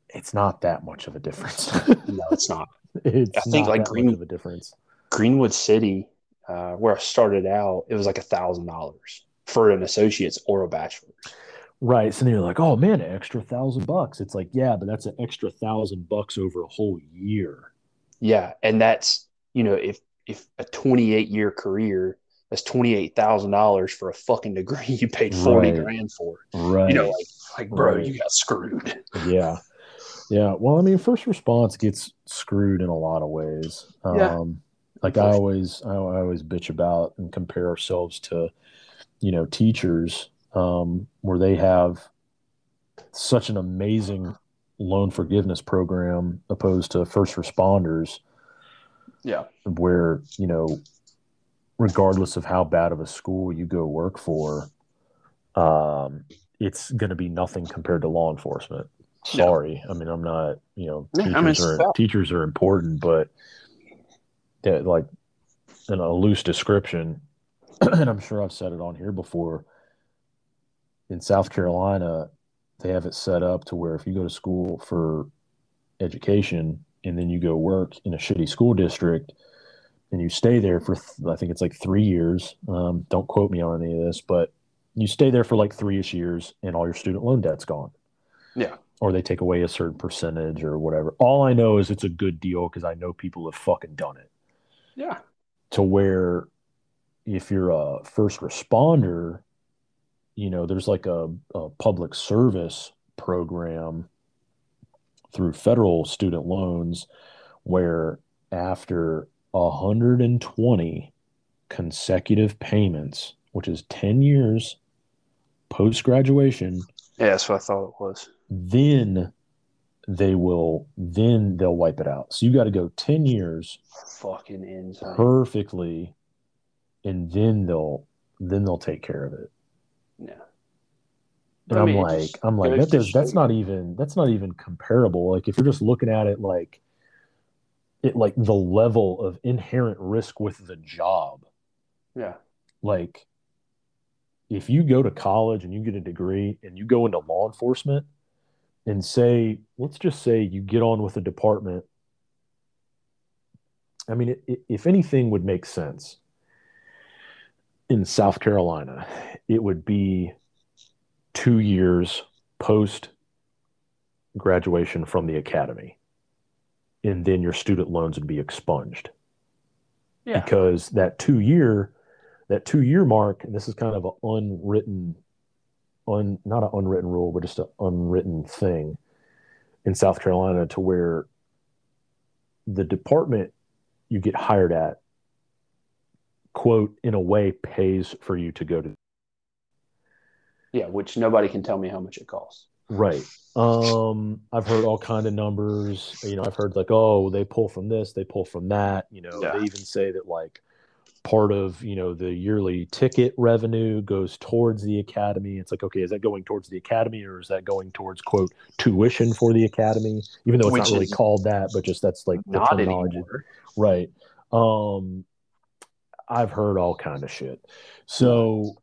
[SPEAKER 1] it's not that much of a difference.
[SPEAKER 2] no, it's not. It's I think like Green, of a difference. Greenwood City, uh, where I started out, it was like a thousand dollars for an associate's or a bachelor's.
[SPEAKER 1] Right. So then you're like, oh man, an extra thousand bucks. It's like, yeah, but that's an extra thousand bucks over a whole year.
[SPEAKER 2] Yeah. And that's you know, if if a 28 year career that's twenty eight thousand dollars for a fucking degree you paid forty right. grand for,
[SPEAKER 1] right?
[SPEAKER 2] You know, like like bro, right. you got screwed.
[SPEAKER 1] Yeah, yeah. Well, I mean, first response gets screwed in a lot of ways. Yeah. Um, like I always, I, always bitch about and compare ourselves to, you know, teachers, um, where they have such an amazing loan forgiveness program opposed to first responders
[SPEAKER 2] yeah.
[SPEAKER 1] Where, you know, regardless of how bad of a school you go work for, um, it's going to be nothing compared to law enforcement. Sorry. I mean, I'm not, you know, teachers, I mean, are, teachers are important, but like in a loose description, and I'm sure I've said it on here before, in South Carolina, they have it set up to where if you go to school for education, and then you go work in a shitty school district and you stay there for I think it's like three years. Um, don't quote me on any of this, but you stay there for like three ish years, and all your student loan debt's gone.
[SPEAKER 2] Yeah.
[SPEAKER 1] Or they take away a certain percentage or whatever. All I know is it's a good deal because I know people have fucking done it.
[SPEAKER 2] Yeah.
[SPEAKER 1] to where if you're a first responder, you know, there's like a, a public service program through federal student loans where after 120 consecutive payments, which is 10 years post graduation.
[SPEAKER 2] Yeah, that's what I thought it was.
[SPEAKER 1] Then they will, then they'll wipe it out. So you got to go 10 years
[SPEAKER 2] Fucking insane.
[SPEAKER 1] perfectly, and then they'll, then they'll take care of it.
[SPEAKER 2] yeah.
[SPEAKER 1] And
[SPEAKER 2] I
[SPEAKER 1] I'm
[SPEAKER 2] mean,
[SPEAKER 1] like, I'm like, that does, that's not even, that's not even comparable. Like if you're just looking at it like, it like the level of inherent risk with the job.
[SPEAKER 2] Yeah.
[SPEAKER 1] Like if you go to college and you get a degree and you go into law enforcement and say, let's just say you get on with a department. I mean, it, it, if anything would make sense in South Carolina, it would be two years post graduation from the academy. And then your student loans would be expunged
[SPEAKER 2] Yeah.
[SPEAKER 1] because that two year that two year mark and this is kind of an unwritten un not an unwritten rule but just an unwritten thing in south carolina to where the department you get hired at quote in a way pays for you to go to
[SPEAKER 2] Yeah. Which nobody can tell me how much it costs.
[SPEAKER 1] Right. Um, I've heard all kind of numbers. You know, I've heard like, oh, they pull from this, they pull from that. You know,
[SPEAKER 2] Yeah.
[SPEAKER 1] they even say that like part of you know the yearly ticket revenue goes towards the academy. It's like, okay, is that going towards the academy or is that going towards quote tuition for the academy? Even though it's
[SPEAKER 2] Which
[SPEAKER 1] not really called that, but just that's like the terminology.
[SPEAKER 2] anymore.
[SPEAKER 1] Right. Um I've heard all kind of shit. So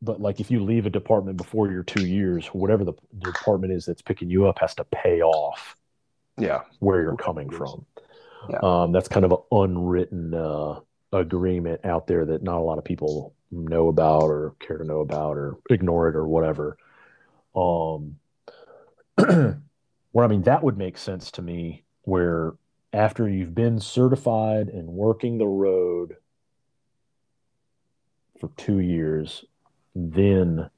[SPEAKER 1] but like if you leave a department before your 2 years, whatever the, the department is that's picking you up has to pay off
[SPEAKER 2] Yeah.
[SPEAKER 1] where you're coming from.
[SPEAKER 2] Yeah.
[SPEAKER 1] Um that's kind of an unwritten uh agreement out there that not a lot of people know about or care to know about or ignore it or whatever. Um where I mean that would make sense to me where after you've been certified and working the road for 2 years then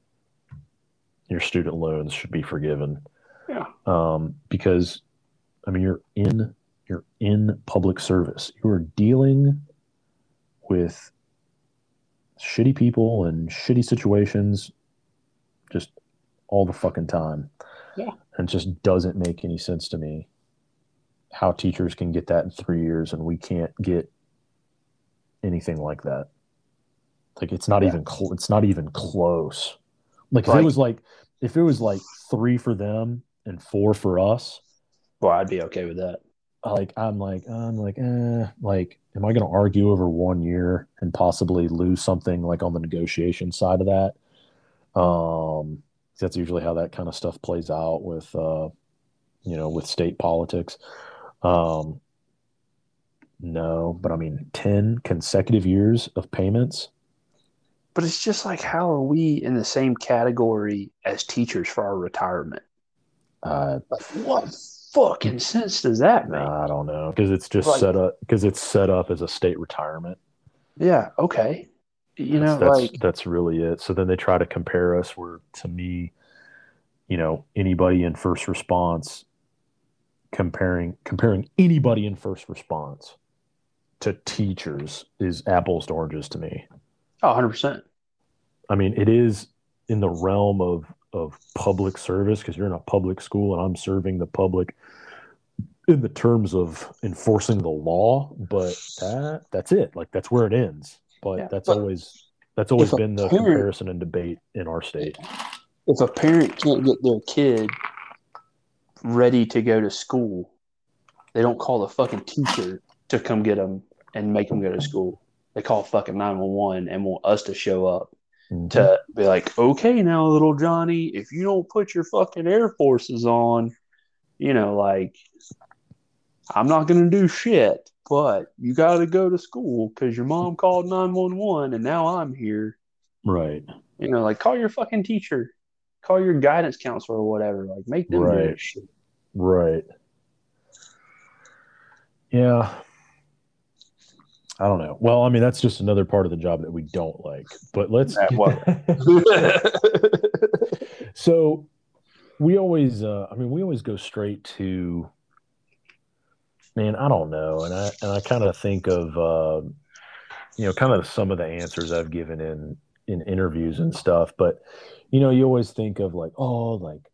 [SPEAKER 1] your student loans should be forgiven.
[SPEAKER 2] Yeah.
[SPEAKER 1] Um because I mean you're in you're in public service. You are dealing with shitty people and shitty situations just all the fucking time.
[SPEAKER 2] Yeah.
[SPEAKER 1] And it just doesn't make any sense to me how teachers can get that in three years and we can't get anything like that. Like it's not
[SPEAKER 2] Yeah.
[SPEAKER 1] even cl- it's not even close. Like if it was like if it was like three for them and four for us,
[SPEAKER 2] Well, I'd be okay with that.
[SPEAKER 1] Like I'm like I'm like eh, like am I going to argue over one year and possibly lose something like on the negotiation side of that? Um, that's usually how that kind of stuff plays out with uh, you know, with state politics. Um, no, but I mean, ten consecutive years of payments.
[SPEAKER 2] But it's just like, how are we in the same category as teachers for our retirement?
[SPEAKER 1] Uh,
[SPEAKER 2] Like, what fucking sense does that make?
[SPEAKER 1] I don't know because it's just
[SPEAKER 2] Like-
[SPEAKER 1] set up because it's set up as a state retirement.
[SPEAKER 2] Yeah, okay. You know,
[SPEAKER 1] that's, that's,
[SPEAKER 2] like,
[SPEAKER 1] that's really it. So then they try to compare us where to me, you know, anybody in first response comparing comparing anybody in first response to teachers is apples to oranges to me.
[SPEAKER 2] oh, 100%.
[SPEAKER 1] I mean, it is in the realm of of public service because you're in a public school and I'm serving the public in the terms of enforcing the law, but that that's it. Like that's where it ends. But
[SPEAKER 2] Yeah,
[SPEAKER 1] that's
[SPEAKER 2] but
[SPEAKER 1] always that's always been the
[SPEAKER 2] parent-
[SPEAKER 1] comparison and debate in our state.
[SPEAKER 2] If a parent can't get their kid ready to go to school, they don't call the fucking teacher to come get them and make them go to school. They call fucking 911 and want us to show up
[SPEAKER 1] Mhm.
[SPEAKER 2] to be like, okay, now, little Johnny, if you don't put your fucking Air Forces on, you know, like, I'm not going to do shit, but you got to go to school because your mom called 911 and now I'm here.
[SPEAKER 1] Right.
[SPEAKER 2] You know, like, call your fucking teacher, call your guidance counselor or whatever. Like, make them
[SPEAKER 1] Right. Right. Yeah. I don't know. Well, I mean, that's just another part of the job that we don't like. But let's. So, we always, uh, I mean, we always go straight to. Man, I don't know, and I and I kind of think of, uh, you know, kind of some of the answers I've given in in interviews and stuff. But you know, you always think of like, oh, like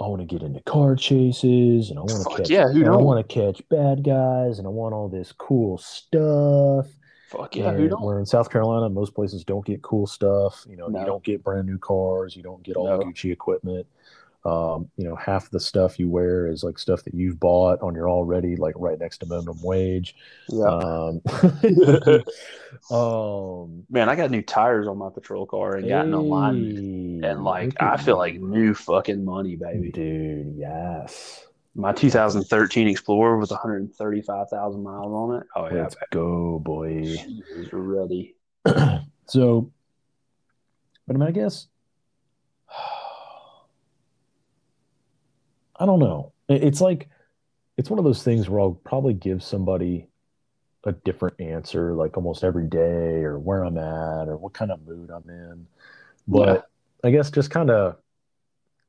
[SPEAKER 1] I want to get into car chases and I want to catch
[SPEAKER 2] yeah, who
[SPEAKER 1] I
[SPEAKER 2] don't?
[SPEAKER 1] want to catch bad guys and I want all this cool stuff.
[SPEAKER 2] Fuck yeah, who don't?
[SPEAKER 1] Where in South Carolina, most places don't get cool stuff. You know,
[SPEAKER 2] No.
[SPEAKER 1] you don't get brand new cars. You don't get all
[SPEAKER 2] No.
[SPEAKER 1] Gucci equipment. Um, you know, half the stuff you wear is like stuff that you've bought on your already like right next to minimum wage.
[SPEAKER 2] Yeah.
[SPEAKER 1] Um, um,
[SPEAKER 2] Man, I got new tires on my patrol car and got an alignment. And like I feel like new fucking money, baby.
[SPEAKER 1] dude, yes.
[SPEAKER 2] My 2013 Explorer with 135,000 miles on it. Oh yeah,
[SPEAKER 1] Let's go, boy.
[SPEAKER 2] baby. It's ready.
[SPEAKER 1] so, but I mean, I guess I don't know. It's like it's one of those things where I'll probably give somebody a different answer, like almost every day, or where I'm at, or what kind of mood I'm in. But I guess just kind of,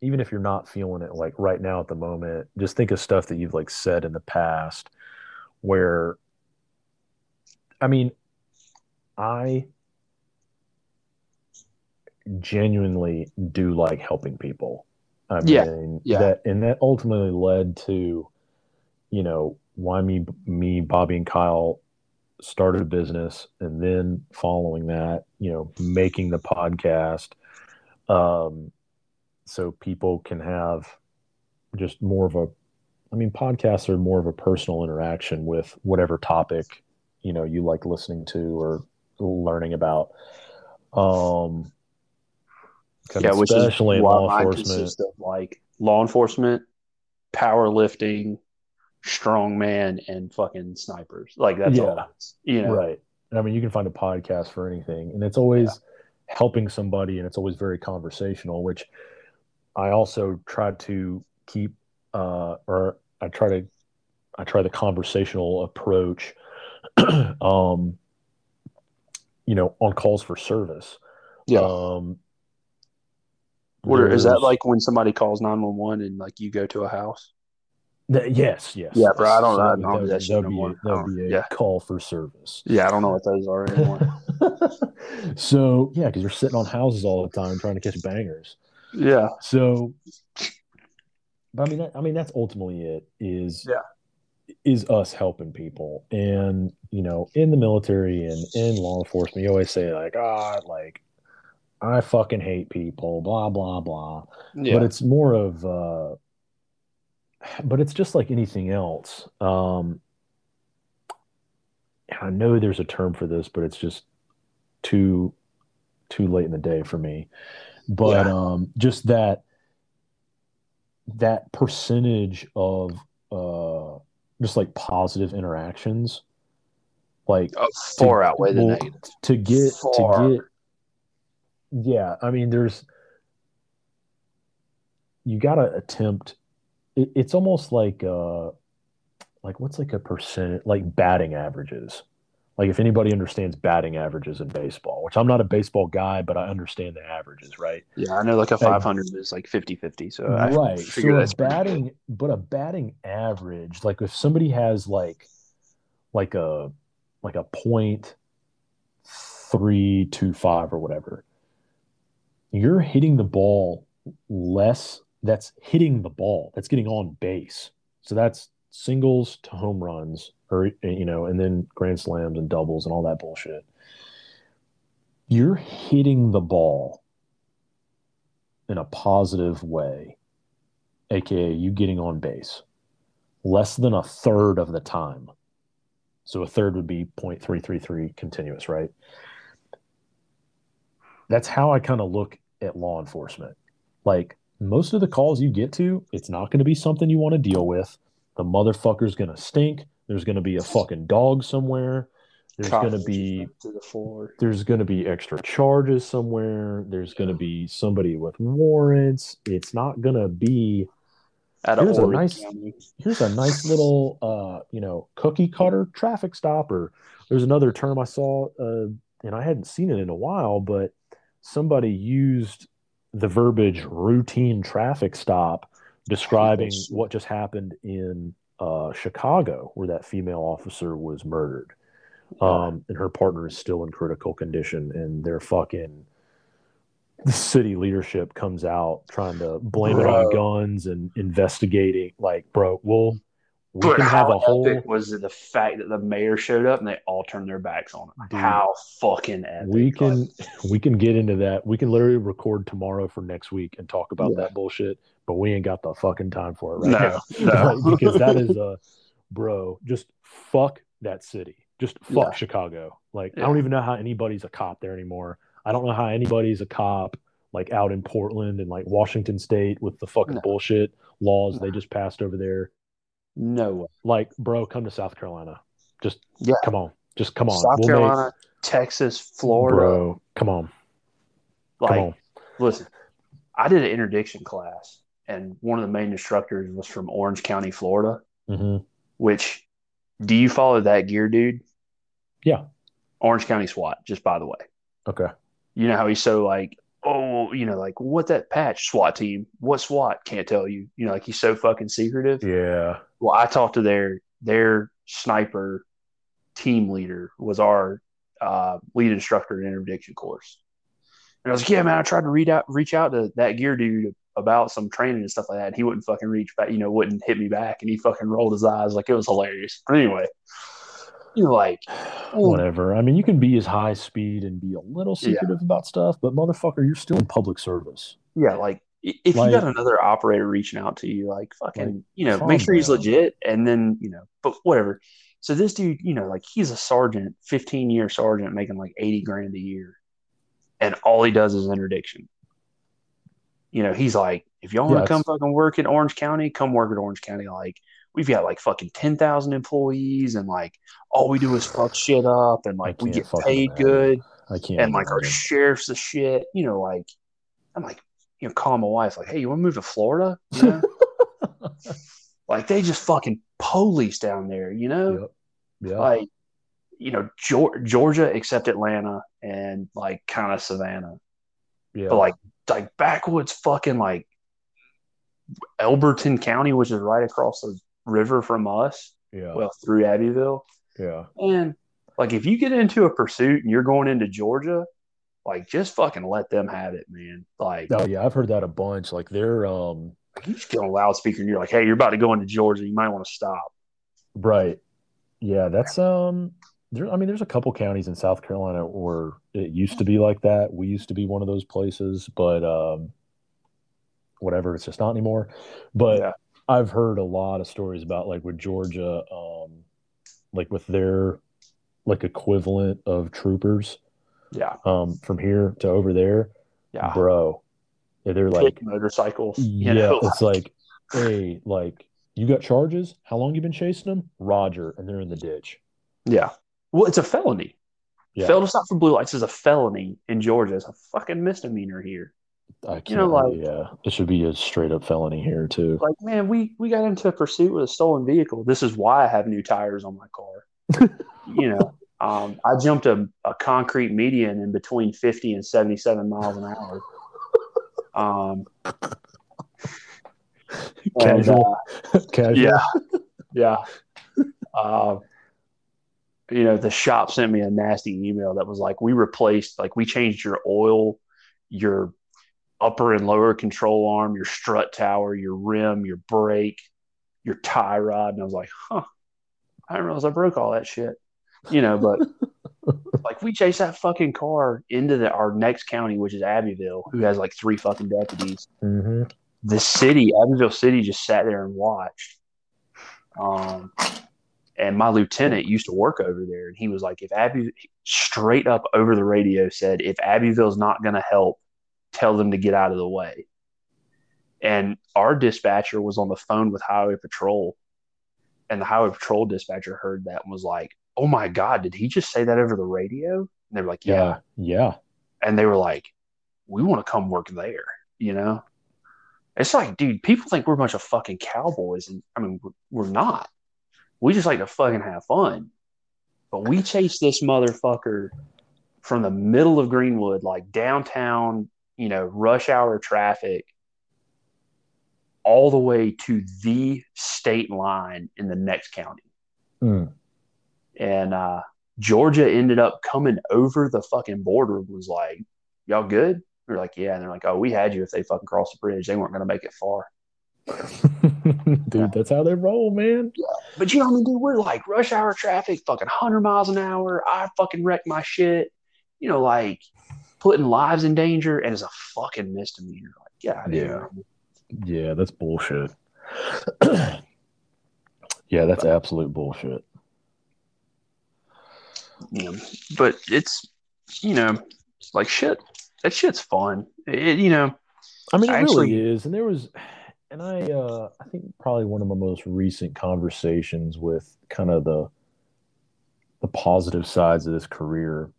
[SPEAKER 1] even if you're not feeling it like right now at the moment, just think of stuff that you've like said in the past, where, I mean, I genuinely do like helping people. I
[SPEAKER 2] Yeah,
[SPEAKER 1] mean,
[SPEAKER 2] yeah.
[SPEAKER 1] that and that ultimately led to, you know, why me, me, Bobby, and Kyle started a business, and then following that, you know, making the podcast, um, so people can have just more of a. I mean, podcasts are more of a personal interaction with whatever topic you know you like listening to or learning about. Um,
[SPEAKER 2] Yeah, which
[SPEAKER 1] especially
[SPEAKER 2] is
[SPEAKER 1] in law enforcement.
[SPEAKER 2] of like law enforcement, powerlifting, strongman, and fucking snipers. Like that's all.
[SPEAKER 1] Yeah.
[SPEAKER 2] it is, You know.
[SPEAKER 1] Right. And I mean, you can find a podcast for anything, and it's always helping somebody, and it's always very conversational, which I also try to keep, uh, or I try to, I try the conversational approach, um, you know, on calls for service.
[SPEAKER 2] Yeah.
[SPEAKER 1] Um,
[SPEAKER 2] What is that like when somebody calls 911 and like you go to a house?
[SPEAKER 1] That, yes, yes.
[SPEAKER 2] Yeah, bro, I don't-
[SPEAKER 1] So
[SPEAKER 2] I
[SPEAKER 1] that
[SPEAKER 2] don't do that
[SPEAKER 1] would be, be a
[SPEAKER 2] Yeah.
[SPEAKER 1] call for service.
[SPEAKER 2] Yeah, I don't know what those are anymore.
[SPEAKER 1] so yeah, because you're sitting on houses all the time trying to catch bangers.
[SPEAKER 2] yeah.
[SPEAKER 1] So, but I mean, that, I mean, that's ultimately it. Is
[SPEAKER 2] Yeah.
[SPEAKER 1] is us helping people, and you know, in the military and in law enforcement, you always say like, ah, like I fucking hate people, blah blah blah.
[SPEAKER 2] Yeah.
[SPEAKER 1] But it's more of, uh, but it's just like anything else. Um, I know there's a term for this, but it's just too too late in the day for me. But
[SPEAKER 2] Yeah.
[SPEAKER 1] um, just that that percentage of uh, just like positive interactions, like
[SPEAKER 2] Uh, far
[SPEAKER 1] to-
[SPEAKER 2] outweigh the negative.
[SPEAKER 1] to get
[SPEAKER 2] Far.
[SPEAKER 1] to get yeah i mean there's you gotta attempt it, it's almost like uh like what's like a percent like batting averages like if anybody understands batting averages in baseball which i'm not a baseball guy but i understand the averages right
[SPEAKER 2] Yeah, I know like a 500 is like 50 50. So I
[SPEAKER 1] right
[SPEAKER 2] figure
[SPEAKER 1] so a
[SPEAKER 2] that's
[SPEAKER 1] batting but a batting average like if somebody has like like a like a point three two five or whatever you're hitting the ball less that's hitting the ball that's getting on base. So that's singles to home runs or you know and then grand slams and doubles and all that bullshit. You're hitting the ball in a positive way aka you getting on base less than a third of the time. So a third would be 0.333 continuous right that's how I kind of look at law enforcement. Like most of the calls you get to, it's not going to be something you want to deal with. The motherfucker's going to stink. There's going to be a fucking dog somewhere. There's going to be
[SPEAKER 2] to the floor.
[SPEAKER 1] there's going to be extra charges somewhere. There's going to be somebody with warrants. It's not going to be
[SPEAKER 2] of
[SPEAKER 1] Here's a nice- here's a nice little uh you know cookie cutter traffic stop or there's another term i saw uh and i hadn't seen it in a while but somebody used the verbiage routine traffic stop describing what just happened in uh chicago where that female officer was murdered. Um and her partner is still in critical condition and their fucking the city leadership comes out trying to blame it on guns and investigating like bro we'll we
[SPEAKER 2] But
[SPEAKER 1] can have
[SPEAKER 2] how
[SPEAKER 1] a whole
[SPEAKER 2] epic was it the fact that the mayor showed up and they all turned their backs on him?
[SPEAKER 1] Dude.
[SPEAKER 2] how fucking epic!
[SPEAKER 1] we can we can get into that we can literally record tomorrow for next week and talk about
[SPEAKER 2] Yeah.
[SPEAKER 1] that bullshit but we ain't got the fucking time for it right
[SPEAKER 2] no,
[SPEAKER 1] now
[SPEAKER 2] no,
[SPEAKER 1] because that is a bro just fuck that city just fuck
[SPEAKER 2] Yeah.
[SPEAKER 1] chicago like i don't even know how anybody's a cop there anymore i don't know how anybody's a cop like out in portland and like washington state with the fucking
[SPEAKER 2] No.
[SPEAKER 1] bullshit laws they just passed over there
[SPEAKER 2] no way.
[SPEAKER 1] like bro come to south carolina just
[SPEAKER 2] Yeah.
[SPEAKER 1] come on just come on
[SPEAKER 2] South
[SPEAKER 1] We'll make-
[SPEAKER 2] Carolina, Texas, Florida.
[SPEAKER 1] bro come on
[SPEAKER 2] like,
[SPEAKER 1] come on
[SPEAKER 2] listen, I did an interdiction class, and one of the main instructors was from Orange County, Florida.
[SPEAKER 1] hmm
[SPEAKER 2] Which, do you follow that gear, dude?
[SPEAKER 1] Yeah.
[SPEAKER 2] Orange County SWAT. Just by the way,
[SPEAKER 1] okay
[SPEAKER 2] you know how he's so like, oh, you know, like what that patch SWAT team? What SWAT? Can't tell you. You know, like he's so fucking secretive.
[SPEAKER 1] yeah
[SPEAKER 2] Well, I talked to their their sniper team leader was our uh, lead instructor in interdiction course, and I was like, "Yeah, man, I tried to read out reach out to that gear dude about some training and stuff like that, and he wouldn't fucking reach back, you know, wouldn't hit me back, and he fucking rolled his eyes like it was hilarious. But anyway, you know, like,
[SPEAKER 1] whatever. I mean, you can be as high speed and be a little
[SPEAKER 2] Yeah.
[SPEAKER 1] secretive about stuff, but motherfucker, you're still in public service.
[SPEAKER 2] yeah, like if
[SPEAKER 1] Like-
[SPEAKER 2] you got another operator reaching out to you, like fucking,
[SPEAKER 1] Like,
[SPEAKER 2] you know, make sure he's legit, and then you know, but whatever. So this dude, you know, like he's a sergeant, fifteen year sergeant, making like eighty grand a year, and all he does is interdiction. You know, he's like, if y'all want to come fucking work in Orange County, come work at Orange County. Like we've got like fucking ten thousand employees, and like all we do is fuck shit up, and like we get paid good
[SPEAKER 1] I can't.
[SPEAKER 2] and like our
[SPEAKER 1] imagine.
[SPEAKER 2] sheriff's the shit. You know, like I'm like, you know, calling my wife, like, hey, you want to move to Florida? You know, like they just fucking police down there. You know,
[SPEAKER 1] Yep. Yeah.
[SPEAKER 2] like you know, Georgia except Atlanta and like kind of Savannah,
[SPEAKER 1] yeah.
[SPEAKER 2] but like like backwoods fucking like Elberton County, which is right across the river from us,
[SPEAKER 1] yeah.
[SPEAKER 2] well through Abbeville.
[SPEAKER 1] yeah.
[SPEAKER 2] And like if you get into a pursuit and you're going into Georgia, like just fucking let them have it, man. Like,
[SPEAKER 1] Oh yeah, I've heard that a bunch. Like they're um
[SPEAKER 2] like you just get on a loudspeaker and you're like, hey, you're about to go into Georgia. You might want to stop.
[SPEAKER 1] right. Yeah, that's um. There, I mean, there's a couple counties in South Carolina where it used to be like that. We used to be one of those places, but um, whatever, it's just not anymore. But
[SPEAKER 2] Yeah.
[SPEAKER 1] I've heard a lot of stories about like with Georgia, um, like with their like equivalent of troopers,
[SPEAKER 2] Yeah.
[SPEAKER 1] um, from here to over there,
[SPEAKER 2] Yeah.
[SPEAKER 1] bro. yeah, They're like,
[SPEAKER 2] Like motorcycles.
[SPEAKER 1] yeah,
[SPEAKER 2] You know?
[SPEAKER 1] it's like, hey, like you got charges? How long you been chasing them? Roger, and they're in the ditch.
[SPEAKER 2] yeah. Well, it's a felony.
[SPEAKER 1] Yeah.
[SPEAKER 2] Fail to stop for blue lights is a felony in Georgia. It's a fucking misdemeanor here.
[SPEAKER 1] I can't.
[SPEAKER 2] You know, like-
[SPEAKER 1] yeah, it should be a straight up felony here too.
[SPEAKER 2] Like, man, we we got into a pursuit with a stolen vehicle. This is why I have new tires on my car. you know, um, I jumped a, a concrete median in between 50 and 77 miles an hour. Um, and,
[SPEAKER 1] Casual, casual.
[SPEAKER 2] yeah, yeah. Uh, you know, the shop sent me a nasty email that was like, "We replaced, like, we changed your oil, your upper and lower control arm, your strut tower, your rim, your brake, your tie rod." And I was like, "Huh, I didn't realize I broke all that shit." You know, but like we chased that fucking car into the, our next county, which is Abbeville, who has like three fucking deputies
[SPEAKER 1] hmm
[SPEAKER 2] the city, Abbeville City, just sat there and watched. Um, and my lieutenant used to work over there, and he was like, "If Abbey straight up over the radio said, if Abbeville's not going to help, tell them to get out of the way." And our dispatcher was on the phone with Highway Patrol, and the Highway Patrol dispatcher heard that and was like, "Oh my God, did he just say that over the radio?" And they were like, "Yeah,",
[SPEAKER 1] Yeah, yeah.
[SPEAKER 2] and they were like, "We want to come work there," you know. It's like, dude, people think we're a bunch of fucking cowboys, and I mean, we're, we're not. We just like to fucking have fun. But we chase this motherfucker from the middle of Greenwood, like downtown, you know, rush hour traffic, all the way to the state line in the next county.
[SPEAKER 1] Mm.
[SPEAKER 2] And uh, Georgia ended up coming over the fucking border. Was like, y'all good? We're like, yeah. And they're like, oh, we had you if they fucking crossed the bridge. They weren't going to make it far.
[SPEAKER 1] dude, that's how they roll, man.
[SPEAKER 2] But you know what I mean, dude? We're like rush hour traffic, fucking 100 miles an hour. I fucking wrecked my shit. You know, like putting lives in danger, and it's a fucking misdemeanor. Like, yeah,
[SPEAKER 1] Yeah. Yeah, that's bullshit. yeah, that's absolute bullshit.
[SPEAKER 2] You know, but it's you know, like shit. That shit's fun. It, you know,
[SPEAKER 1] I mean, it
[SPEAKER 2] Actually-
[SPEAKER 1] really is. And there was, and I, uh, I think probably one of my most recent conversations with kind of the, the positive sides of this career,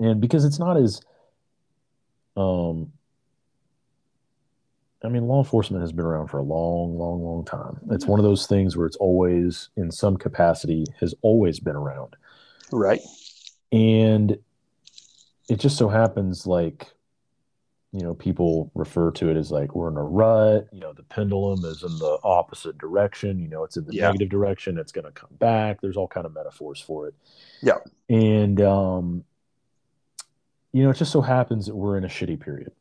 [SPEAKER 1] and because it's not as, um, I mean, law enforcement has been around for a long, long, long time. It's one of those things where it's always, in some capacity, has always been around
[SPEAKER 2] right?
[SPEAKER 1] and it just so happens like you know people refer to it as like we're in a rut you know the pendulum is in the opposite direction you know it's in the
[SPEAKER 2] Yeah.
[SPEAKER 1] negative direction it's going to come back there's all kind of metaphors for it
[SPEAKER 2] Yeah.
[SPEAKER 1] and um you know it just so happens that we're in a shitty period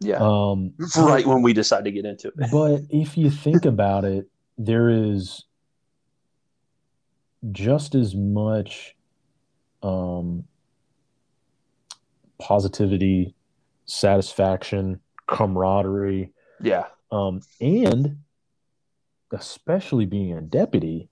[SPEAKER 2] Yeah.
[SPEAKER 1] um
[SPEAKER 2] right when we decide to get into it.
[SPEAKER 1] but if you think about it, there is just as much um, positivity, satisfaction, camaraderie,
[SPEAKER 2] Yeah.
[SPEAKER 1] um, and especially being a deputy,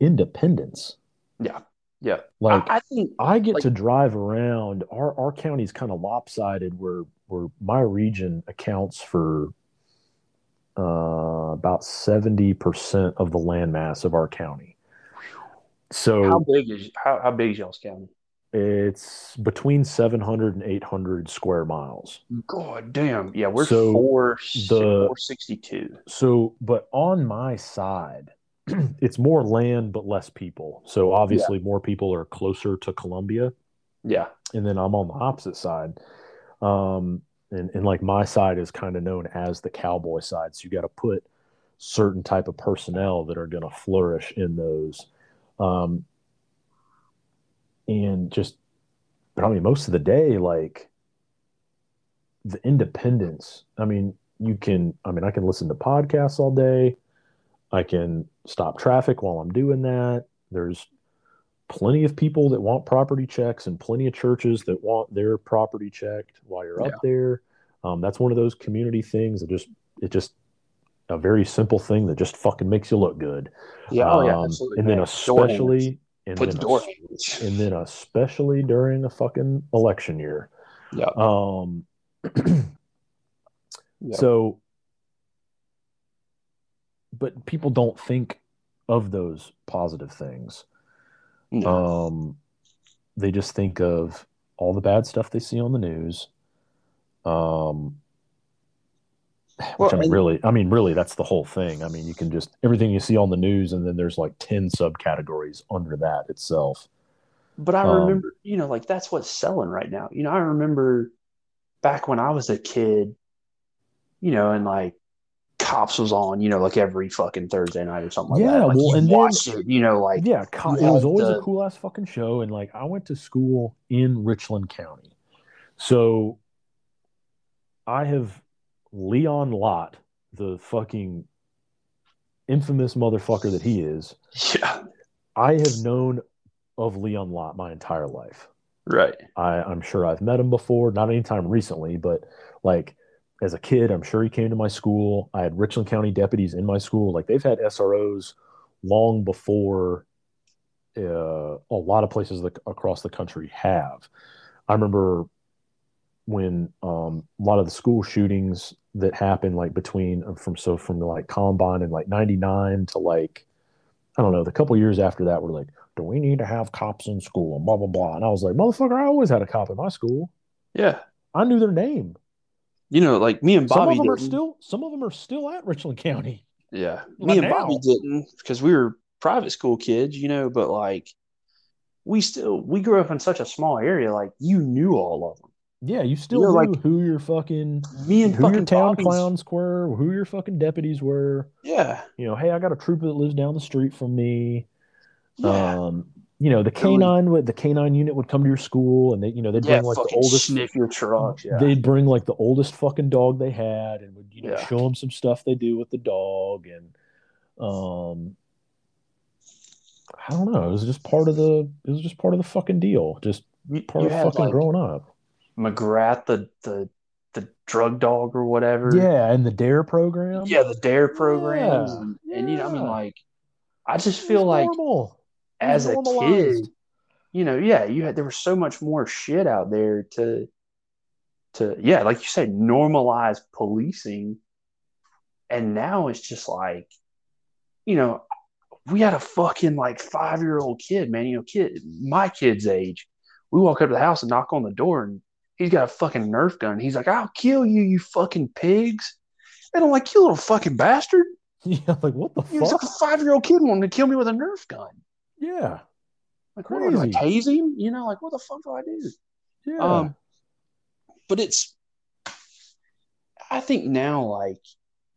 [SPEAKER 1] independence.
[SPEAKER 2] Yeah. Yeah.
[SPEAKER 1] Like
[SPEAKER 2] I, I think
[SPEAKER 1] I get
[SPEAKER 2] Like-
[SPEAKER 1] to drive around. Our our county's kind of lopsided, where where my region accounts for uh, about seventy percent of the landmass of our county. So
[SPEAKER 2] how big is how, how big is y'all's county?
[SPEAKER 1] it's between 700 and 800 square miles.
[SPEAKER 2] God damn. Yeah, we're
[SPEAKER 1] So
[SPEAKER 2] four
[SPEAKER 1] the-
[SPEAKER 2] four sixty two.
[SPEAKER 1] So, but on my side, it's more land but less people. So obviously, more people are closer to Columbia.
[SPEAKER 2] Yeah.
[SPEAKER 1] and then I'm on the opposite side. Um, and, and like my side is kind of known as the cowboy side. So you got to put certain type of personnel that are going to flourish in those. Um, and just, but I mean, most of the day, like the independence, I mean, you can, I mean, I can listen to podcasts all day. I can stop traffic while I'm doing that. There's plenty of people that want property checks and plenty of churches that want their property checked while you're
[SPEAKER 2] Yeah.
[SPEAKER 1] up there. Um, that's one of those community things that just it just a very simple thing that just fucking makes you look good.
[SPEAKER 2] Yeah. Oh yeah.
[SPEAKER 1] Um,
[SPEAKER 2] Absolutely.
[SPEAKER 1] and then especially and
[SPEAKER 2] put
[SPEAKER 1] then
[SPEAKER 2] the door handles.
[SPEAKER 1] and then especially during a fucking election year.
[SPEAKER 2] Yeah.
[SPEAKER 1] Um
[SPEAKER 2] Yeah.
[SPEAKER 1] so but people don't think of those positive things.
[SPEAKER 2] No.
[SPEAKER 1] Um, they just think of all the bad stuff they see on the news. Um, which
[SPEAKER 2] Well,
[SPEAKER 1] I mean, really, I mean, really, that's the whole thing. I mean, you can just everything you see on the news, and then there's like ten subcategories under that itself.
[SPEAKER 2] But I
[SPEAKER 1] Um,
[SPEAKER 2] remember, you know, like that's what's selling right now. You know, I remember back when I was a kid, you know, and like Cops was on, you know, like every fucking Thursday night or something like
[SPEAKER 1] Yeah,
[SPEAKER 2] that. Like,
[SPEAKER 1] well,
[SPEAKER 2] you
[SPEAKER 1] and then-
[SPEAKER 2] it, you know, like
[SPEAKER 1] yeah, co- it was always
[SPEAKER 2] the-
[SPEAKER 1] a cool ass fucking show, and like I went to school in Richland County, so I have Leon Lott, the fucking infamous motherfucker that he is.
[SPEAKER 2] yeah,
[SPEAKER 1] I have known of Leon Lott my entire life.
[SPEAKER 2] right,
[SPEAKER 1] I, I'm sure I've met him before, not anytime recently, but like as a kid, I'm sure he came to my school. I had Richland County deputies in my school. Like they've had SROs long before uh, a lot of places that, across the country have. I remember when um, a lot of the school shootings that happened, like between uh, from so from like Columbine and like '99 to like I don't know, the couple years after that were like, do we need to have cops in school and blah blah blah. And I was like, motherfucker, I always had a cop in my school.
[SPEAKER 2] yeah,
[SPEAKER 1] I knew their name.
[SPEAKER 2] You know, like me and Bobby.
[SPEAKER 1] some of them
[SPEAKER 2] didn't.
[SPEAKER 1] are still some of them are still at Richland County.
[SPEAKER 2] Yeah,
[SPEAKER 1] Like
[SPEAKER 2] me and
[SPEAKER 1] now.
[SPEAKER 2] Bobby didn't because we were private school kids, you know. But like, we still we grew up in such a small area. Like, you knew all of them.
[SPEAKER 1] Yeah, you still
[SPEAKER 2] know,
[SPEAKER 1] knew
[SPEAKER 2] like-
[SPEAKER 1] who your fucking
[SPEAKER 2] Me and
[SPEAKER 1] who your
[SPEAKER 2] fucking
[SPEAKER 1] town
[SPEAKER 2] Bobby's-
[SPEAKER 1] clowns were, who your fucking deputies were.
[SPEAKER 2] Yeah,
[SPEAKER 1] You know, hey, I got a trooper that lives down the street from me.
[SPEAKER 2] yeah,
[SPEAKER 1] Um, you know, the canine would the canine unit would come to your school and they, you know, they'd
[SPEAKER 2] yeah.
[SPEAKER 1] bring like the oldest
[SPEAKER 2] sniff your trucks. Yeah,
[SPEAKER 1] they'd bring like the oldest fucking dog they had and would you know
[SPEAKER 2] Yeah.
[SPEAKER 1] show them some stuff they do with the dog and um I don't know. It was just part of the it was just part of the fucking deal. Just part
[SPEAKER 2] you
[SPEAKER 1] of fucking
[SPEAKER 2] like
[SPEAKER 1] growing up.
[SPEAKER 2] McGruff, the the the drug dog or whatever.
[SPEAKER 1] Yeah, and the Dare program.
[SPEAKER 2] yeah, the Dare programs,
[SPEAKER 1] Yeah,
[SPEAKER 2] and, and you know, I mean, like, I just feel like
[SPEAKER 1] normal. It
[SPEAKER 2] as a kid, you know, yeah, you had there was so much more shit out there to to yeah, like you said, normalize policing. And now it's just like, you know, we had a fucking like five year old kid, man, you know, kid my kid's age. We walk up to the house and knock on the door and he's got a fucking Nerf gun. He's like, I'll kill you, you fucking pigs. And I'm like, you little fucking bastard.
[SPEAKER 1] Yeah, like what the
[SPEAKER 2] He was
[SPEAKER 1] fuck?
[SPEAKER 2] like a five year old kid wanting to kill me with a Nerf gun.
[SPEAKER 1] Yeah,
[SPEAKER 2] Like, what do I?
[SPEAKER 1] Crazy.
[SPEAKER 2] tase him? You know, like, what the fuck do I do?
[SPEAKER 1] yeah.
[SPEAKER 2] Um, but it's, I think now, like,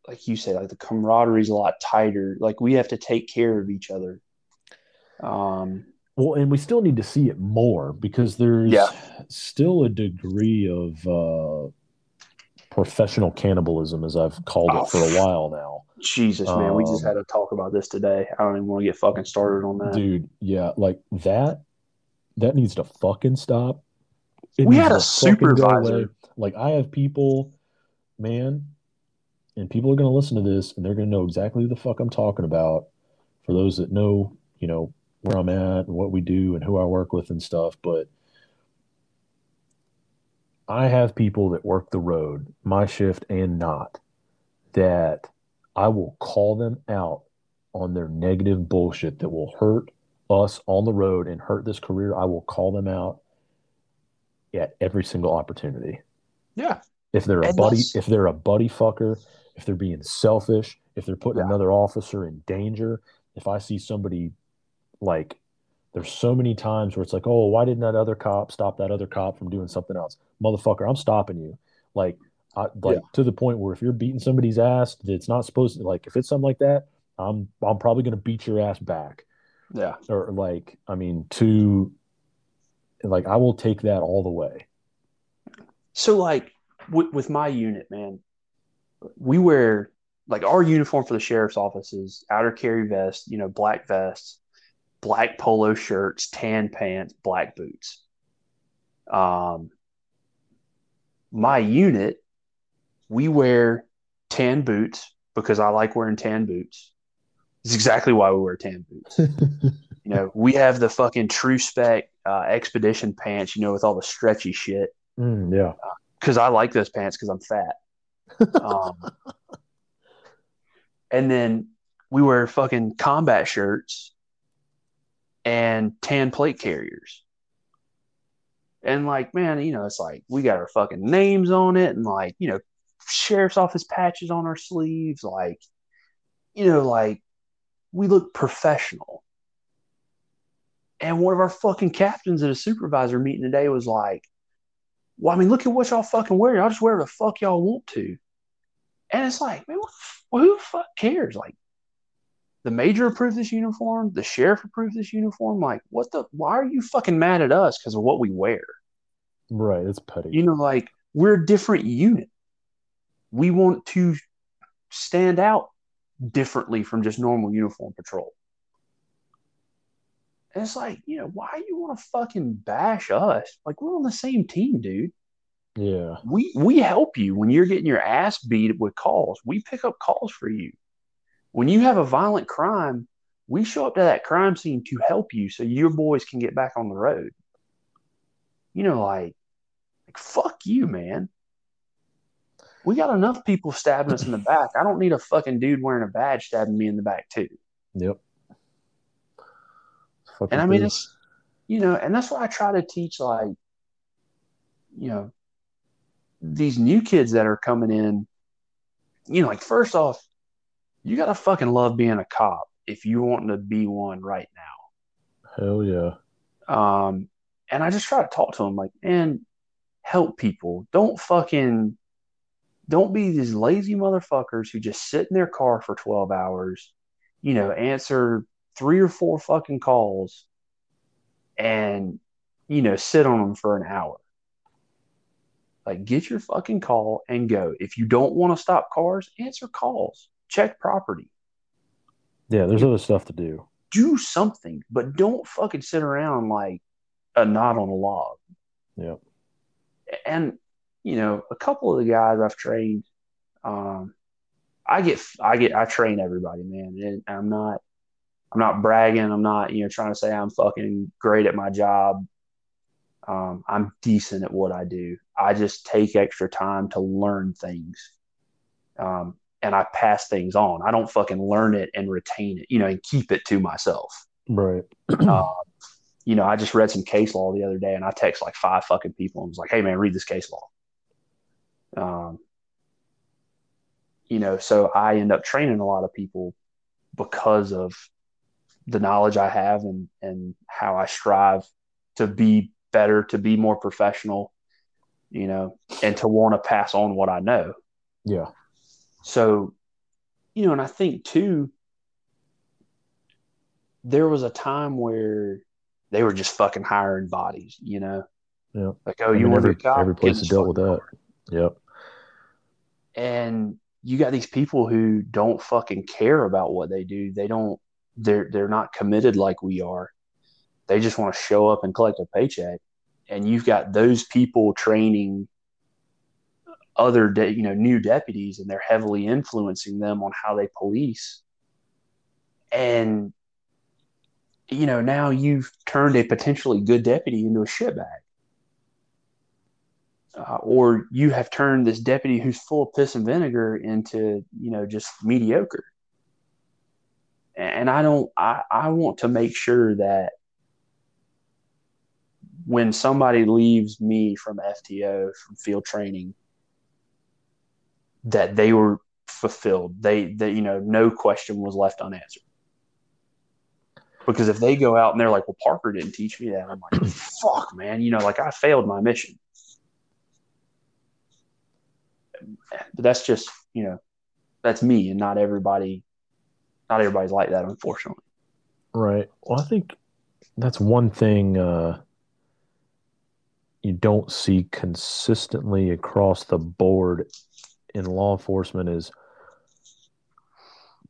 [SPEAKER 2] like you said, like the camaraderie is a lot tighter. Like we have to take care of each other. Um,
[SPEAKER 1] Well, and we still need to see it more because there's
[SPEAKER 2] Yeah.
[SPEAKER 1] still a degree of uh, professional cannibalism, as I've called
[SPEAKER 2] Oh,
[SPEAKER 1] it for a while now.
[SPEAKER 2] Jesus, man, we just
[SPEAKER 1] Um,
[SPEAKER 2] had to talk about this today. I don't even want to get fucking started on that.
[SPEAKER 1] Dude, yeah, like that, that needs to fucking stop. It
[SPEAKER 2] We had a supervisor.
[SPEAKER 1] Like, I have people, man, and people are going to listen to this and they're going to know exactly who the fuck I'm talking about. For those that know, you know, where I'm at and what we do and who I work with and stuff. But I have people that work the road, my shift and not, that I will call them out on their negative bullshit that will hurt us on the road and hurt this career. I will call them out at every single opportunity.
[SPEAKER 2] Yeah,
[SPEAKER 1] If they're a
[SPEAKER 2] And
[SPEAKER 1] buddy,
[SPEAKER 2] that's-
[SPEAKER 1] if they're a buddy fucker, if they're being selfish, if they're putting
[SPEAKER 2] Yeah.
[SPEAKER 1] another officer in danger, if I see somebody like there's so many times where it's like, oh, why didn't that other cop stop that other cop from doing something else? Motherfucker, I'm stopping you. Like, I, like
[SPEAKER 2] Yeah.
[SPEAKER 1] to the point where if you're beating somebody's ass, that's not supposed to. Like, if it's something like that, I'm I'm probably gonna beat your ass back.
[SPEAKER 2] yeah,
[SPEAKER 1] Or like, I mean, to like, I will take that all the way.
[SPEAKER 2] So like with, with my unit, man, we wear like our uniform for the sheriff's office is outer carry vest, you know, black vests, black polo shirts, tan pants, black boots. Um, my unit, we wear tan boots because I like wearing tan boots. It's exactly why we wear tan boots. You know, we have the fucking TRU-SPEC uh, expedition pants, you know, with all the stretchy shit
[SPEAKER 1] Mm, yeah.
[SPEAKER 2] because I like those pants because I'm fat. Um, and then we wear fucking combat shirts and tan plate carriers. And like, man, you know, it's like we got our fucking names on it and like, you know, sheriff's office patches on our sleeves. Like, you know, like we look professional. And one of our fucking captains at a supervisor meeting today was like, well, I mean, look at what y'all fucking wear. Y'all just wear the fuck y'all want to. And it's like, man, what, who the fuck cares? Like, the major approved this uniform, the sheriff approved this uniform. Like, what the? Why are you fucking mad at us because of what we wear?
[SPEAKER 1] Right. It's petty.
[SPEAKER 2] You know, like we're a different unit. We want to stand out differently from just normal uniform patrol. And it's like, you know, why you want to fucking bash us? Like, we're on the same team, dude.
[SPEAKER 1] yeah.
[SPEAKER 2] we we help you when you're getting your ass beat with calls. We pick up calls for you. When you have a violent crime, we show up to that crime scene to help you so your boys can get back on the road. You know, like, like fuck you, man. We got enough people stabbing us in the back. I don't need a fucking dude wearing a badge stabbing me in the back too.
[SPEAKER 1] Yep. Fucking
[SPEAKER 2] And I mean, it's, you know, and that's what I try to teach, like, you know, these new kids that are coming in, you know, like first off, you gotta fucking love being a cop if you want to be one right now.
[SPEAKER 1] Hell yeah.
[SPEAKER 2] Um, and I just try to talk to them like, man, help people. Don't fucking don't be these lazy motherfuckers who just sit in their car for 12 hours, you know, answer three or four fucking calls and, you know, sit on them for an hour. Like, get your fucking call and go. If you don't want to stop cars, answer calls, check property.
[SPEAKER 1] Yeah, there's other stuff to do.
[SPEAKER 2] Do something, but don't fucking sit around like a knot on a log.
[SPEAKER 1] Yeah.
[SPEAKER 2] And you know, a couple of the guys I've trained, um, I get, I get, I train everybody, man. And I'm not, I'm not bragging. I'm not, you know, trying to say I'm fucking great at my job. Um, I'm decent at what I do. I just take extra time to learn things. Um, and I pass things on. I don't fucking learn it and retain it, you know, and keep it to myself.
[SPEAKER 1] Right.
[SPEAKER 2] uh, you know, I just read some case law the other day and I text like five fucking people and was like, hey, man, read this case law. Um, you know, so I end up training a lot of people because of the knowledge I have and and how I strive to be better, to be more professional, you know, and to want to pass on what I know.
[SPEAKER 1] Yeah.
[SPEAKER 2] So, you know, and I think too, there was a time where they were just fucking hiring bodies, you know.
[SPEAKER 1] Yeah.
[SPEAKER 2] Like, oh, I you want
[SPEAKER 1] every,
[SPEAKER 2] to
[SPEAKER 1] every place has dealt with that. Yep.
[SPEAKER 2] And you got these people who don't fucking care about what they do. They don't. They're they're not committed like we are. They just want to show up and collect a paycheck. And you've got those people training other de- you know new deputies and they're heavily influencing them on how they police and you know now you've turned a potentially good deputy into a shitbag uh, or you have turned this deputy who's full of piss and vinegar into you know just mediocre. And i don't i, I want to make sure that when somebody leaves me from fto from field training that they were fulfilled. They that you know no question was left unanswered. Because if they go out and they're like well parker didn't teach me that i'm like fuck man you know like i failed my mission but that's just you know that's me and not everybody not everybody's like that unfortunately.
[SPEAKER 1] Right. Well i think that's one thing uh, you don't see consistently across the board in law enforcement is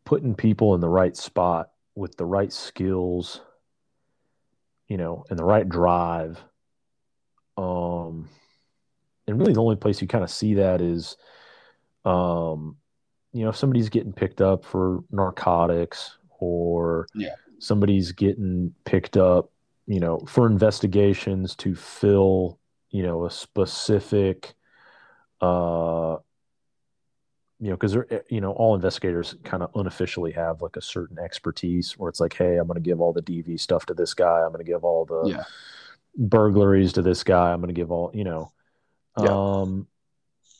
[SPEAKER 1] putting people in the right spot with the right skills you know and the right drive. Um and really the only place you kind of see that is um you know if somebody's getting picked up for narcotics or
[SPEAKER 2] yeah.
[SPEAKER 1] somebody's getting picked up you know for investigations to fill you know a specific uh you know because they're you know all investigators kind of unofficially have like a certain expertise where it's like hey i'm going to give all the dv stuff to this guy. I'm going to give all the
[SPEAKER 2] yeah.
[SPEAKER 1] burglaries to this guy. I'm going to give all you know
[SPEAKER 2] Yeah.
[SPEAKER 1] um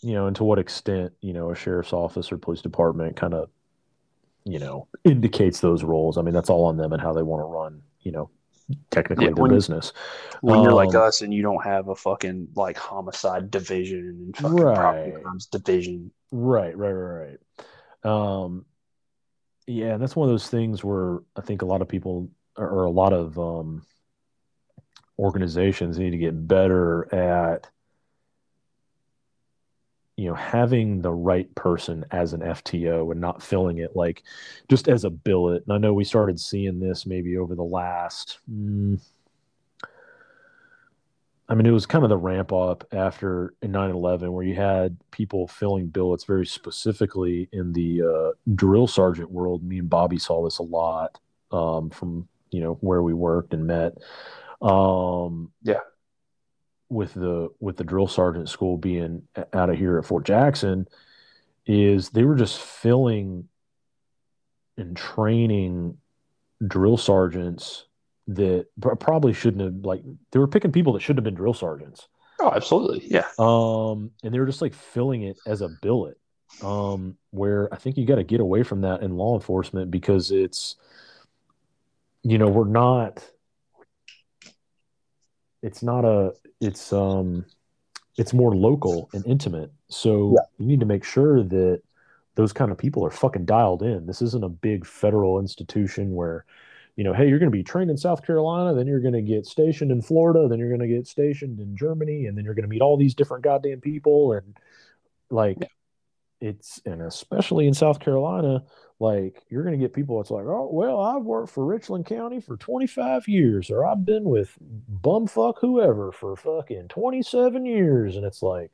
[SPEAKER 1] you know and to what extent you know a sheriff's office or police department kind of you know indicates those roles i mean that's all on them and how they want to run you know technically
[SPEAKER 2] Yeah,
[SPEAKER 1] their
[SPEAKER 2] when-
[SPEAKER 1] business
[SPEAKER 2] when you're like
[SPEAKER 1] Um,
[SPEAKER 2] us and you don't have a fucking like homicide division and fucking
[SPEAKER 1] Right.
[SPEAKER 2] property crimes division
[SPEAKER 1] Right, right, right, right. Um, yeah, and that's one of those things where I think a lot of people or, or a lot of um, organizations need to get better at, you know, having the right person as an FTO and not filling it like just as a billet. And I know we started seeing this maybe over the last. mm, I mean, it was kind of the ramp up after 9 11 where you had people filling billets very specifically in the uh, drill sergeant world. Me and Bobby saw this a lot um, from, you know, where we worked and met. Um,
[SPEAKER 2] Yeah.
[SPEAKER 1] With the with the drill sergeant school being out of here at Fort Jackson, is they were just filling and training drill sergeants that probably shouldn't have like they were picking people that should have been drill sergeants
[SPEAKER 2] Oh, absolutely. Yeah.
[SPEAKER 1] Um, and they were just like filling it as a billet. Um, where I think you got to get away from that in law enforcement because it's, you know, we're not. It's not a. It's um, it's more local and intimate. So
[SPEAKER 2] Yeah.
[SPEAKER 1] you need to make sure that those kind of people are fucking dialed in. This isn't a big federal institution where, you know, hey, you're going to be trained in South Carolina, then you're going to get stationed in Florida, then you're going to get stationed in Germany, and then you're going to meet all these different goddamn people. And like,
[SPEAKER 2] Yeah.
[SPEAKER 1] it's, and especially in South Carolina, like, you're going to get people that's like, oh, well, I've worked for Richland County for 25 years, or I've been with bumfuck whoever for fucking 27 years. And it's like,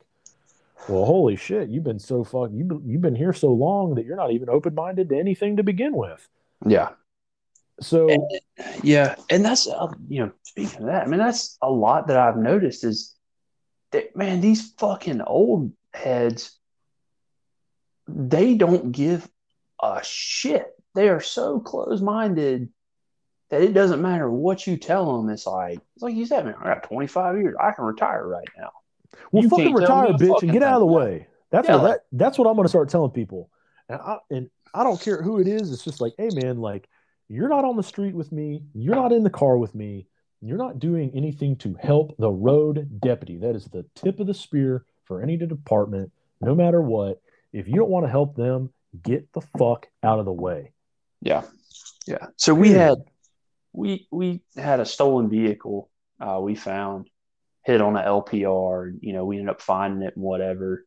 [SPEAKER 1] well, holy shit, you've been so fuck you've been, you've been here so long that you're not even open minded to anything to begin with.
[SPEAKER 2] Yeah.
[SPEAKER 1] So
[SPEAKER 2] Yeah, and that's uh, you know, speaking of that, I mean, that's a lot that I've noticed is that man, these fucking old heads, they don't give a shit. They are so close minded that it doesn't matter what you tell them. It's like it's like you said, man, I got twenty five years, I can retire right now.
[SPEAKER 1] well,
[SPEAKER 2] you
[SPEAKER 1] fucking retire, bitch, and get out of the way. That's
[SPEAKER 2] Yeah,
[SPEAKER 1] what
[SPEAKER 2] like-
[SPEAKER 1] that that's what I'm gonna start telling people. And I and I don't care who it is. It's just like, hey man, like you're not on the street with me, you're not in the car with me, you're not doing anything to help the road deputy. That is the tip of the spear for any department, no matter what. If you don't want to help them, get the fuck out of the way.
[SPEAKER 2] Yeah, yeah. So we had we we had a stolen vehicle uh, we found hit on a LPR. You know, we ended up finding it and whatever.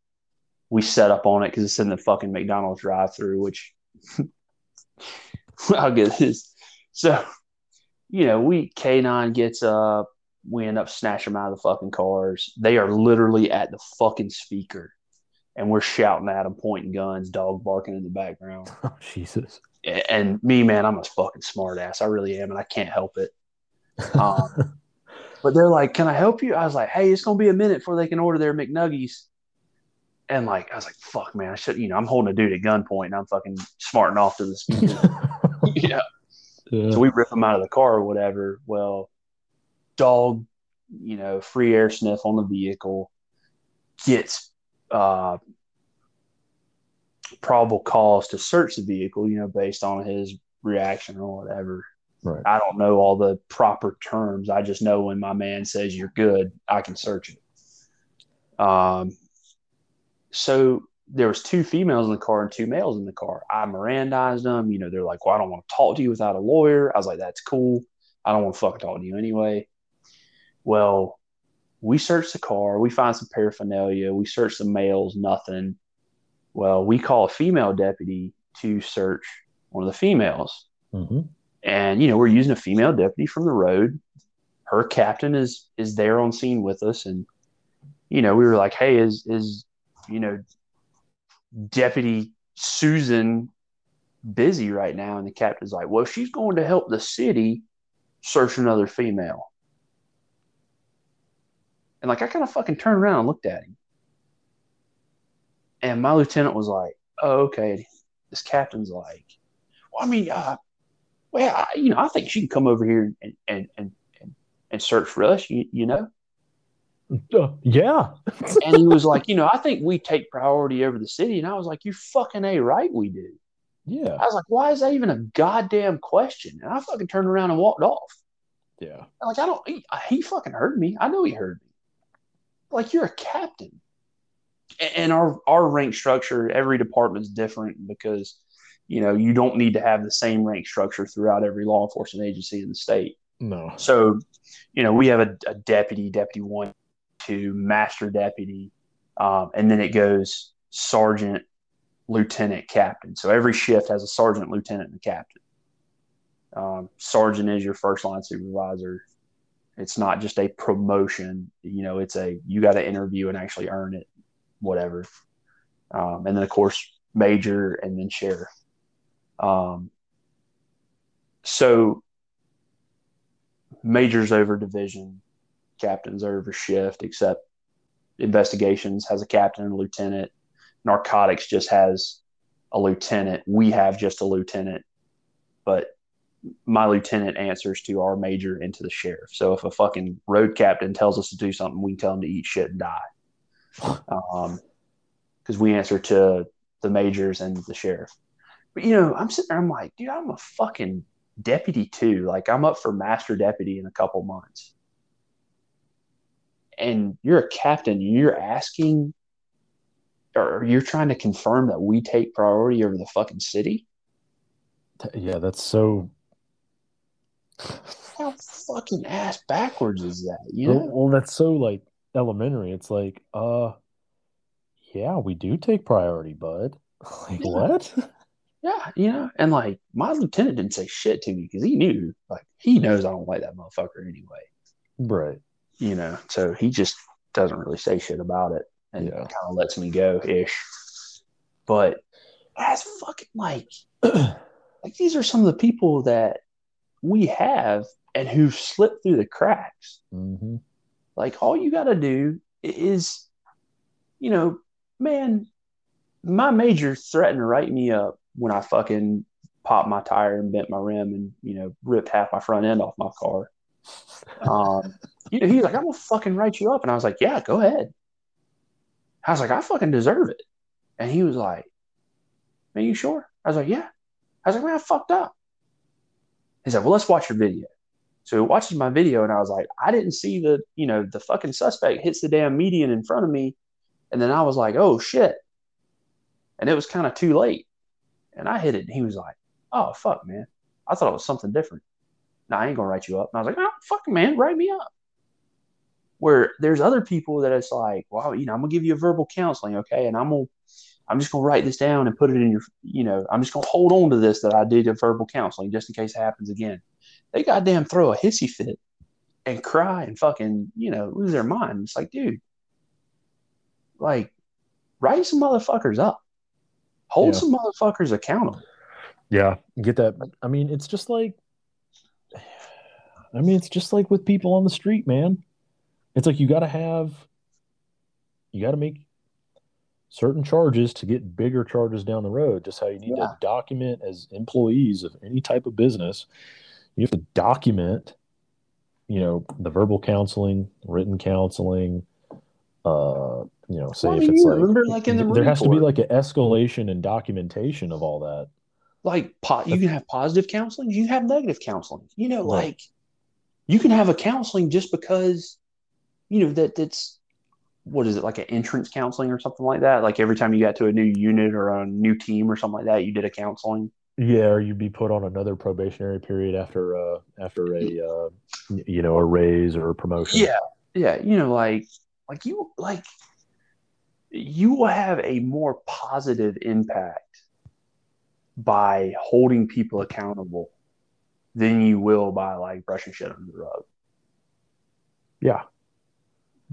[SPEAKER 2] We set up on it because it's in the fucking McDonald's drive-through, which I'll get this. So, you know, we K9 gets up. We end up snatching them out of the fucking cars. They are literally at the fucking speaker, and we're shouting at them, pointing guns, dog barking in the background
[SPEAKER 1] Oh, Jesus.
[SPEAKER 2] and me, man, I'm a fucking smart ass. I really am, and I can't help it. Um, but they're like, "Can I help you?" I was like, "Hey, it's gonna be a minute before they can order their McNuggies." And like, I was like, "Fuck, man, I should." You know, I'm holding a dude at gunpoint, and I'm fucking smarting off to this. yeah.
[SPEAKER 1] Yeah.
[SPEAKER 2] So we rip them out of the car or whatever. Well, dog, you know, free air sniff on the vehicle gets uh, probable cause to search the vehicle, you know, based on his reaction or whatever.
[SPEAKER 1] Right.
[SPEAKER 2] I don't know all the proper terms. I just know when my man says you're good, I can search it. Um, so there was two females in the car and two males in the car. I Mirandized them. You know, they're like, "Well, I don't want to talk to you without a lawyer." I was like, "That's cool. I don't want to fucking talk to you anyway." Well, we search the car. We find some paraphernalia. We search the males. Nothing. Well, we call a female deputy to search one of the females
[SPEAKER 1] hmm
[SPEAKER 2] and you know we're using a female deputy from the road her captain is is there on scene with us and you know we were like hey is is you know deputy susan busy right now and the captain's like well she's going to help the city search another female and like i kind of fucking turned around and looked at him and my lieutenant was like oh okay this captain's like well i mean uh, well, I, you know, I think she can come over here and and and and, and search for us. You, you know,
[SPEAKER 1] Uh, yeah.
[SPEAKER 2] and he was like, you know, I think we take priority over the city. And I was like, you fucking a right, we do.
[SPEAKER 1] yeah.
[SPEAKER 2] I was like, why is that even a goddamn question? And I fucking turned around and walked off.
[SPEAKER 1] Yeah.
[SPEAKER 2] I'm like, I don't. He, he fucking heard me. I know he heard me. Like you're a captain, and our our rank structure, every department's different because. You know, you don't need to have the same rank structure throughout every law enforcement agency in the state.
[SPEAKER 1] No.
[SPEAKER 2] So, you know, we have a, a deputy, deputy one, two, master deputy, um, and then it goes sergeant, lieutenant, captain. So every shift has a sergeant, lieutenant, and a captain. Um, sergeant is your first line supervisor. It's not just a promotion. You know, it's a you got to interview and actually earn it, whatever. Um, and then of course major and then share. Um, so majors over division, captains over shift, except investigations has a captain and a lieutenant. Narcotics just has a lieutenant. We have just a lieutenant, but my lieutenant answers to our major and to the sheriff. So if a fucking road captain tells us to do something, we tell him to eat shit and die. Um, because we answer to the majors and the sheriff. But you know, I'm sitting there, I'm like, dude, I'm a fucking deputy too. Like I'm up for master deputy in a couple months. And you're a captain, you're asking or you're trying to confirm that we take priority over the fucking city.
[SPEAKER 1] Yeah, that's so.
[SPEAKER 2] How fucking ass backwards is that? You know?
[SPEAKER 1] Well, that's so like elementary. It's like, uh, yeah, we do take priority, bud. Like
[SPEAKER 2] Yeah.
[SPEAKER 1] what?
[SPEAKER 2] Yeah, you know, and like my lieutenant didn't say shit to me because he knew, like, he knows I don't like that motherfucker anyway.
[SPEAKER 1] Right.
[SPEAKER 2] You know, so he just doesn't really say shit about it and
[SPEAKER 1] Yeah.
[SPEAKER 2] kind of lets me go ish. But that's fucking like, like these are some of the people that we have and who've slipped through the cracks.
[SPEAKER 1] hmm
[SPEAKER 2] Like all you got to do is, you know, man, my major threatened to write me up when I fucking popped my tire and bent my rim and you know ripped half my front end off my car. Um, you know, he's like, I'm gonna fucking write you up, and I was like, Yeah, go ahead. I was like, I fucking deserve it, and he was like, Man, you sure? I was like, Yeah. I was like, Man, I fucked up. He's said, Well, let's watch your video. So he watches my video, and I was like, I didn't see the, you know, the fucking suspect hits the damn median in front of me. And then I was like, oh shit. And it was kind of too late. And I hit it, and he was like, oh, fuck, man. I thought it was something different. No, I ain't to write you up. And I was like, oh, fuck, man, write me up. Where there's other people that it's like, well, you know, I'm to give you a verbal counseling, okay? And I'm to, I'm just going to write this down and put it in your, you know, I'm just going to hold on to this that I did a verbal counseling just in case it happens again they goddamn throw a hissy fit and cry and fucking, you know, lose their mind. It's like, dude, like, write some motherfuckers up. Hold
[SPEAKER 1] Yeah.
[SPEAKER 2] some motherfuckers accountable.
[SPEAKER 1] Yeah, get that. I mean, it's just like, I mean, it's just like with people on the street, man. It's like you got to have, you got to make certain charges to get bigger charges down the road. Just how you need
[SPEAKER 2] Yeah.
[SPEAKER 1] to document as employees of any type of business, you have to document, you know, the verbal counseling, written counseling. Uh, you know, say
[SPEAKER 2] Well,
[SPEAKER 1] if it's like
[SPEAKER 2] remember, like, in the
[SPEAKER 1] there has to be like an escalation and documentation of all that.
[SPEAKER 2] Like, po- you can have positive counseling, you have negative counseling. You know,
[SPEAKER 1] Right.
[SPEAKER 2] like, you can have a counseling just because, you know, that that's what is it like an entrance counseling or something like that? Like every time you got to a new unit or a new team or something like that, you did a counseling.
[SPEAKER 1] Yeah, or you'd be put on another probationary period after uh after a uh you know a raise or a promotion.
[SPEAKER 2] Yeah, yeah. You know, like like you like you will have a more positive impact by holding people accountable than you will by like brushing shit under the rug.
[SPEAKER 1] yeah,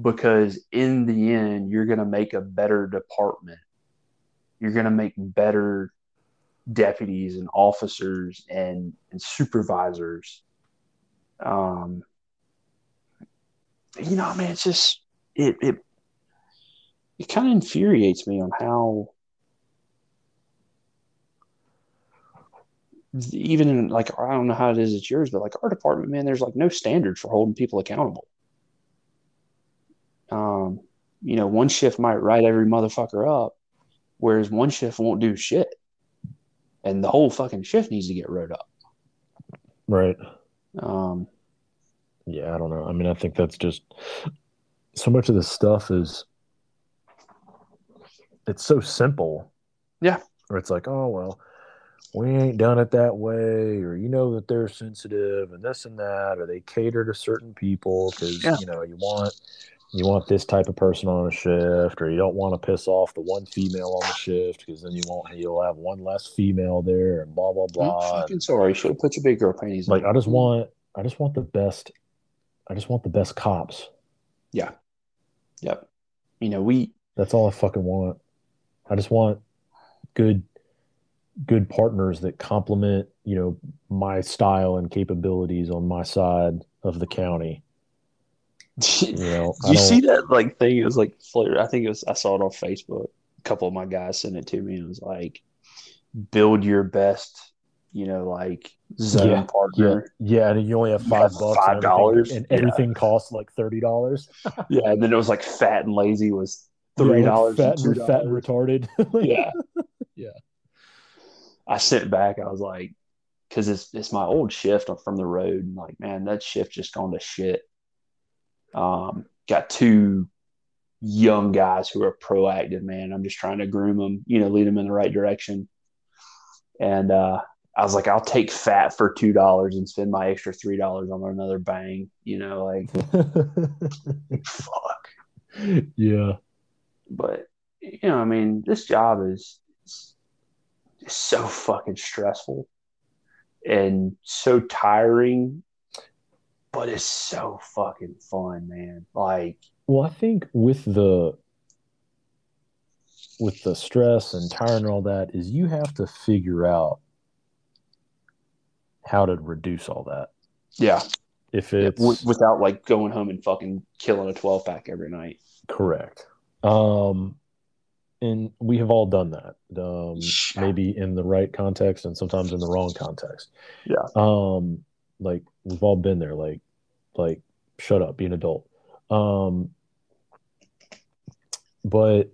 [SPEAKER 2] Because in the end, you're gonna make a better department. You're gonna make better deputies and officers and, and supervisors. Um, you know, I mean, it's just it it it kind of infuriates me on how even in like I don't know how it is at yours, but like our department, man, there's like no standard for holding people accountable. Um, you know, one shift might write every motherfucker up, whereas one shift won't do shit, and the whole fucking shift needs to get wrote up.
[SPEAKER 1] right.
[SPEAKER 2] Um,
[SPEAKER 1] Yeah, I don't know. I mean, I think that's just so much of this stuff is it's so simple.
[SPEAKER 2] Yeah.
[SPEAKER 1] Or it's like, oh well, we ain't done it that way, or you know that they're sensitive and this and that, or they cater to certain people because
[SPEAKER 2] Yeah.
[SPEAKER 1] you know you want you want this type of person on a shift, or you don't want to piss off the one female on the shift because then you won't you'll have one less female there, and blah blah
[SPEAKER 2] I'm
[SPEAKER 1] blah.
[SPEAKER 2] fucking sorry. Should have put your big girl panties
[SPEAKER 1] Like
[SPEAKER 2] on.
[SPEAKER 1] I just want I just want the best I just want the best cops.
[SPEAKER 2] Yeah. Yep. You know, we
[SPEAKER 1] That's all I fucking want. I just want good good partners that complement, you know, my style and capabilities on my side of the county. You know,
[SPEAKER 2] you see that like thing? It was like I think it was. I saw it on Facebook. A couple of my guys sent it to me. and It was like, build your best you know, like zone
[SPEAKER 1] Yeah,
[SPEAKER 2] partner.
[SPEAKER 1] Yeah, and you only have five bucks. and
[SPEAKER 2] $5,
[SPEAKER 1] everything- and
[SPEAKER 2] yeah.
[SPEAKER 1] everything costs like thirty dollars.
[SPEAKER 2] Yeah, and then it was like fat and lazy was three dollars
[SPEAKER 1] fat,
[SPEAKER 2] and
[SPEAKER 1] fat and
[SPEAKER 2] dollars.
[SPEAKER 1] retarded.
[SPEAKER 2] Yeah,
[SPEAKER 1] Yeah.
[SPEAKER 2] I sent back. I was like, because it's it's my old shift from the road, and like, man, that shift just gone to shit. Um, got two young guys who are proactive, man. I'm just trying to groom them, you know, lead them in the right direction. And uh, I was like, I'll take fat for two dollars and spend my extra three dollars on another bang, you know, like fuck.
[SPEAKER 1] yeah.
[SPEAKER 2] But you know, I mean, this job is is so fucking stressful and so tiring, but it's so fucking fun, man. Like,
[SPEAKER 1] Well, I think with the with the stress and tiring and all that is you have to figure out how to reduce all that.
[SPEAKER 2] yeah,
[SPEAKER 1] If it's
[SPEAKER 2] w- without like going home and fucking killing a twelve pack every night.
[SPEAKER 1] correct. Um and we have all done that. Um
[SPEAKER 2] Yeah.
[SPEAKER 1] maybe in the right context and sometimes in the wrong context.
[SPEAKER 2] Yeah.
[SPEAKER 1] Um like we've all been there like like shut up, be an adult. Um but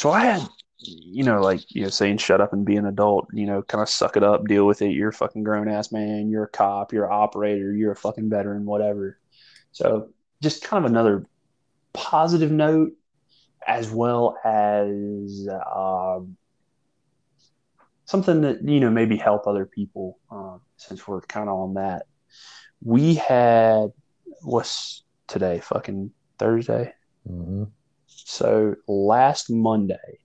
[SPEAKER 2] So I had, you know, like you know, saying shut up and be an adult. You know, kind of suck it up, deal with it. You're a fucking grown ass man. You're a cop. You're an operator. You're a fucking veteran. Whatever. So just kind of another positive note, as well as um, something that you know maybe help other people. Um, since we're kind of on that, we had what's today? Fucking Thursday.
[SPEAKER 1] mhm.
[SPEAKER 2] So last Monday,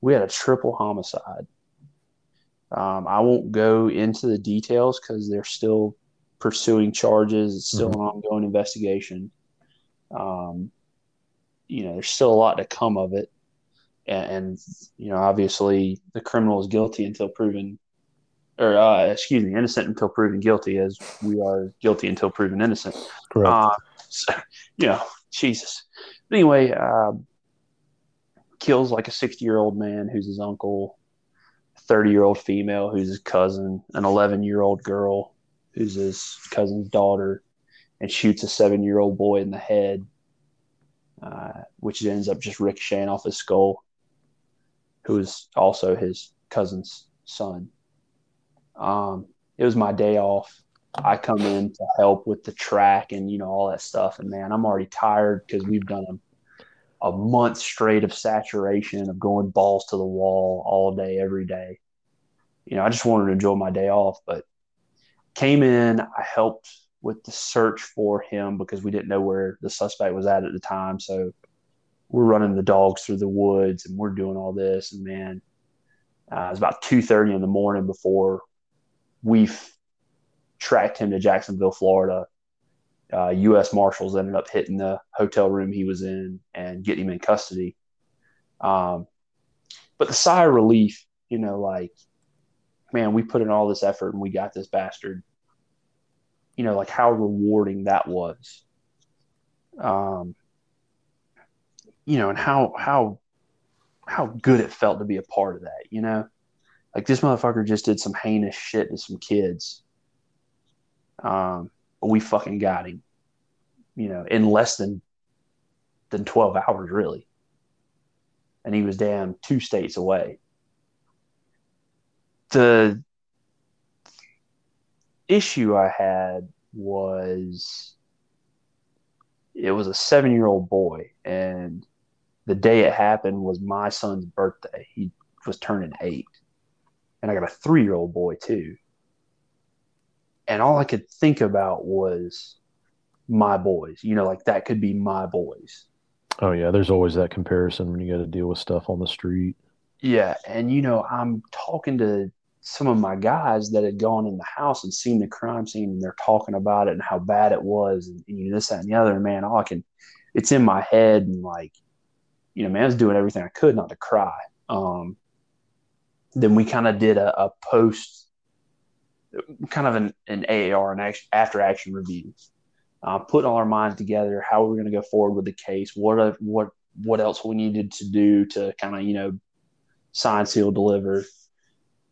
[SPEAKER 2] we had a triple homicide. Um, I won't go into the details because they're still pursuing charges. It's still an ongoing investigation. Um, you know, there's still a lot to come of it, and, and you know, obviously, the criminal is guilty until proven, or uh, excuse me, innocent until proven guilty, as we are guilty until proven innocent.
[SPEAKER 1] correct.
[SPEAKER 2] Uh, so, you know, Jesus. But anyway, um, kills like a 60 year old man who's his uncle, a 30 year old female who's his cousin, an 11 year old girl who's his cousin's daughter, and shoots a seven year old boy in the head, uh, which ends up just ricocheting off his skull, who is also his cousin's son. Um, it was my day off. I come in to help with the track and you know all that stuff. And man, I'm already tired because we've done a, a month straight of saturation of going balls to the wall all day, every day. You know, I just wanted to enjoy my day off, but came in. I helped with the search for him because we didn't know where the suspect was at at the time. So we're running the dogs through the woods and we're doing all this. And man, uh, it was about two thirty in the morning before we tracked him to Jacksonville, Florida. Uh, U.S. Marshals ended up hitting the hotel room he was in and getting him in custody. Um, but the sigh of relief, you know, like, man, we put in all this effort and we got this bastard. You know, like how rewarding that was. Um, you know, and how how how good it felt to be a part of that. You know, like this motherfucker just did some heinous shit to some kids. Um, but we fucking got him. You know, in less than than twelve hours, really. And he was damn two states away. The issue I had was it was a seven year old boy, and the day it happened was my son's birthday. He was turning eight and I got a three year old boy too. And all I could think about was my boys. You know, like that could be my boys.
[SPEAKER 1] oh yeah, there's always that comparison when you got to deal with stuff on the street.
[SPEAKER 2] Yeah. And, you know, I'm talking to some of my guys that had gone in the house and seen the crime scene and they're talking about it and how bad it was and, and you know, this, that, and the other. And man, all I can, it's in my head and like, you know, man, I was doing everything I could not to cry. Um, then we kind of did a, a post, kind of an, an AAR, an action, after action review, uh, putting all our minds together, how we're going to go forward with the case, what what what else we needed to do to kind of you know sign, seal, deliver.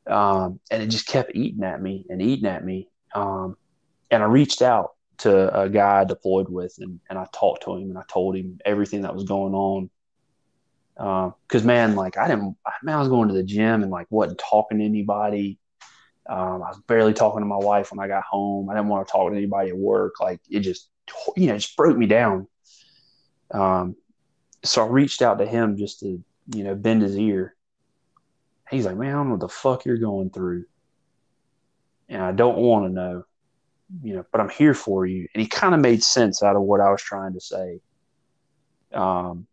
[SPEAKER 2] Um, and it just kept eating at me and eating at me. Um, and I reached out to a guy I deployed with and, and I talked to him and I told him everything that was going on. Um, cause man, like I didn't, man, I was going to the gym and like wasn't talking to anybody. Um, I was barely talking to my wife when I got home. I didn't want to talk to anybody at work. Like it just, you know, just broke me down. Um, so I reached out to him just to, you know, bend his ear. He's like, man, I don't know what the fuck you're going through. And I don't want to know, you know, but I'm here for you. And he kind of made sense out of what I was trying to say. Um,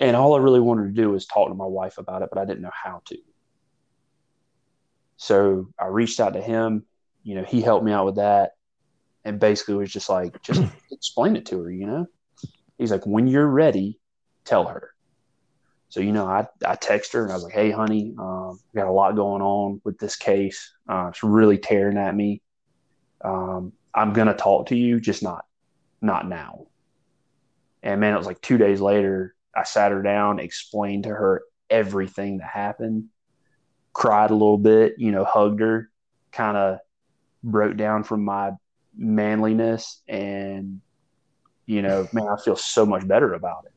[SPEAKER 2] and all I really wanted to do was talk to my wife about it, but I didn't know how to. So I reached out to him. You know, he helped me out with that. And basically was just like, just explain it to her, you know? He's like, when you're ready, tell her. So, you know, I, I text her and I was like, hey, honey, um, got a lot going on with this case. Uh, it's really tearing at me. Um, I'm going to talk to you, just not, not now. And man, it was like two days later, I sat her down, explained to her everything that happened, cried a little bit, you know, hugged her, kind of broke down from my manliness and you know, man, I feel so much better about it.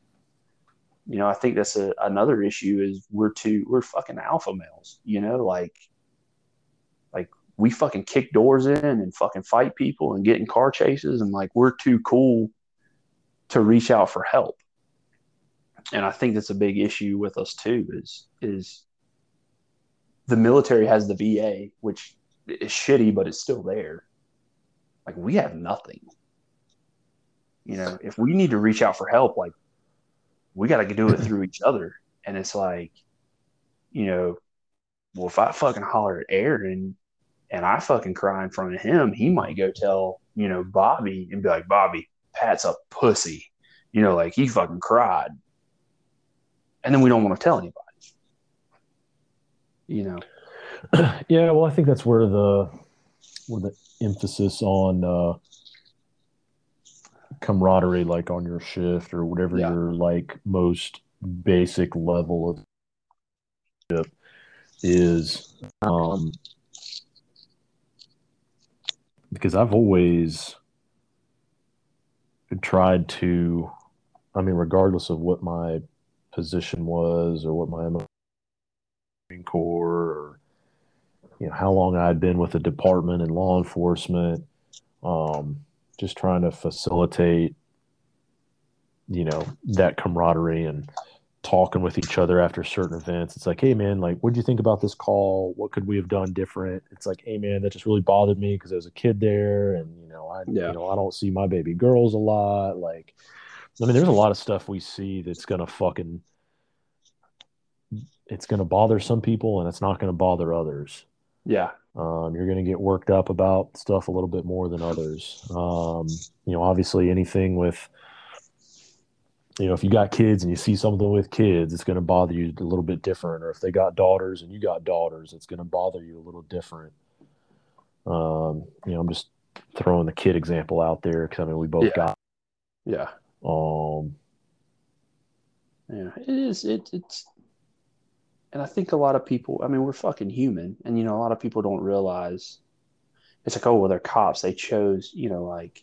[SPEAKER 2] You know, I think that's a, another issue is we're too we're fucking alpha males, you know, like like we fucking kick doors in and fucking fight people and get in car chases and like we're too cool to reach out for help. And I think that's a big issue with us too is is the military has the VA, which is shitty, but it's still there. Like we have nothing. You know, if we need to reach out for help, like we got to do it through each other. And it's like, you know, well, if I fucking holler at Aaron and I fucking cry in front of him, he might go tell, you know, Bobby and be like, Bobby, Pat's a pussy. You know, like he fucking cried. And then we don't want to tell anybody. You know.
[SPEAKER 1] Yeah, well, I think that's where the where the emphasis on uh camaraderie like on your shift or whatever yeah. your like most basic level of ship is um because I've always tried to I mean regardless of what my position was or what my Marine Corps or you know how long I'd been with the department and law enforcement um just trying to facilitate you know that camaraderie and talking with each other after certain events. It's like hey man like what do you think about this call? What could we have done different? It's like hey man that just really bothered me because i was a kid there and you know i yeah. you know i don't see my baby girls a lot. Like i mean there's a lot of stuff we see that's gonna fucking it's gonna bother some people and it's not gonna bother others
[SPEAKER 2] yeah
[SPEAKER 1] um, you're going to get worked up about stuff a little bit more than others. Um, you know, obviously, anything with, you know, if you got kids and you see something with kids, it's going to bother you a little bit different. Or if they got daughters and you got daughters, it's going to bother you a little different. Um, you know, I'm just throwing the kid example out there because I mean, we both
[SPEAKER 2] yeah.
[SPEAKER 1] got.
[SPEAKER 2] Yeah.
[SPEAKER 1] Um.
[SPEAKER 2] Yeah, it is. It, it's and I think a lot of people, I mean, we're fucking human. And, you know, a lot of people don't realize it's like, oh, well, they're cops. They chose, you know, like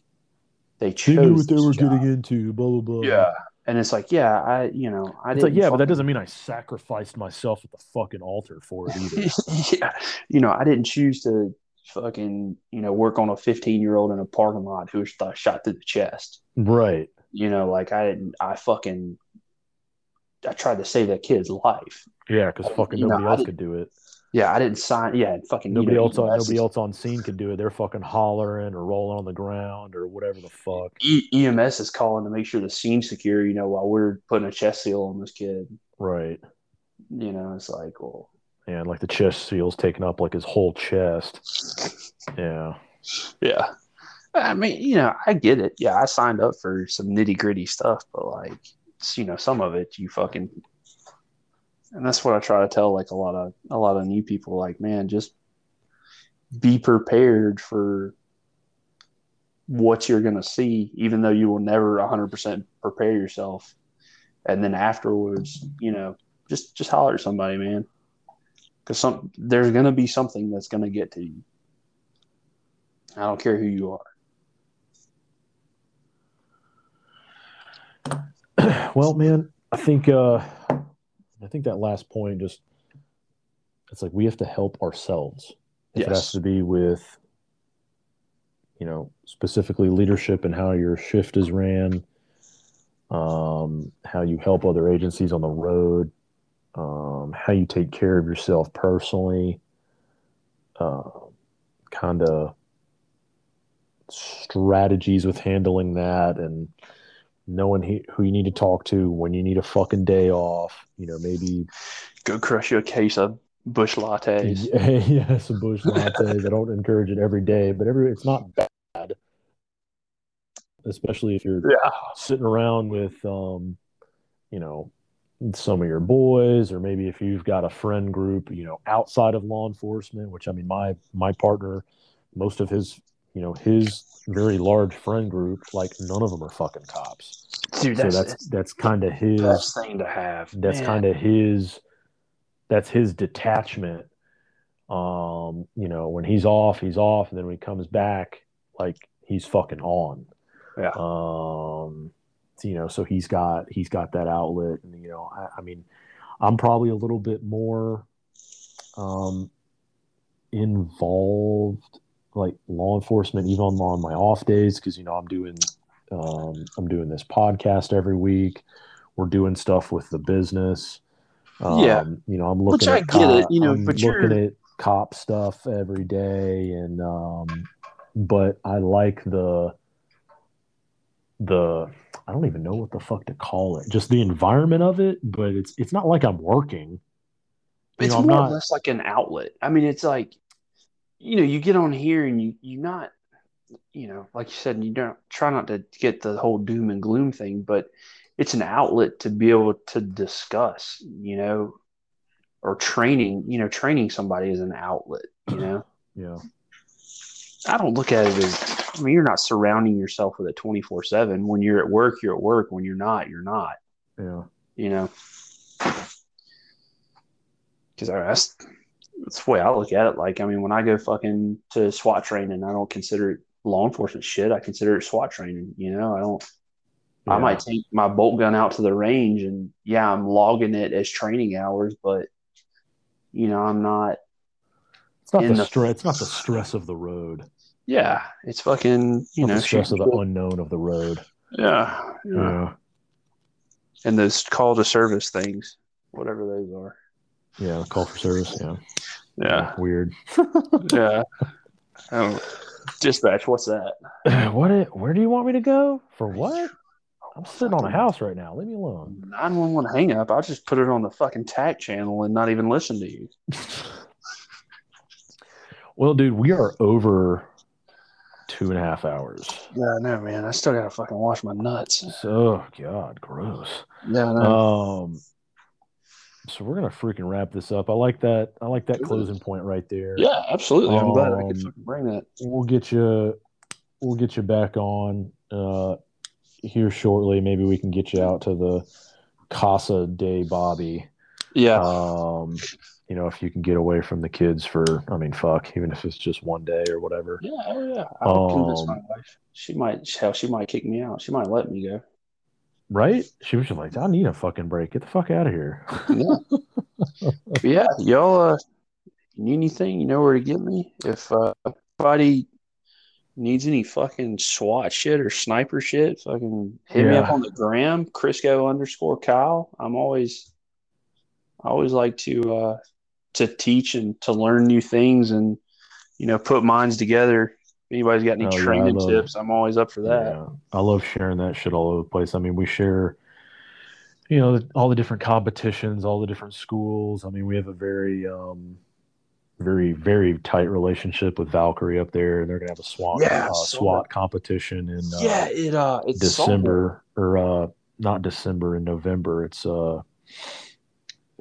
[SPEAKER 2] they chose. They
[SPEAKER 1] knew what they were job. getting into, blah, blah, blah.
[SPEAKER 2] Yeah. And it's like, yeah, I, you know, I
[SPEAKER 1] it's like, yeah, fucking... but that doesn't mean I sacrificed myself at the fucking altar for it either.
[SPEAKER 2] yeah. You know, I didn't choose to fucking, you know, work on a 15 year old in a parking lot who was shot through the chest.
[SPEAKER 1] Right.
[SPEAKER 2] You know, like I didn't, I fucking I tried to save that kid's life.
[SPEAKER 1] Yeah, because fucking nobody know, else could do it.
[SPEAKER 2] Yeah, I didn't sign. Yeah, fucking
[SPEAKER 1] nobody else on nobody else on scene could do it. They're fucking hollering or rolling on the ground or whatever the fuck.
[SPEAKER 2] E- EMS is calling to make sure the scene's secure. You know, while we're putting a chest seal on this kid.
[SPEAKER 1] Right.
[SPEAKER 2] You know, it's like, well,
[SPEAKER 1] and like the chest seal's taking up like his whole chest. Yeah.
[SPEAKER 2] Yeah. I mean, you know, I get it. Yeah, I signed up for some nitty gritty stuff, but like, you know some of it you fucking and that's what I try to tell like a lot of a lot of new people like man just be prepared for what you're going to see even though you will never 100% prepare yourself and then afterwards you know just just holler at somebody man because some there's going to be something that's going to get to you. I don't care who you
[SPEAKER 1] are. well, man, I think uh, I think that last point just it's like we have to help ourselves. If yes. it has to be with you know specifically leadership and how your shift is ran, um, how you help other agencies on the road, um, how you take care of yourself personally, uh, kind of strategies with handling that and knowing he, who you need to talk to when you need a fucking day off. You know, maybe
[SPEAKER 2] go crush your case of Busch lattes.
[SPEAKER 1] Yeah, some Busch lattes. I don't encourage it every day, but every it's not bad. Especially if you're
[SPEAKER 2] yeah.
[SPEAKER 1] sitting around with, um, you know, some of your boys, or maybe if you've got a friend group, you know, outside of law enforcement. Which I mean, my my partner, most of his, you know, his very large friend group, like none of them are fucking cops.
[SPEAKER 2] Dude,
[SPEAKER 1] that's, so that's that's kind of his
[SPEAKER 2] best thing to have.
[SPEAKER 1] That's kind of his. That's his detachment. Um, you know, when he's off, he's off, and then when he comes back, like he's fucking on.
[SPEAKER 2] Yeah.
[SPEAKER 1] Um, you know, so he's got he's got that outlet, and you know, I, I mean, I'm probably a little bit more um involved like law enforcement even on, my off days because you know i'm doing um, i'm doing this podcast every week. We're doing stuff with the business.
[SPEAKER 2] Um, yeah
[SPEAKER 1] you know i'm looking Which at I get it, you know I'm but looking you're... at cop stuff every day and um but i like the the i don't even know what the fuck to call it. Just the environment of it but it's it's not like i'm working.
[SPEAKER 2] You it's know, more not... or less like an outlet. I mean it's like you know, you get on here and you you not, you know, like you said, you don't try not to get the whole doom and gloom thing, but it's an outlet to be able to discuss, you know, or training, you know, training somebody is an outlet, you know.
[SPEAKER 1] Yeah.
[SPEAKER 2] I don't look at it as I mean, you're not surrounding yourself with it 24 7. When you're at work, you're at work. When you're not, you're not.
[SPEAKER 1] Yeah.
[SPEAKER 2] You know, because I that's that's the way I look at it. Like, I mean, when I go fucking to SWAT training, I don't consider it law enforcement shit. I consider it SWAT training. You know, I don't. Yeah. I might take my bolt gun out to the range, and yeah, I'm logging it as training hours, but you know, I'm not.
[SPEAKER 1] It's not the, the stress. It's not the stress of the road.
[SPEAKER 2] Yeah, it's fucking you know
[SPEAKER 1] the stress of the unknown of the road.
[SPEAKER 2] Yeah, yeah, yeah. And those call to service things, whatever those are.
[SPEAKER 1] Yeah, call for service. Yeah.
[SPEAKER 2] Yeah.
[SPEAKER 1] Weird.
[SPEAKER 2] yeah. Um, dispatch, what's that?
[SPEAKER 1] What? Where do you want me to go? For what? I'm sitting on a house right now. Leave me alone.
[SPEAKER 2] 911 hang up. I'll just put it on the fucking TAC channel and not even listen to you.
[SPEAKER 1] well, dude, we are over two and a half hours.
[SPEAKER 2] Yeah, I know, man. I still gotta fucking wash my nuts.
[SPEAKER 1] Oh God, gross.
[SPEAKER 2] Yeah,
[SPEAKER 1] Um so we're gonna freaking wrap this up. I like that. I like that closing point right there.
[SPEAKER 2] Yeah, absolutely. I'm glad I could um, bring that.
[SPEAKER 1] We'll get you. We'll get you back on uh, here shortly. Maybe we can get you out to the Casa de Bobby.
[SPEAKER 2] Yeah.
[SPEAKER 1] Um, you know, if you can get away from the kids for, I mean, fuck, even if it's just one day or whatever.
[SPEAKER 2] Yeah, oh yeah. I um, convince my wife. She might, hell, she might kick me out. She might let me go.
[SPEAKER 1] Right? She was just like, I need a fucking break. Get the fuck out of here.
[SPEAKER 2] yeah. yeah. Y'all uh, need anything, you know where to get me. If uh, anybody needs any fucking SWAT shit or sniper shit, fucking hit yeah. me up on the gram, Crisco underscore Kyle. I'm always, I always like to, uh, to teach and to learn new things and, you know, put minds together anybody's got any oh, training yeah, tips, I'm always up for that. Yeah.
[SPEAKER 1] I love sharing that shit all over the place. I mean, we share, you know, all the different competitions, all the different schools. I mean, we have a very, um, very, very tight relationship with Valkyrie up there, and they're gonna have a SWAT, yeah, uh, SWAT competition in uh,
[SPEAKER 2] yeah, it uh, it's
[SPEAKER 1] December or uh, not December in November. It's uh,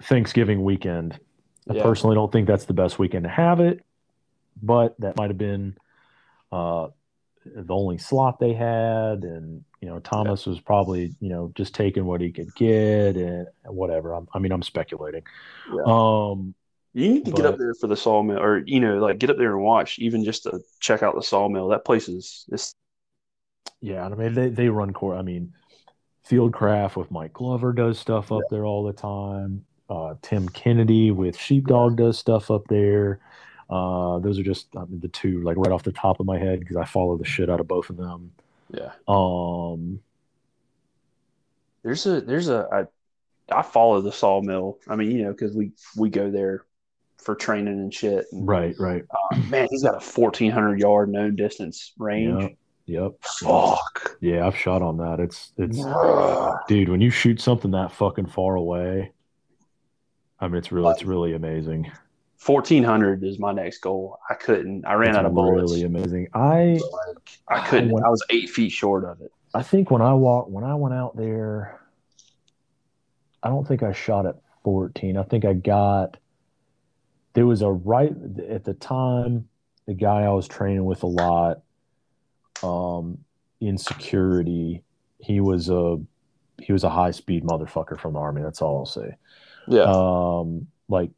[SPEAKER 1] Thanksgiving weekend. I personally don't think that's the best weekend to have it, but that might have been uh, the only slot they had, and you know Thomas yeah. was probably you know just taking what he could get and whatever. I'm, i mean, I'm speculating.
[SPEAKER 2] Yeah.
[SPEAKER 1] Um,
[SPEAKER 2] You need to get up there for the sawmill, or you know, like get up there and watch, even just to check out the sawmill. That place is is
[SPEAKER 1] Yeah, I mean they they run core. I mean, Fieldcraft with Mike Glover does stuff up there all the time. Uh, Tim Kennedy with Sheepdog does stuff up there. Uh, those are just I mean, the two like right off the top of my head because I follow the shit out of both of them.
[SPEAKER 2] yeah.
[SPEAKER 1] Um,
[SPEAKER 2] There's a there's a I, I follow the sawmill. I mean, you know, because we we go there for training and shit. And,
[SPEAKER 1] right, right.
[SPEAKER 2] uh, man, he's got a fourteen hundred yard known distance range.
[SPEAKER 1] Yep, yep.
[SPEAKER 2] Fuck.
[SPEAKER 1] Yeah, I've shot on that. It's it's
[SPEAKER 2] Bruh.
[SPEAKER 1] dude when you shoot something that fucking far away. I mean, it's really it's really amazing.
[SPEAKER 2] Fourteen hundred is my next goal. I couldn't. I ran
[SPEAKER 1] It's
[SPEAKER 2] out of bullets.
[SPEAKER 1] really amazing. I
[SPEAKER 2] I couldn't.
[SPEAKER 1] When-
[SPEAKER 2] I was eight feet short of it.
[SPEAKER 1] I think when I walked when I went out there, I don't think I shot at 14. I think I got there was a right at the time the guy I was training with a lot um in security he was a he was a high speed motherfucker from the army that's all I'll say
[SPEAKER 2] Yeah.
[SPEAKER 1] um like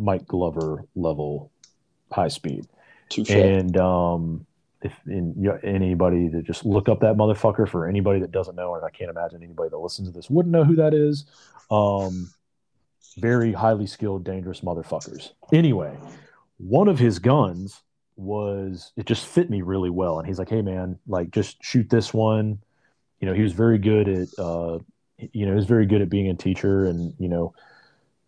[SPEAKER 1] Mike Glover level high speed
[SPEAKER 2] Touche.
[SPEAKER 1] and um, if in, you know, anybody to just look up that motherfucker for anybody that doesn't know, and I can't imagine anybody that listens to this wouldn't know who that is. Um, very highly skilled, dangerous motherfuckers. Anyway, one of his guns was it just fit me really well, and he's like, "Hey man, like just shoot this one." You know, he was very good at uh, you know, he was very good at being a teacher, and you know,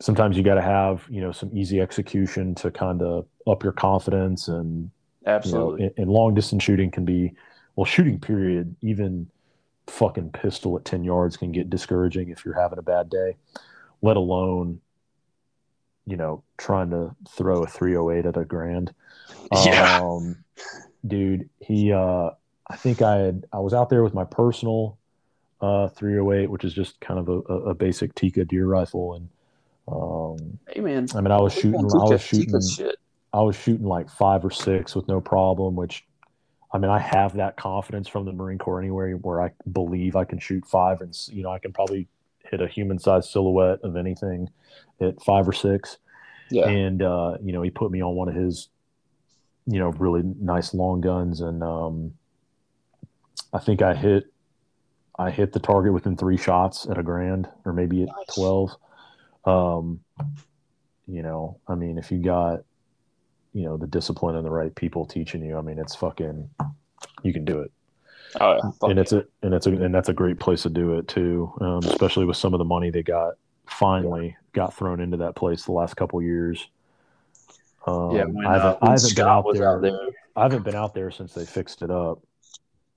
[SPEAKER 1] sometimes you got to have you know some easy execution to kind of up your confidence and you know,
[SPEAKER 2] Absolutely.
[SPEAKER 1] and, and long distance shooting can be well shooting period even fucking pistol at 10 yards can get discouraging if you're having a bad day let alone you know trying to throw a 308 at a grand
[SPEAKER 2] Yeah.
[SPEAKER 1] um dude he uh i think i had i was out there with my personal uh 308 which is just kind of a, a basic Tikka deer rifle and um
[SPEAKER 2] hey man.
[SPEAKER 1] i mean i was shooting i was shooting
[SPEAKER 2] shit.
[SPEAKER 1] I was shooting like five or six with no problem, which I mean, I have that confidence from the Marine Corps anywhere where I believe I can shoot five and, you know, I can probably hit a human sized silhouette of anything at five or six.
[SPEAKER 2] Yeah.
[SPEAKER 1] And, uh, you know, he put me on one of his, you know, really nice long guns. And, um, I think I hit, I hit the target within three shots at a grand or maybe at
[SPEAKER 2] Nice.
[SPEAKER 1] 12. Um, you know, I mean, if you got, you know, the discipline and the right people teaching you, I mean, it's fucking, you can do it.
[SPEAKER 2] Oh yeah.
[SPEAKER 1] And it's a, and it's a, and that's a great place to do it too. Um, especially with some of the money they got finally got thrown into that place the last couple years. Um,
[SPEAKER 2] yeah. When,
[SPEAKER 1] I haven't,
[SPEAKER 2] uh,
[SPEAKER 1] I haven't been out there,
[SPEAKER 2] out there.
[SPEAKER 1] I haven't been out there since they fixed it up.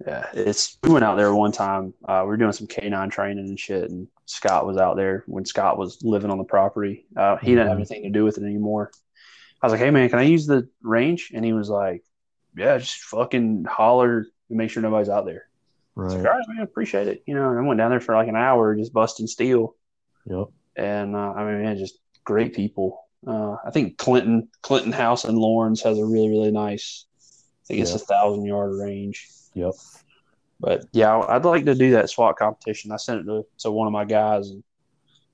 [SPEAKER 2] Yeah, it's we went out there one time. Uh, we were doing some canine training and shit, and Scott was out there when Scott was living on the property. Uh, he didn't have
[SPEAKER 1] Mhm.
[SPEAKER 2] anything to do with it anymore. I was like, "Hey man, can I use the range?" And he was like, "Yeah, just fucking holler and make sure nobody's out there." I
[SPEAKER 1] Right.
[SPEAKER 2] like, All right, man, appreciate it. You know, and I went down there for like an hour just busting steel,
[SPEAKER 1] Yep.
[SPEAKER 2] and uh, I mean, man, just great people. Uh, I think Clinton Clinton House in Laurens has a really really nice. I think it's a thousand yard range.
[SPEAKER 1] Yep.
[SPEAKER 2] But yeah, I'd like to do that SWAT competition. I sent it to, to one of my guys, and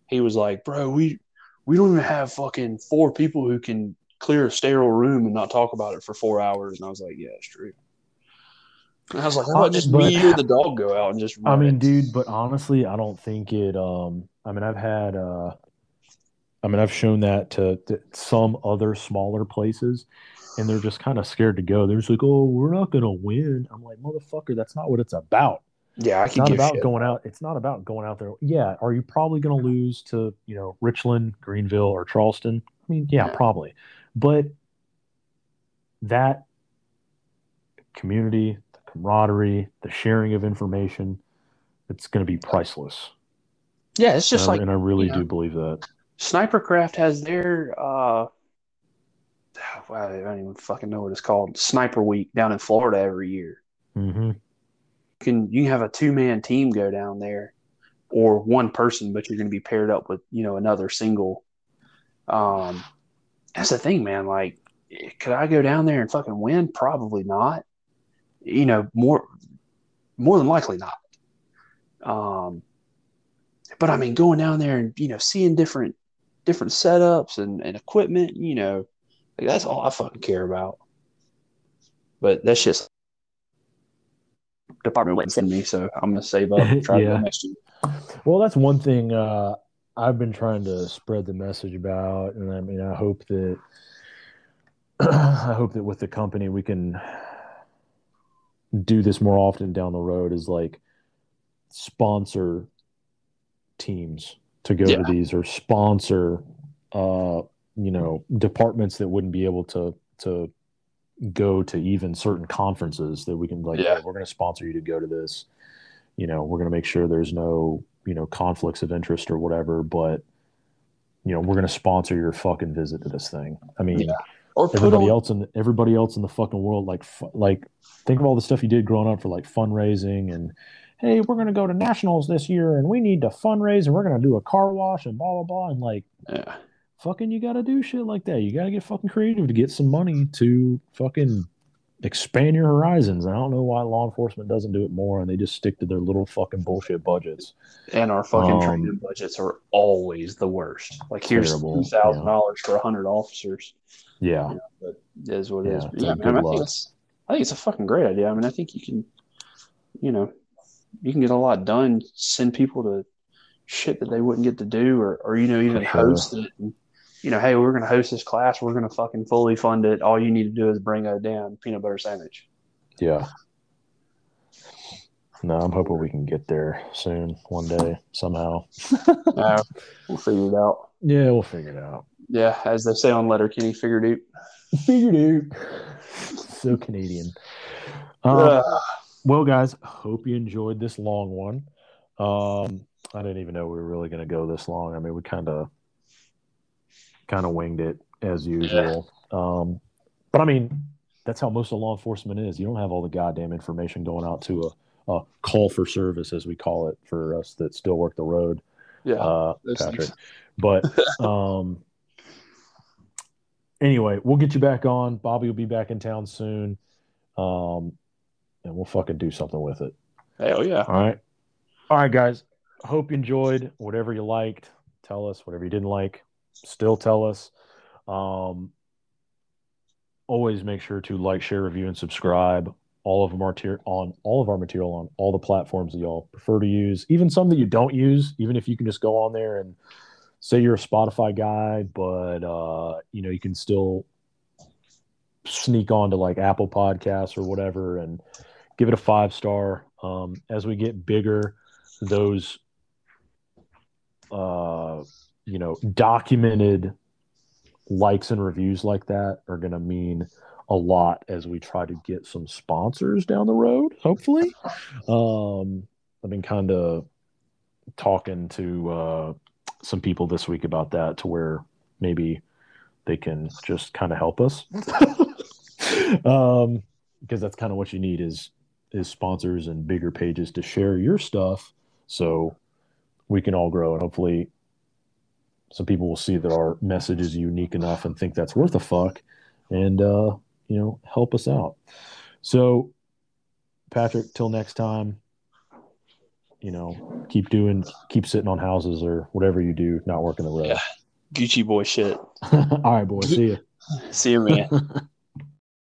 [SPEAKER 2] he was like, "Bro, we we don't even have fucking four people who can clear a sterile room and not talk about it for four hours." And I was like, "Yeah, it's true." And I was like, "How about just
[SPEAKER 1] but-
[SPEAKER 2] me or the dog go out and just?"
[SPEAKER 1] I mean,
[SPEAKER 2] it?"
[SPEAKER 1] dude, but honestly, I don't think it. Um, I mean, I've had. Uh, I mean, I've shown that to, to some other smaller places, and they're just kind of scared to go. They're just like, "Oh, we're not gonna win." I'm like, "Motherfucker, that's not what it's about.
[SPEAKER 2] yeah, I
[SPEAKER 1] It's not about
[SPEAKER 2] shit.
[SPEAKER 1] going out. It's not about going out there. Yeah, are you probably gonna lose to you know Richland, Greenville, or Charleston? I mean, yeah, probably, but that community, the camaraderie, the sharing of information, it's going to be priceless.
[SPEAKER 2] Yeah, it's just
[SPEAKER 1] and, I-
[SPEAKER 2] like
[SPEAKER 1] and I really
[SPEAKER 2] you know,
[SPEAKER 1] do believe that.
[SPEAKER 2] Snipercraft has their. uh I don't even fucking know what it's called. Sniper Week down in Florida every year.
[SPEAKER 1] hmm
[SPEAKER 2] you can you have a two man team go down there or one person, but you're going to be paired up with you know another single. Um, that's the thing, man. Like, could I go down there and fucking win? Probably not. You know, more more than likely not. Um, but I mean, going down there and you know seeing different different setups and, and equipment. You know, like that's all I fucking care about. But that's just department wouldn't send me, so I'm gonna save up and try
[SPEAKER 1] Yeah.
[SPEAKER 2] to go next year.
[SPEAKER 1] Well, that's one thing uh, I've been trying to spread the message about, and I mean, I hope that I hope that with the company we can do this more often down the road. Is like sponsor teams to go
[SPEAKER 2] Yeah.
[SPEAKER 1] to these or sponsor, uh, you know, departments that wouldn't be able to to go to even certain conferences that we can like,
[SPEAKER 2] Yeah.
[SPEAKER 1] "Hey, we're going to sponsor you to go to this. You know, we're going to make sure there's no you know conflicts of interest or whatever, but you know, we're going to sponsor your fucking visit to this thing. I mean,
[SPEAKER 2] Yeah. Or
[SPEAKER 1] everybody
[SPEAKER 2] on,
[SPEAKER 1] else in everybody else in the fucking world like like think of all the stuff you did growing up for like fundraising and hey we're going to go to nationals this year and we need to fundraise and we're going to do a car wash and blah blah blah and like
[SPEAKER 2] yeah,
[SPEAKER 1] fucking you got to do shit like that you got to get fucking creative to get some money to fucking expand your horizons i don't know why law enforcement doesn't do it more and they just stick to their little fucking bullshit budgets
[SPEAKER 2] and our fucking
[SPEAKER 1] Um,
[SPEAKER 2] training budgets are always the worst. Like here's two thousand dollars for hundred officers.
[SPEAKER 1] yeah
[SPEAKER 2] But it is what it is.
[SPEAKER 1] Yeah, it's
[SPEAKER 2] yeah, man, I think it's I think it's a fucking great idea. I mean, I think you can, you know, you can get a lot done. Send people to shit that they wouldn't get to do, or or you know, even
[SPEAKER 1] sure.
[SPEAKER 2] host it. And, you know, hey, we're going to host this class. We're going to fucking fully fund it. All you need to do is bring a damn peanut butter sandwich.
[SPEAKER 1] yeah no i'm hoping we can get there soon one day somehow
[SPEAKER 2] Uh, we'll figure it out.
[SPEAKER 1] Yeah, we'll figure it out.
[SPEAKER 2] Yeah, as they say on Letterkenny, figured it.
[SPEAKER 1] Figured out. so Canadian. Um,
[SPEAKER 2] Uh,
[SPEAKER 1] well, guys, hope you enjoyed this long one. Um, I didn't even know we were really going to go this long. I mean, we kind of kind of winged it as usual. Um, but I mean, that's how most of law enforcement is. You don't have all the goddamn information going out to a, a call for service, as we call it, for us that still work the road
[SPEAKER 2] yeah,
[SPEAKER 1] uh, Patrick. But um, anyway, we'll get you back on. Bobby will be back in town soon, um, and we'll fucking do something with it.
[SPEAKER 2] hell yeah.
[SPEAKER 1] All right, all right, guys. Hope you enjoyed. Whatever you liked, tell us. Whatever you didn't like, still tell us. Um, always make sure to like, share, review, and subscribe. All of are on all of our material on all the platforms that y'all prefer to use, even some that you don't use. Even if you can just go on there and say you're a Spotify guy, but uh, you know you can still sneak on to like Apple Podcasts or whatever and give it a five star. Um, as we get bigger, those uh, you know documented likes and reviews like that are going to mean a lot as we try to get some sponsors down the road. Hopefully, um, I've been kind of talking to uh, some people this week about that to where maybe they can just kind of help us um because that's kind of what you need is is sponsors and bigger pages to share your stuff so we can all grow and hopefully some people will see that our message is unique enough and think that's worth a fuck and uh you know help us out so patrick till next time you know keep doing keep sitting on houses or whatever you do not working the road
[SPEAKER 2] Yeah. Gucci boy shit.
[SPEAKER 1] all right boy see you
[SPEAKER 2] See you, man.